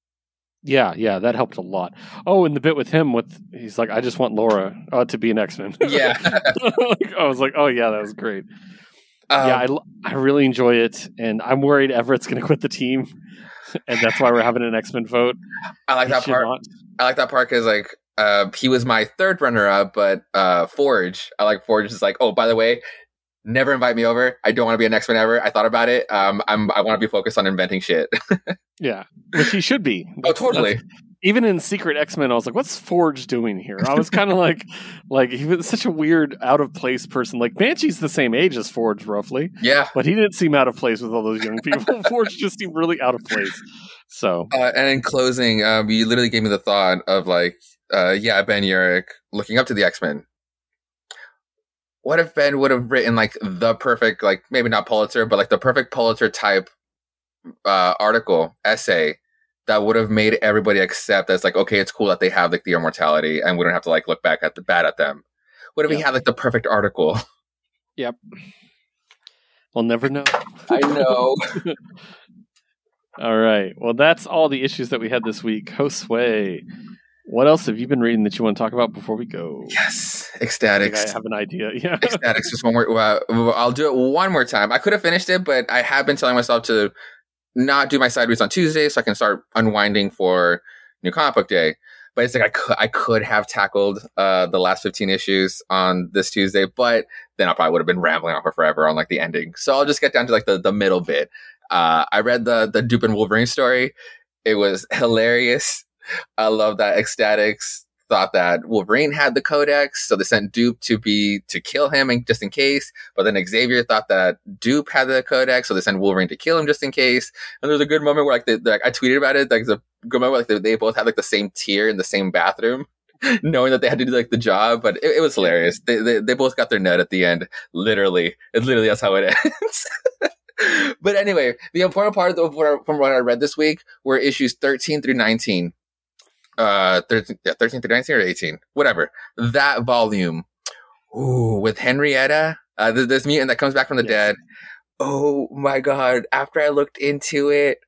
Yeah, yeah, that helped a lot. Oh, and the bit with him with he's like, I just want Laura uh, to be an X Men. [laughs] Yeah, [laughs] I was like, oh yeah, that was great. Um, yeah, I I really enjoy it, and I'm worried Everett's going to quit the team, [laughs] and that's why we're having an X Men vote. I like he that part. Not. I like that part because like uh, he was my third runner up, but uh, Forge, I like Forge is like, oh, by the way, never invite me over. I don't want to be an X Men ever. I thought about it. Um, I'm I want to be focused on inventing shit. [laughs] yeah, which he should be. oh, totally. That's, even in Secret X Men, I was like, "What's Forge doing here?" I was kind of like, [laughs] like he was such a weird, out of place person. Like Banshee's the same age as Forge, roughly. Yeah, but he didn't seem out of place with all those young people. [laughs] Forge just seemed really out of place. So, uh, and in closing, um, you literally gave me the thought of like, uh, yeah, Ben Urich looking up to the X Men. What if Ben would have written like the perfect, like maybe not Pulitzer, but like the perfect Pulitzer type uh, article essay that would have made everybody accept that's like, okay, it's cool that they have like the immortality and we don't have to like look back at the bad at them. What if yep. we had like the perfect article? Yep. We'll never know. I know. [laughs] all right. Well, that's all the issues that we had this week. Josue, what else have you been reading that you want to talk about before we go? Yes, X-Statix. I, I have an idea. Yeah, X-Statix. Just one more. Uh, I'll do it one more time. I could have finished it, but I have been telling myself to not do my side reads on Tuesday so I can start unwinding for New Comic Book Day. But it's like I could I could have tackled uh, the last fifteen issues on this Tuesday, but then I probably would have been rambling on for forever on like the ending. So I'll just get down to like the, the middle bit. Uh, I read the the Dupin Wolverine story. It was [laughs] hilarious. I love that X-Statix thought that Wolverine had the Codex, so they sent Doop to be to kill him, and just in case. But then Xavier thought that Doop had the Codex, so they sent Wolverine to kill him just in case. And there's a good moment where like, they, like I tweeted about it. Like the good moment where like they, they both had like the same tier in the same bathroom. [laughs] knowing that they had to do like the job, but it, it was hilarious. They, they, they both got their nut at the end. Literally, it literally that's how it [laughs] ends. but anyway, the important part of from what I read this week were issues 13 through 19. Uh, 13, yeah, 13 through 19 or 18, whatever. That volume, ooh, with Henrietta, uh, this, this mutant that comes back from the yes. dead. Oh my god! After I looked into it,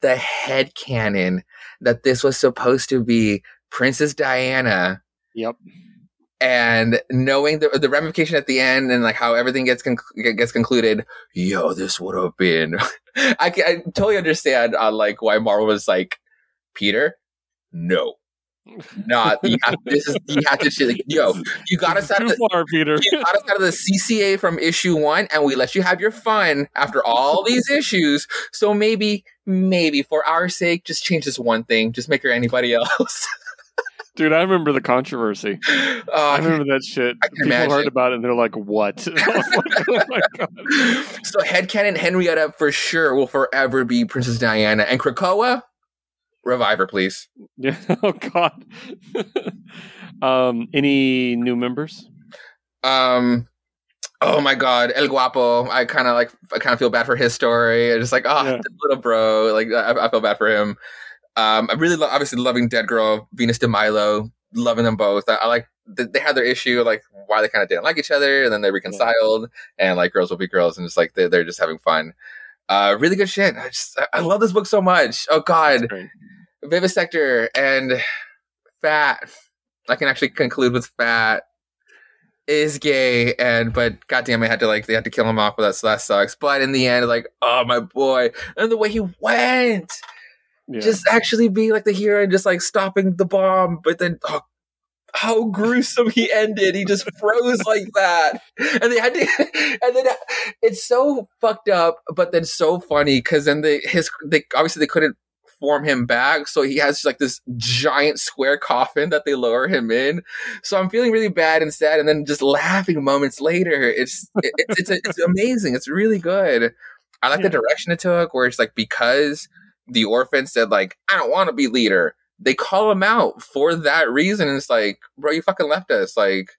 the head canon that this was supposed to be Princess Diana. Yep. And knowing the the ramification at the end and like how everything gets conc- gets concluded, yo, this would have been. [laughs] I, I totally understand on uh, like why Marvel was like, Peter, no, not you have, this is you have to say like, yo you got us out of the, far, Peter. you got us out of the CCA from issue one and we let you have your fun after all these issues so maybe maybe for our sake just change this one thing just make her anybody else [laughs] Dude, I remember the controversy. Uh, I remember that shit. I can People imagine. heard about it and they're like, what? like, [laughs] oh God. So headcanon Henrietta for sure will forever be Princess Diana. And Krakoa, revive her, please. Yeah. [laughs] Oh God. [laughs] um, any new members? Um, oh my god, El Guapo. I kind of like, I kind of feel bad for his story. I just like, oh, yeah. little bro. Like, I, I, feel bad for him. Um, I'm really lo- obviously loving Dead Girl, Venus de Milo, loving them both. I, I like th- they had their issue like why they kind of didn't like each other, and then they reconciled, yeah. and like girls will be girls, and just like they're, they're just having fun. Uh, really good shit. I just I love this book so much. Oh god, Vivisector and Phat. I can actually conclude with Phat is gay and but goddamn I had to like they had to kill him off with that so that sucks. But in the end, like, oh my boy. And the way he went yeah. just actually being like the hero and just like stopping the bomb, but then oh, how gruesome he ended. He just froze like that. And they had to, [laughs] and then uh, it's so fucked up, but then so funny because then they, his, they, obviously they couldn't form him back. So he has like this giant square coffin that they lower him in. So I'm feeling really bad and sad. And then just laughing moments later. It's, it, it's, it's, it's amazing. It's really good. I like yeah. the direction it took where it's like, because the orphan said like, I don't want to be leader. They call him out for that reason. And it's like, bro, you fucking left us. Like,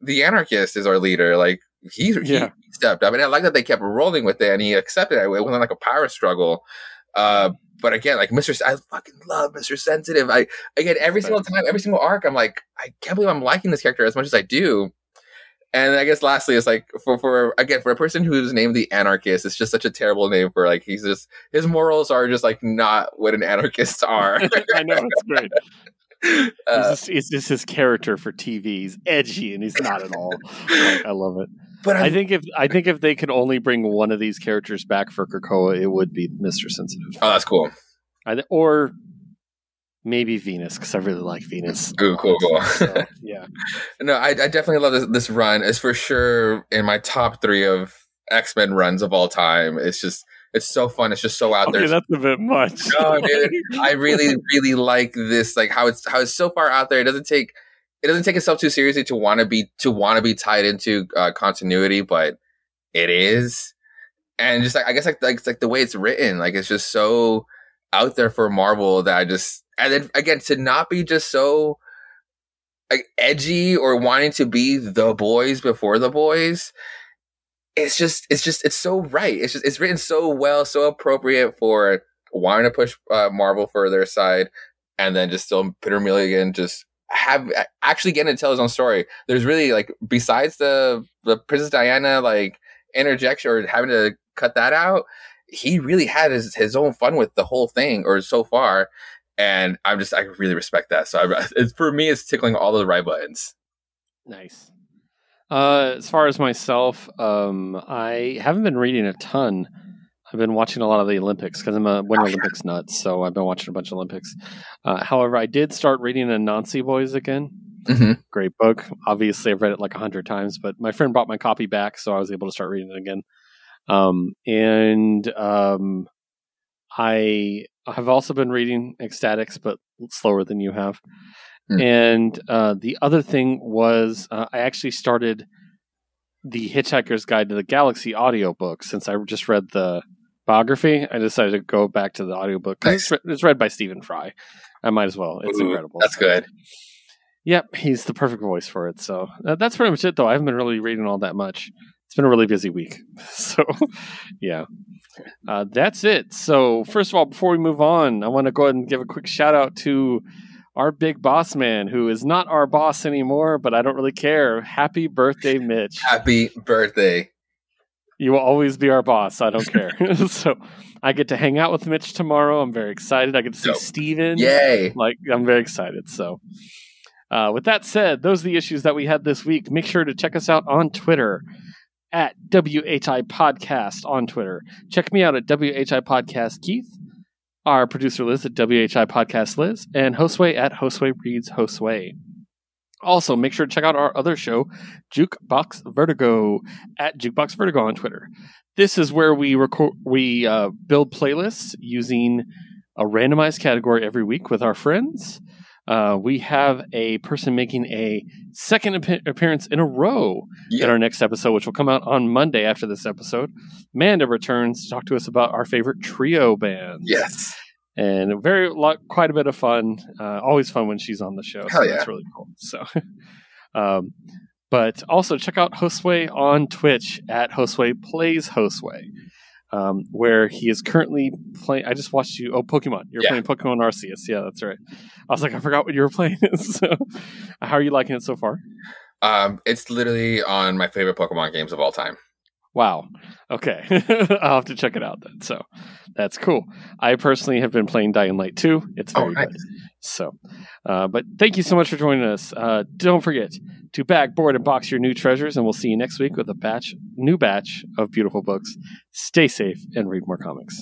the anarchist is our leader. Like, he, yeah. he stepped up. And I like that they kept rolling with it and he accepted it. It wasn't like a power struggle. Uh, but again, like Mr. I fucking love Mr. Sensitive. I again every single time, every single arc, I'm like, I can't believe I'm liking this character as much as I do. And I guess lastly, it's like for for again for a person who's named the anarchist, it's just such a terrible name for like he's just his morals are just like not what an anarchist [laughs] are. [laughs] I know it's great. Uh, it's, just, it's, just, his character for TV. He's edgy and he's not at all. Like, I love it. But I'm, i think if I think if they could only bring one of these characters back for Krakoa, it would be Mister Sensitive. Oh, that's cool. I, or maybe Venus because I really like Venus. Ooh, cool, cool. So, [laughs] yeah. No, I, I definitely love this, this run. It's for sure in my top three of X Men runs of all time. It's just it's so fun. It's just so out okay, there. That's a bit much. no, dude. [laughs] I really, really like this. Like how it's how it's so far out there. It doesn't take it doesn't take itself too seriously to want to be to want to be tied into uh, continuity, but it is. And just like I guess like like, like the way it's written, like it's just so out there for Marvel that I just and then again to not be just so like edgy or wanting to be the boys before the boys it's just it's just it's so right it's just it's written so well so appropriate for wanting to push uh, marvel further aside and then just still peter milligan just have actually getting to tell his own story there's really like besides the the princess diana like interjection or having to cut that out he really had his, his own fun with the whole thing or so far and I'm just I really respect that. So I, [laughs] it's for me, it's tickling all the right buttons. Nice. Uh, as far as myself, um, I haven't been reading a ton. I've been watching a lot of the Olympics because I'm a Winter Olympics nut. So I've been watching a bunch of Olympics. Uh, however, I did start reading Anansi Boys again. Mm-hmm. Great book. Obviously, I've read it like a hundred times, but my friend brought my copy back, so I was able to start reading it again. Um, and um, I have also been reading X-Statix, but slower than you have. Hmm. And uh, the other thing was uh, I actually started the Hitchhiker's Guide to the Galaxy audiobook since I just read the biography. I decided to go back to the audiobook. Nice. It's, it's read by Stephen Fry. I might as well. It's Ooh, incredible. That's good. Yep, he's the perfect voice for it. So uh, that's pretty much it, though. I haven't been really reading all that much. It's been a really busy week. [laughs] So, yeah, uh, that's it. So, first of all, before we move on, I want to go ahead and give a quick shout out to our big boss man, who is not our boss anymore, but I don't really care. Happy birthday, Mitch. Happy birthday. You will always be our boss. I don't care. [laughs] [laughs] so, I get to hang out with Mitch tomorrow. I'm very excited. I get to see Dope. Steven. Yay. Like, I'm very excited. So, uh, with that said, those are the issues that we had this week. Make sure to check us out on Twitter at WHI Podcast on Twitter. Check me out at WHI Podcast Keith, our producer Liz at WHI Podcast Liz, and Josue at Josue Reads Josue. Also, make sure to check out our other show, Jukebox Vertigo, at Jukebox Vertigo on Twitter. This is where we record, we uh, build playlists using a randomized category every week with our friends. Uh, we have a person making a second ap- appearance in a row Yeah. in our next episode, which will come out on Monday after this episode. Manda returns to talk to us about our favorite trio bands. Yes. And very lot, quite a bit of fun. Uh, always fun when she's on the show. Hell so yeah. that's really cool. So, [laughs] um, but also check out Josue on Twitch at Josue Plays Josue, um, where he is currently playing. I just watched you. Oh, Pokemon! You're Yeah. playing Pokemon Arceus. Yeah, that's right. I was like, I forgot what you were playing. [laughs] so, how are you liking it so far? Um, it's literally on my favorite Pokemon games of all time. Wow. Okay. [laughs] I'll have to check it out then. So that's cool. I personally have been playing Dying Light 2. It's Oh, very nice. good. So, uh, but thank you so much for joining us. Uh, don't forget to bag, board, and box your new treasures, and we'll see you next week with a batch, new batch of beautiful books. Stay safe and read more comics.